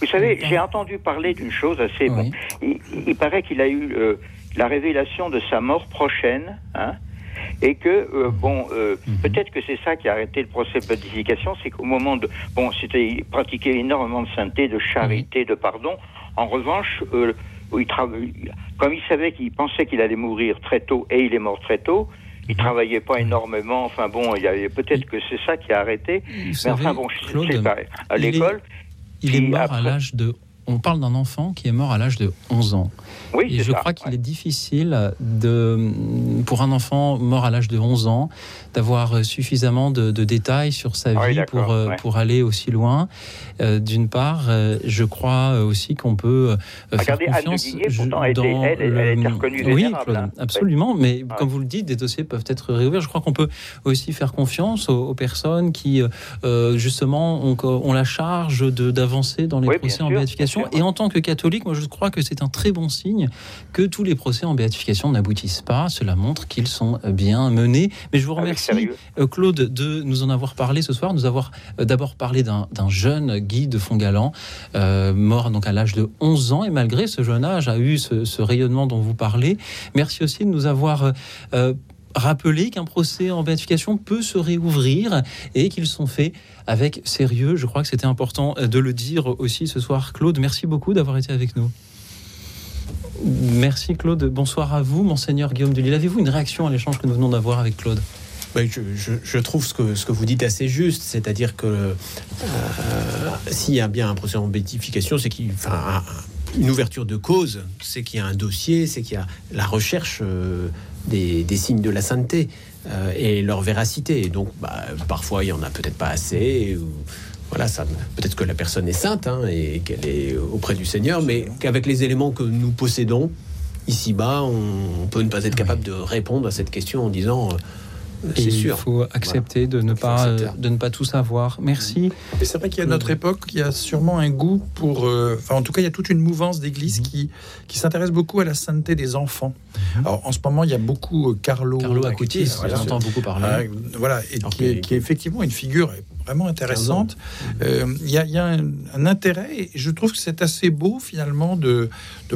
Vous savez, j'ai entendu parler d'une chose assez. Bon, il, il paraît qu'il a eu euh, la révélation de sa mort prochaine, hein, et que euh, bon, euh, peut-être que c'est ça qui a arrêté le procès de béatification, c'est qu'au moment de bon, c'était il pratiquait énormément de sainteté, de charité, de pardon. En revanche, euh, il comme il savait qu'il pensait qu'il allait mourir très tôt, et il est mort très tôt. Il travaillait pas énormément. Enfin bon, il y avait peut-être que c'est ça qui a arrêté. Mais savez, enfin bon, je- Claude, c'est pas à il est- l'école. il est mort à l'âge de. On parle d'un enfant qui est mort à l'âge de 11 ans. Oui, Et je ça, crois qu'il est difficile de, pour un enfant mort à l'âge de 11 ans d'avoir suffisamment de, de détails sur sa Ah vie pour, euh, ouais. pour aller aussi loin. Euh, D'une part, euh, je crois aussi qu'on peut euh, faire Regardez, Anne de confiance je- pourtant, dans elle- elle reconnue Oui, Claude, hein. absolument. Mais Ouais. comme vous le dites, des dossiers peuvent être réouverts. Je crois qu'on peut aussi faire confiance aux, aux personnes qui, justement, ont, ont la charge d'avancer dans les Oui, procès en sûr, béatification. Et en tant que catholique, moi, je crois que c'est un très bon signe que tous les procès en béatification n'aboutissent pas. Cela montre qu'ils sont bien menés. Mais je vous Avec remercie, euh, Claude, de nous en avoir parlé ce soir. Nous avoir euh, d'abord parlé d'un jeune Guy de Fongalan, euh, mort donc à l'âge de 11 ans, et malgré ce jeune âge, a eu ce, ce rayonnement dont vous parlez. Merci aussi de nous avoir euh, rappelé qu'un procès en béatification peut se réouvrir et qu'ils sont faits avec sérieux. Je crois que c'était important de le dire aussi ce soir. Claude, merci beaucoup d'avoir été avec nous. Merci Claude. Bonsoir à vous, monseigneur Guillaume Delisle. Avez-vous une réaction à l'échange que nous venons d'avoir avec Claude? Ben, je, je- trouve ce que, ce que vous dites assez juste, c'est-à-dire que euh, s'il y a bien un procès en béatification, c'est qu'il, enfin, un- un- une ouverture de cause, c'est qu'il y a un dossier, c'est qu'il y a la recherche euh, des, signes de la sainteté euh, et leur véracité. Et donc, bah, parfois, il y en a peut-être pas assez. Voilà, ça, peut-être que la personne est sainte hein, et qu'elle est auprès du Seigneur, mais qu'avec les éléments que nous possédons ici-bas, on, on peut ne pas être capable de répondre à cette question en disant. euh, Et C'est il sûr. faut accepter de, ne faut pas, accepter. euh, de ne pas tout savoir. Merci. Et c'est vrai qu'il y a notre époque, il y a sûrement un goût pour. euh, Enfin, en tout cas, il y a toute une mouvance Mhm. d'églises qui, qui s'intéresse beaucoup à la sainteté des enfants. Alors, en ce moment, il y a beaucoup euh, Carlo, Mhm. Carlo Acutis, voilà. j'entends beaucoup parler. Voilà, et qui, est, qui est effectivement une figure vraiment intéressante. Euh, Il y a, un, intérêt, et je trouve que c'est assez beau finalement de,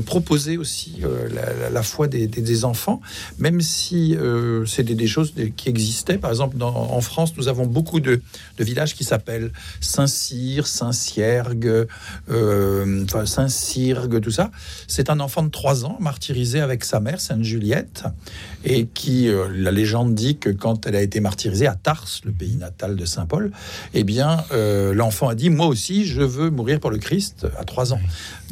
proposer aussi euh, la, foi des, enfants, même si euh, c'est des, choses qui existaient. Par exemple, en France, nous avons beaucoup de, villages qui s'appellent Saint-Cyr, Saint-Ciergue, euh, enfin Saint-Cyrgue, tout ça. C'est un enfant de 3 ans martyrisé avec sa mère, Sainte Juliette, et qui, euh, la légende dit que quand elle a été martyrisée à Tars, le pays natal de Saint Paul, eh bien, euh, l'enfant a dit, moi aussi, je veux mourir pour le Christ à 3 ans.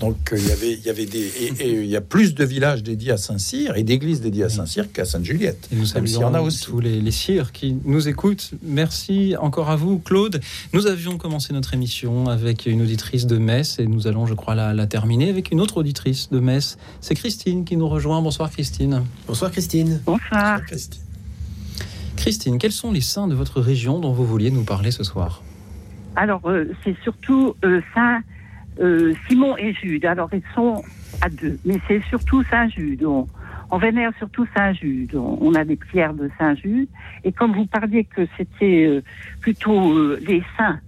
Donc, euh, il y avait, il y avait des, et, et il y a plus de villages dédiés à Saint-Cyr et d'églises dédiées à Saint-Cyr qu'à Sainte-Juliette. Et nous y en a saluons aussi. tous les, les cires qui nous écoutent. Merci encore à vous, Claude. Nous avions commencé notre émission avec une auditrice de Metz et nous allons, je crois, la, la terminer avec une autre auditrice de Metz. C'est Christine qui nous rejoint. Bonsoir, Christine. Bonsoir, Christine. Bonsoir. Christine, quels sont les saints de votre région dont vous vouliez nous parler ce soir? Alors, euh, c'est surtout euh, Saint euh, Simon et Jude. Alors, ils sont à deux, mais c'est surtout Saint Jude. On, on vénère surtout Saint Jude. On, on a des prières de Saint Jude. Et comme vous parliez que c'était plutôt les saints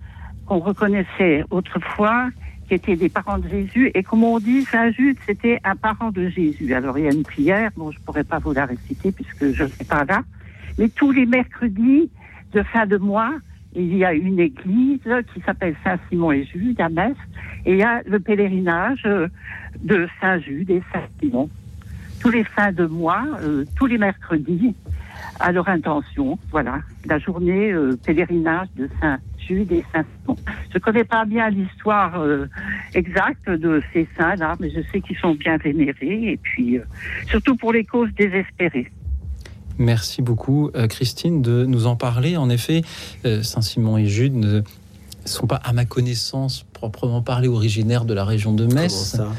qu'on reconnaissait autrefois, qui étaient des parents de Jésus, et comme on dit, Saint Jude, c'était un parent de Jésus. Alors, il y a une prière, bon, je pourrais pas vous la réciter puisque je ne suis pas là, mais tous les mercredis de fin de mois, il y a une église qui s'appelle Saint-Simon et Jude à Metz, et il y a le pèlerinage euh, de Saint-Jude et Saint-Simon. Tous les fins de mois, euh, tous les mercredis, à leur intention, voilà, la journée euh, pèlerinage de Saint-Jude et Saint-Simon. Je ne connais pas bien l'histoire euh, exacte de ces saints-là, mais je sais qu'ils sont bien vénérés, et puis euh, surtout pour les causes désespérées. Merci beaucoup, Christine, de nous en parler. En effet, Saint-Simon et Jude sont pas, à ma connaissance, proprement parlé, originaires de la région de Metz. Comment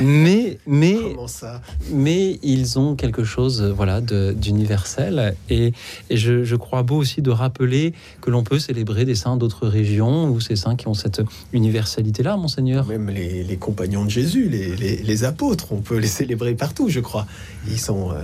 Mais, mais, Comment ça mais ils ont quelque chose voilà, d'universel. Et, et je, je crois beau aussi de rappeler que l'on peut célébrer des saints d'autres régions ou ces saints qui ont cette universalité-là, monseigneur. Même les, les compagnons de Jésus, les, les- les apôtres, on peut les célébrer partout, je crois. Ils sont euh,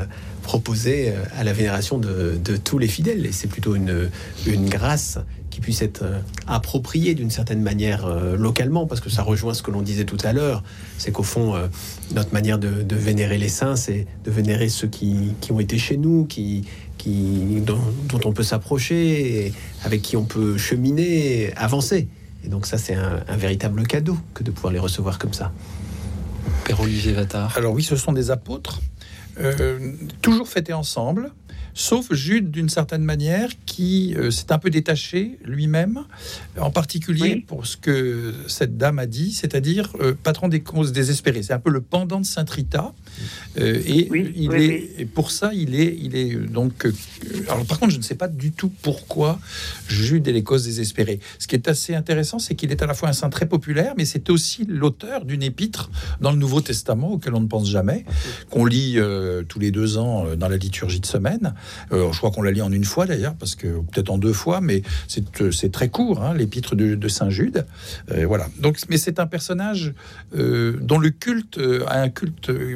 proposés euh, à la vénération de, de tous les fidèles. Et c'est plutôt une, une grâce qui puisse être euh, appropriée d'une certaine manière euh, localement, parce que ça rejoint ce que l'on disait tout à l'heure. C'est qu'au fond, euh, notre manière de, de vénérer les saints, c'est de vénérer ceux qui, qui ont été chez nous, qui, qui, dont, dont on peut s'approcher, avec qui on peut cheminer, avancer. Et donc ça, c'est un, un véritable cadeau que de pouvoir les recevoir comme ça. Père Olivier Vattard. Alors oui, ce sont des apôtres, euh, toujours fêtés ensemble, sauf Jude d'une certaine manière qui euh, s'est un peu détaché lui-même, en particulier pour ce que cette dame a dit, c'est-à-dire euh, patron des causes désespérées. C'est un peu le pendant de Saint Rita, Euh, et il oui, est pour ça il est il est donc euh, alors par contre je ne sais pas du tout pourquoi Jude et les causes désespérées. Ce qui est assez intéressant, c'est qu'il est à la fois un saint très populaire, mais c'est aussi l'auteur d'une épître dans le Nouveau Testament auquel on ne pense jamais, qu'on lit euh, tous les deux ans dans la liturgie de semaine. Je crois qu'on la lit en une fois d'ailleurs, parce que peut-être en deux fois, mais c'est très court, hein, l'épître de, de Saint Jude. Voilà. Donc, mais c'est un personnage dont le culte a un culte euh,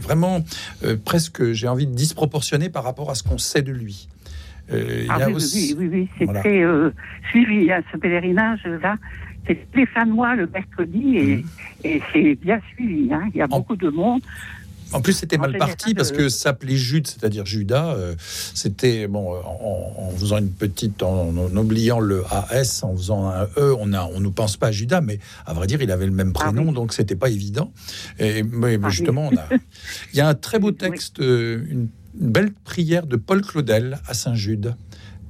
euh, presque, j'ai envie de disproportionné par rapport à ce qu'on sait de lui. Euh, il y Ah a oui, oui, aussi- oui, oui, oui, c'est Voilà. euh, suivi, hein, ce pèlerinage-là. C'est les mois le mercredi et, Mhm. et c'est bien suivi. hein. Il y a beaucoup de monde. En plus, c'était mal parti parce que s'appeler Jude, c'est-à-dire Judas, euh, c'était bon euh, en, en faisant une petite, en, en oubliant le AS, en faisant un E, on a, on ne pense pas à Judas, mais à vrai dire, il avait le même prénom, donc c'était pas évident. Et mais, mais justement, on a, il y a un très beau texte, euh, une, une belle prière de Paul Claudel à Saint Jude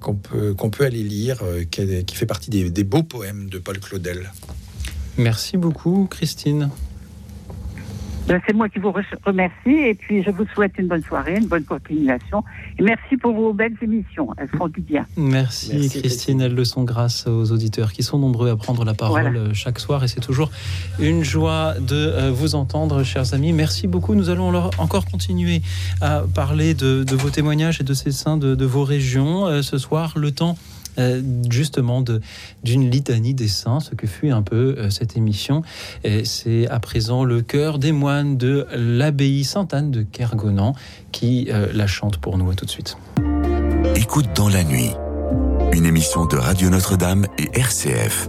qu'on peut qu'on peut aller lire, euh, qui, est- qui fait partie des, des beaux poèmes de Paul Claudel. Merci beaucoup, Christine. Ben, c'est moi qui vous re- remercie et puis je vous souhaite une bonne soirée, une bonne continuation. Et merci pour vos belles émissions. Elles font du bien. Merci, Merci, Christine. Elles le sont grâce aux auditeurs qui sont nombreux à prendre la parole Voilà. euh, chaque soir et c'est toujours une joie de euh, vous entendre, chers amis. Merci beaucoup. Nous allons alors encore continuer à parler de, de vos témoignages et de ces saints de, de vos régions. Euh, ce soir, le temps euh, justement de- d'une litanie des saints, ce que fut un peu euh, cette émission. Et c'est à présent le chœur des moines de l'abbaye Sainte-Anne de Kergonan qui euh, la chante pour nous. À tout de suite. Écoute dans la nuit. Une émission de Radio Notre-Dame et RCF.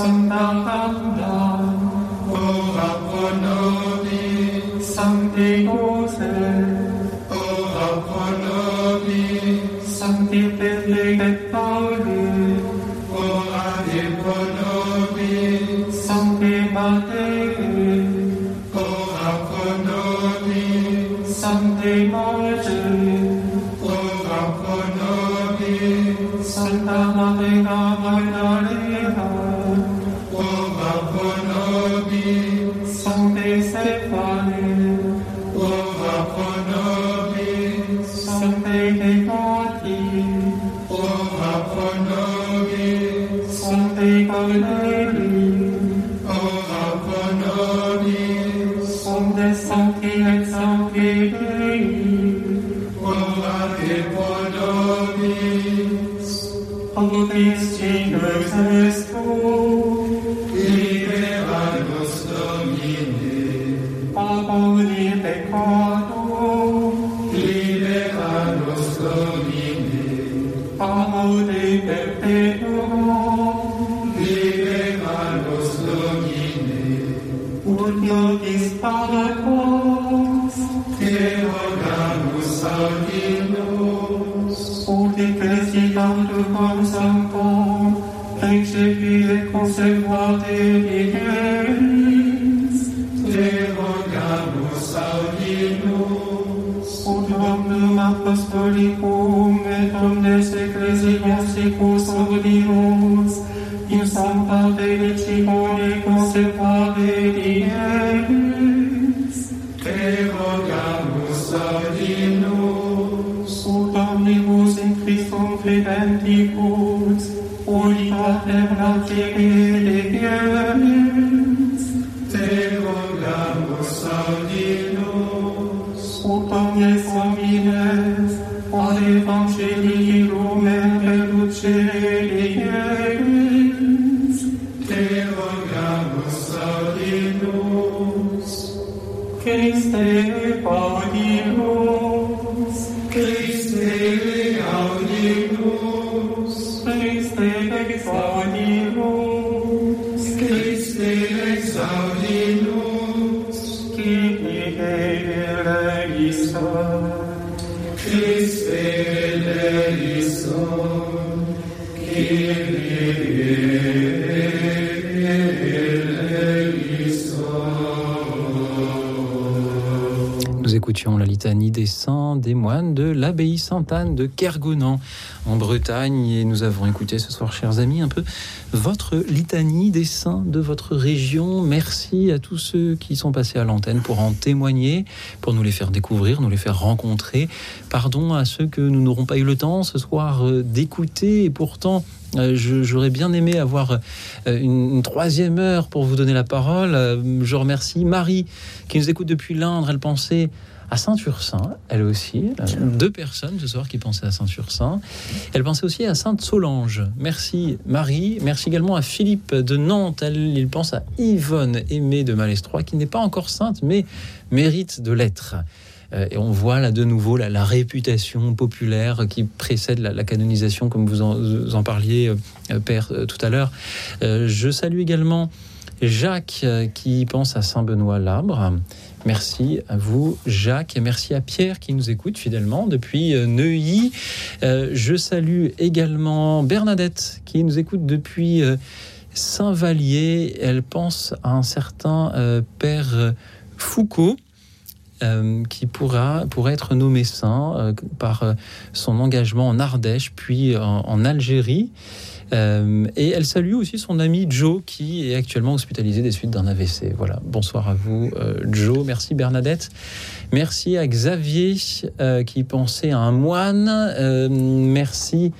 sundakam down. Sainte-Anne de Kergonan en Bretagne et nous avons écouté ce soir, chers amis, un peu votre litanie des saints de votre région. Merci à tous ceux qui sont passés à l'antenne pour en témoigner, pour nous les faire découvrir, nous les faire rencontrer. Pardon à ceux que nous n'aurons pas eu le temps ce soir euh, d'écouter et pourtant Euh, J'aurais bien aimé avoir euh, une, troisième heure pour vous donner la parole. Je remercie Marie qui nous écoute depuis l'Indre. Elle pensait à Saint-Ursin, elle aussi. Euh, Deux personnes ce soir qui pensaient à Saint-Ursin. Elle pensait aussi à Sainte-Solange. Merci Marie. Merci également à Philippe de Nantes. Elle, il pense à Yvonne Aimée de Malestroit, qui n'est pas encore sainte, mais mérite de l'être. Euh, et on voit là de nouveau la, la réputation populaire qui précède la, la canonisation, comme vous en, vous en parliez, euh, Père, euh, tout à l'heure. Euh, je salue également Jacques qui pense à Saint-Benoît-Labre. Merci à vous, Jacques, et merci à Pierre qui nous écoute fidèlement depuis euh, Neuilly. Euh, je salue également Bernadette qui nous écoute depuis euh, Saint-Vallier. Elle pense à un certain Père Foucault. qui pourra, être nommé saint par son engagement en Ardèche, puis en Algérie. Euh, et elle salue aussi son ami Joe, qui est actuellement hospitalisé des suites d'un AVC. Voilà. Bonsoir à vous, euh, Joe. Merci Bernadette. Merci à Xavier, euh, qui pensait à un moine. Merci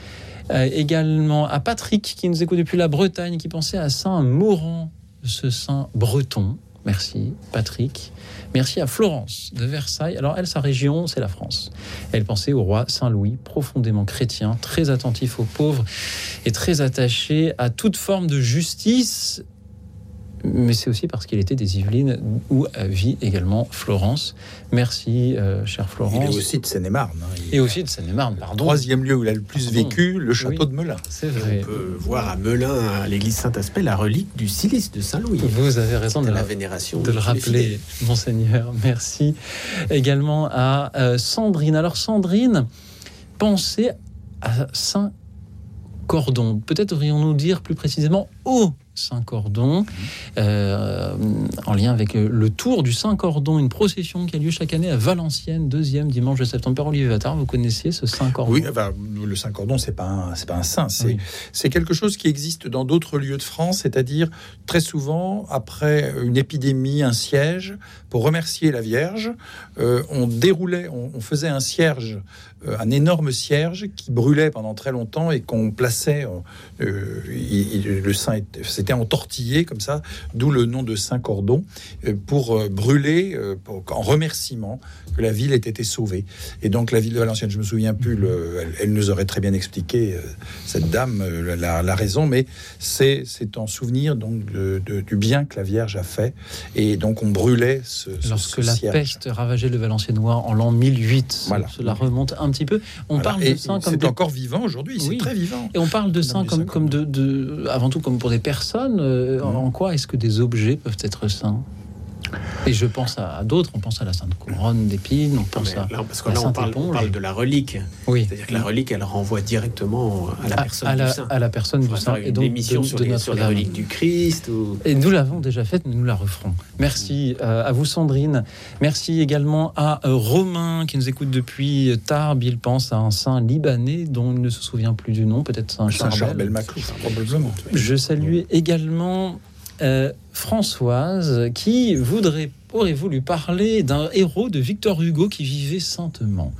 également à Patrick, qui nous écoute depuis la Bretagne, qui pensait à Saint Maurent, ce saint breton. Merci, Patrick. Merci à Florence de Versailles. Alors, elle, sa région, c'est la France. Elle pensait au roi Saint-Louis, profondément chrétien, très attentif aux pauvres et très attaché à toute forme de justice. Mais c'est aussi parce qu'il était des Yvelines où vit également Florence. Merci, euh, chère Il Florence. est aussi de Seine-et-Marne. hein. Il- Et aussi de Seine-et-Marne, pardon. Troisième lieu où il a le plus Pardon. vécu, le château Oui. de Melun. C'est On vrai. peut voir à Melun, à l'église Saint-Aspect, la relique du cilice de Saint-Louis. Vous avez raison de, de la la vénération. de le rappeler, monseigneur. Merci également à euh, Sandrine. Alors Sandrine, pensez à Saint Cordon. Peut-être devrions-nous dire plus précisément au Saint-Cordon, euh, en lien avec euh, le tour du Saint-Cordon, une procession qui a lieu chaque année à Valenciennes, deuxième dimanche de septembre. Père Olivier Vattard, vous connaissiez ce Saint-Cordon? Oui, le Saint-Cordon, c'est pas un, c'est pas un saint, c'est Oui. c'est quelque chose qui existe dans d'autres lieux de France, c'est-à-dire très souvent après une épidémie, un siège, pour remercier la Vierge, euh, on déroulait, on, faisait un cierge, euh, un énorme cierge qui brûlait pendant très longtemps et qu'on plaçait. euh, le saint était- c'était entortillé comme ça, d'où le nom de Saint-Cordon, euh, pour brûler pour- en remerciement que la ville ait été sauvée. Et donc la ville de Valenciennes, je me souviens plus, le- elle, nous aurait très bien expliqué cette dame la, raison, mais c'est en souvenir donc du bien que la Vierge a fait. Et donc on brûlait ce- Lorsque ce la peste ravageait le Valenciennois en l'an 1008, Voilà. cela remonte un petit peu. On Voilà. parle Et de saints comme c'est des encore vivant aujourd'hui, Oui. c'est très vivant. Et on parle de saints comme, saint comme de, de- avant tout comme pour des personnes. euh, Mhm. En quoi est-ce que des objets peuvent être saints Et je pense à, à d'autres. On pense à la Sainte Couronne d'épines. On Non, pense mais à là, parce que la là, on parle, on parle de la relique. oui. C'est-à-dire que la relique, elle renvoie directement à la À, personne à la, du saint. à la personne On du saint et une donc émission de, sur, de les, sur Notre-Dame. reliques du Christ. Ou... Et nous l'avons déjà faite, nous la referons. Merci euh, à vous, Sandrine. Merci également à euh, Romain qui nous écoute depuis Tarbes. Il pense à un saint libanais dont il ne se souvient plus du nom, peut-être Saint Charbel. Saint-Charbel Maclou, probablement. Je salue également euh, Françoise qui voudrait, aurait voulu parler d'un héros de Victor Hugo qui vivait saintement.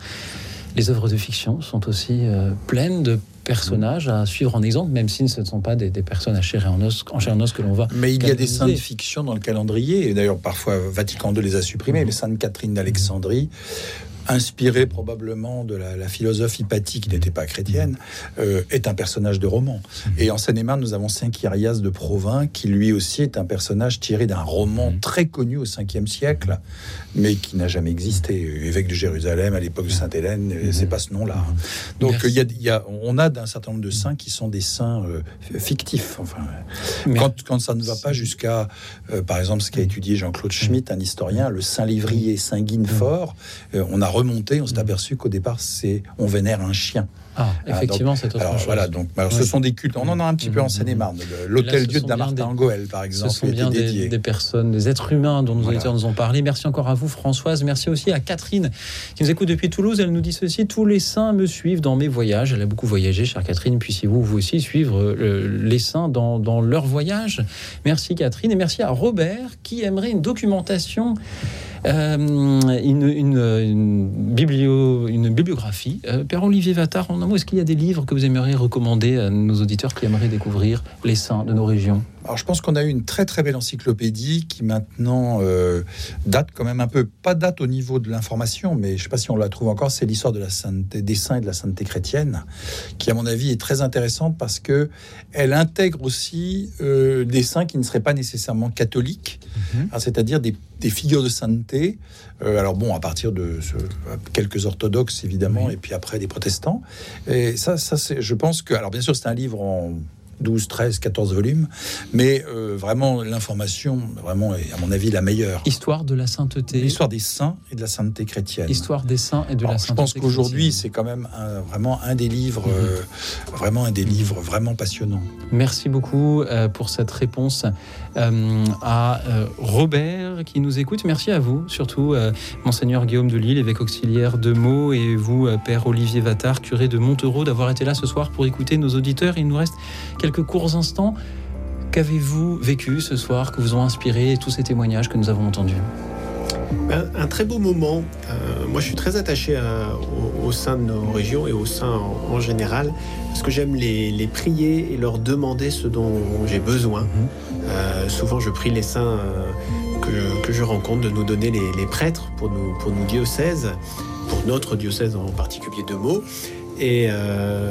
Les œuvres de fiction sont aussi euh, pleines de personnages à suivre en exemple, même si ce ne sont pas des, des personnes à chair et en os, en chair et os que l'on va. Mais il y a des saints de fiction dans le calendrier, et d'ailleurs parfois Vatican II les a supprimés, mais Sainte Catherine d'Alexandrie, inspirée probablement de la, la philosophe Hypatie, qui n'était pas chrétienne, euh, est un personnage de roman. Et en Seine-et-Marne, nous avons Saint Kyrias de Provins, qui lui aussi est un personnage tiré d'un roman très connu au 5e siècle, mais qui n'a jamais existé. Évêque de Jérusalem à l'époque de Sainte-Hélène, euh, c'est pas ce nom-là. Donc il y a, y a- on a d'un certain nombre de saints qui sont des saints euh, fictifs. Enfin, quand, quand ça ne va pas jusqu'à, euh, par exemple, ce qu'a étudié Jean-Claude Schmitt, un historien, le saint livrier saint Guinefort, on a remonté, on s'est aperçu qu'au départ, c'est on vénère un chien. Ah, Ah, effectivement, c'est autre Alors chose. voilà, donc alors, ce sont des cultes. On en a un petit peu en Mhm. Seine-et-Marne. L'hôtel ce Dieu de sont Damartin en Goël, par Ce exemple, sont était bien des, des personnes, des êtres humains dont nos Voilà. auditeurs nous ont parlé. Merci encore à vous, Françoise. Merci aussi à Catherine qui nous écoute depuis Toulouse. Elle nous dit ceci Tous les saints me suivent dans mes voyages. Elle a beaucoup voyagé, chère Catherine. Puissiez-vous, vous aussi, suivre euh, les saints dans, dans leurs voyages? Merci, Catherine. Et merci à Robert qui aimerait une documentation Euh, une, une, une biblio, une bibliographie. Euh, Père Olivier Vattard, en un mot, est-ce qu'il y a des livres que vous aimeriez recommander à nos auditeurs qui aimeraient découvrir les saints de nos régions? Alors je pense qu'on a eu une très très belle encyclopédie qui maintenant euh, date quand même un peu, pas date au niveau de l'information, mais je ne sais pas si on la trouve encore, c'est l'histoire de la sainteté, des saints et de la sainteté chrétienne, qui à mon avis est très intéressante parce que elle intègre aussi euh, des saints qui ne seraient pas nécessairement catholiques, Mhm. hein, c'est-à-dire des, des figures de sainteté. euh, alors bon, à partir de ce- quelques orthodoxes évidemment, et puis après des protestants. Et ça, ça c'est, je pense que, alors bien sûr, c'est un livre en 12, 13, 14 volumes, mais euh, vraiment l'information, vraiment, est à mon avis la meilleure. Histoire de la sainteté. L'histoire des saints et de la sainteté chrétienne. Histoire des saints et de Alors, la je sainteté. pense qu'aujourd'hui, c'est quand même un- vraiment un des livres, Mhm. euh, vraiment un des livres vraiment passionnants. Merci beaucoup euh, pour cette réponse à Robert qui nous écoute. Merci à vous, surtout Monseigneur Guillaume de Lille, évêque auxiliaire de Meaux, et vous, Père Olivier Vattard, curé de Montereau, d'avoir été là ce soir pour écouter nos auditeurs. Il nous reste quelques courts instants. Qu'avez-vous vécu ce soir, que vous ont inspiré tous ces témoignages que nous avons entendus Ben, un très beau moment. Euh, moi, je suis très attaché à- au, au sein de nos régions et au sein en, en général, parce que j'aime les, les prier et leur demander ce dont j'ai besoin. Euh, souvent, je prie les saints euh, que, je, que je rencontre de nous donner les, les prêtres pour pour nos diocèses, pour notre diocèse en particulier de Meaux. Et, euh,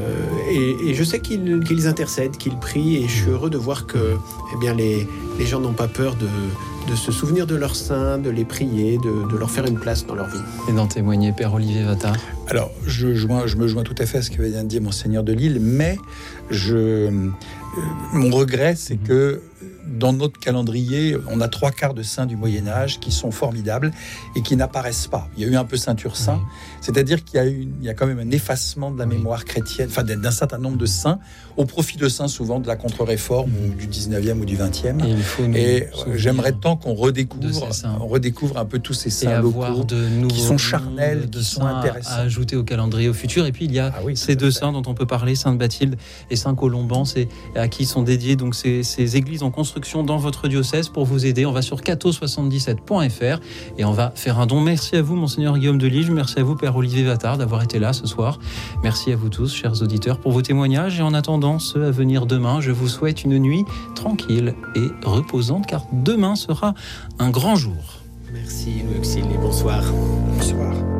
et, et je sais qu'ils intercèdent, qu'ils prient, et je suis heureux de voir que eh bien, les, les gens n'ont pas peur de, de se souvenir de leurs saints, de les prier, de, de leur faire une place dans leur vie. Et d'en témoigner, Père Olivier Vattard. Alors, je, joins- je me joins tout à fait à ce que vient de dire Monseigneur de Lille, mais je, euh, mon regret, c'est que dans notre calendrier, on a trois quarts de saints du Moyen Âge qui sont formidables et qui n'apparaissent pas. Il y a eu un peu ceinture saint, c'est-à-dire qu'il y a eu, il y a quand même un effacement de la mémoire chrétienne, enfin d'un certain nombre de saints, au profit de saints souvent de la contre-réforme ou du 19e ou du 20e. Et il faut Et euh, j'aimerais tant qu'on redécouvre, on redécouvre un peu tous ces et saints avoir locaux de qui sont charnels, de qui sont intéressants. à ajouter au calendrier au futur. Et puis il y a ces deux saints dont on peut parler, Sainte Bathilde et Saint Colomban, c'est à qui sont dédiées donc ces, ces églises en construction dans votre diocèse. Pour vous aider, on va sur cato77.fr et on va faire un don. Merci à vous, monseigneur Guillaume de Lige. Merci à vous, Père Olivier Vattard, d'avoir été là ce soir. Merci à vous tous, chers auditeurs, pour vos témoignages. Et en attendant ceux à venir demain, je vous souhaite une nuit tranquille et reposante, car demain sera un grand jour. Merci Louis Auxil et bonsoir. Bonsoir.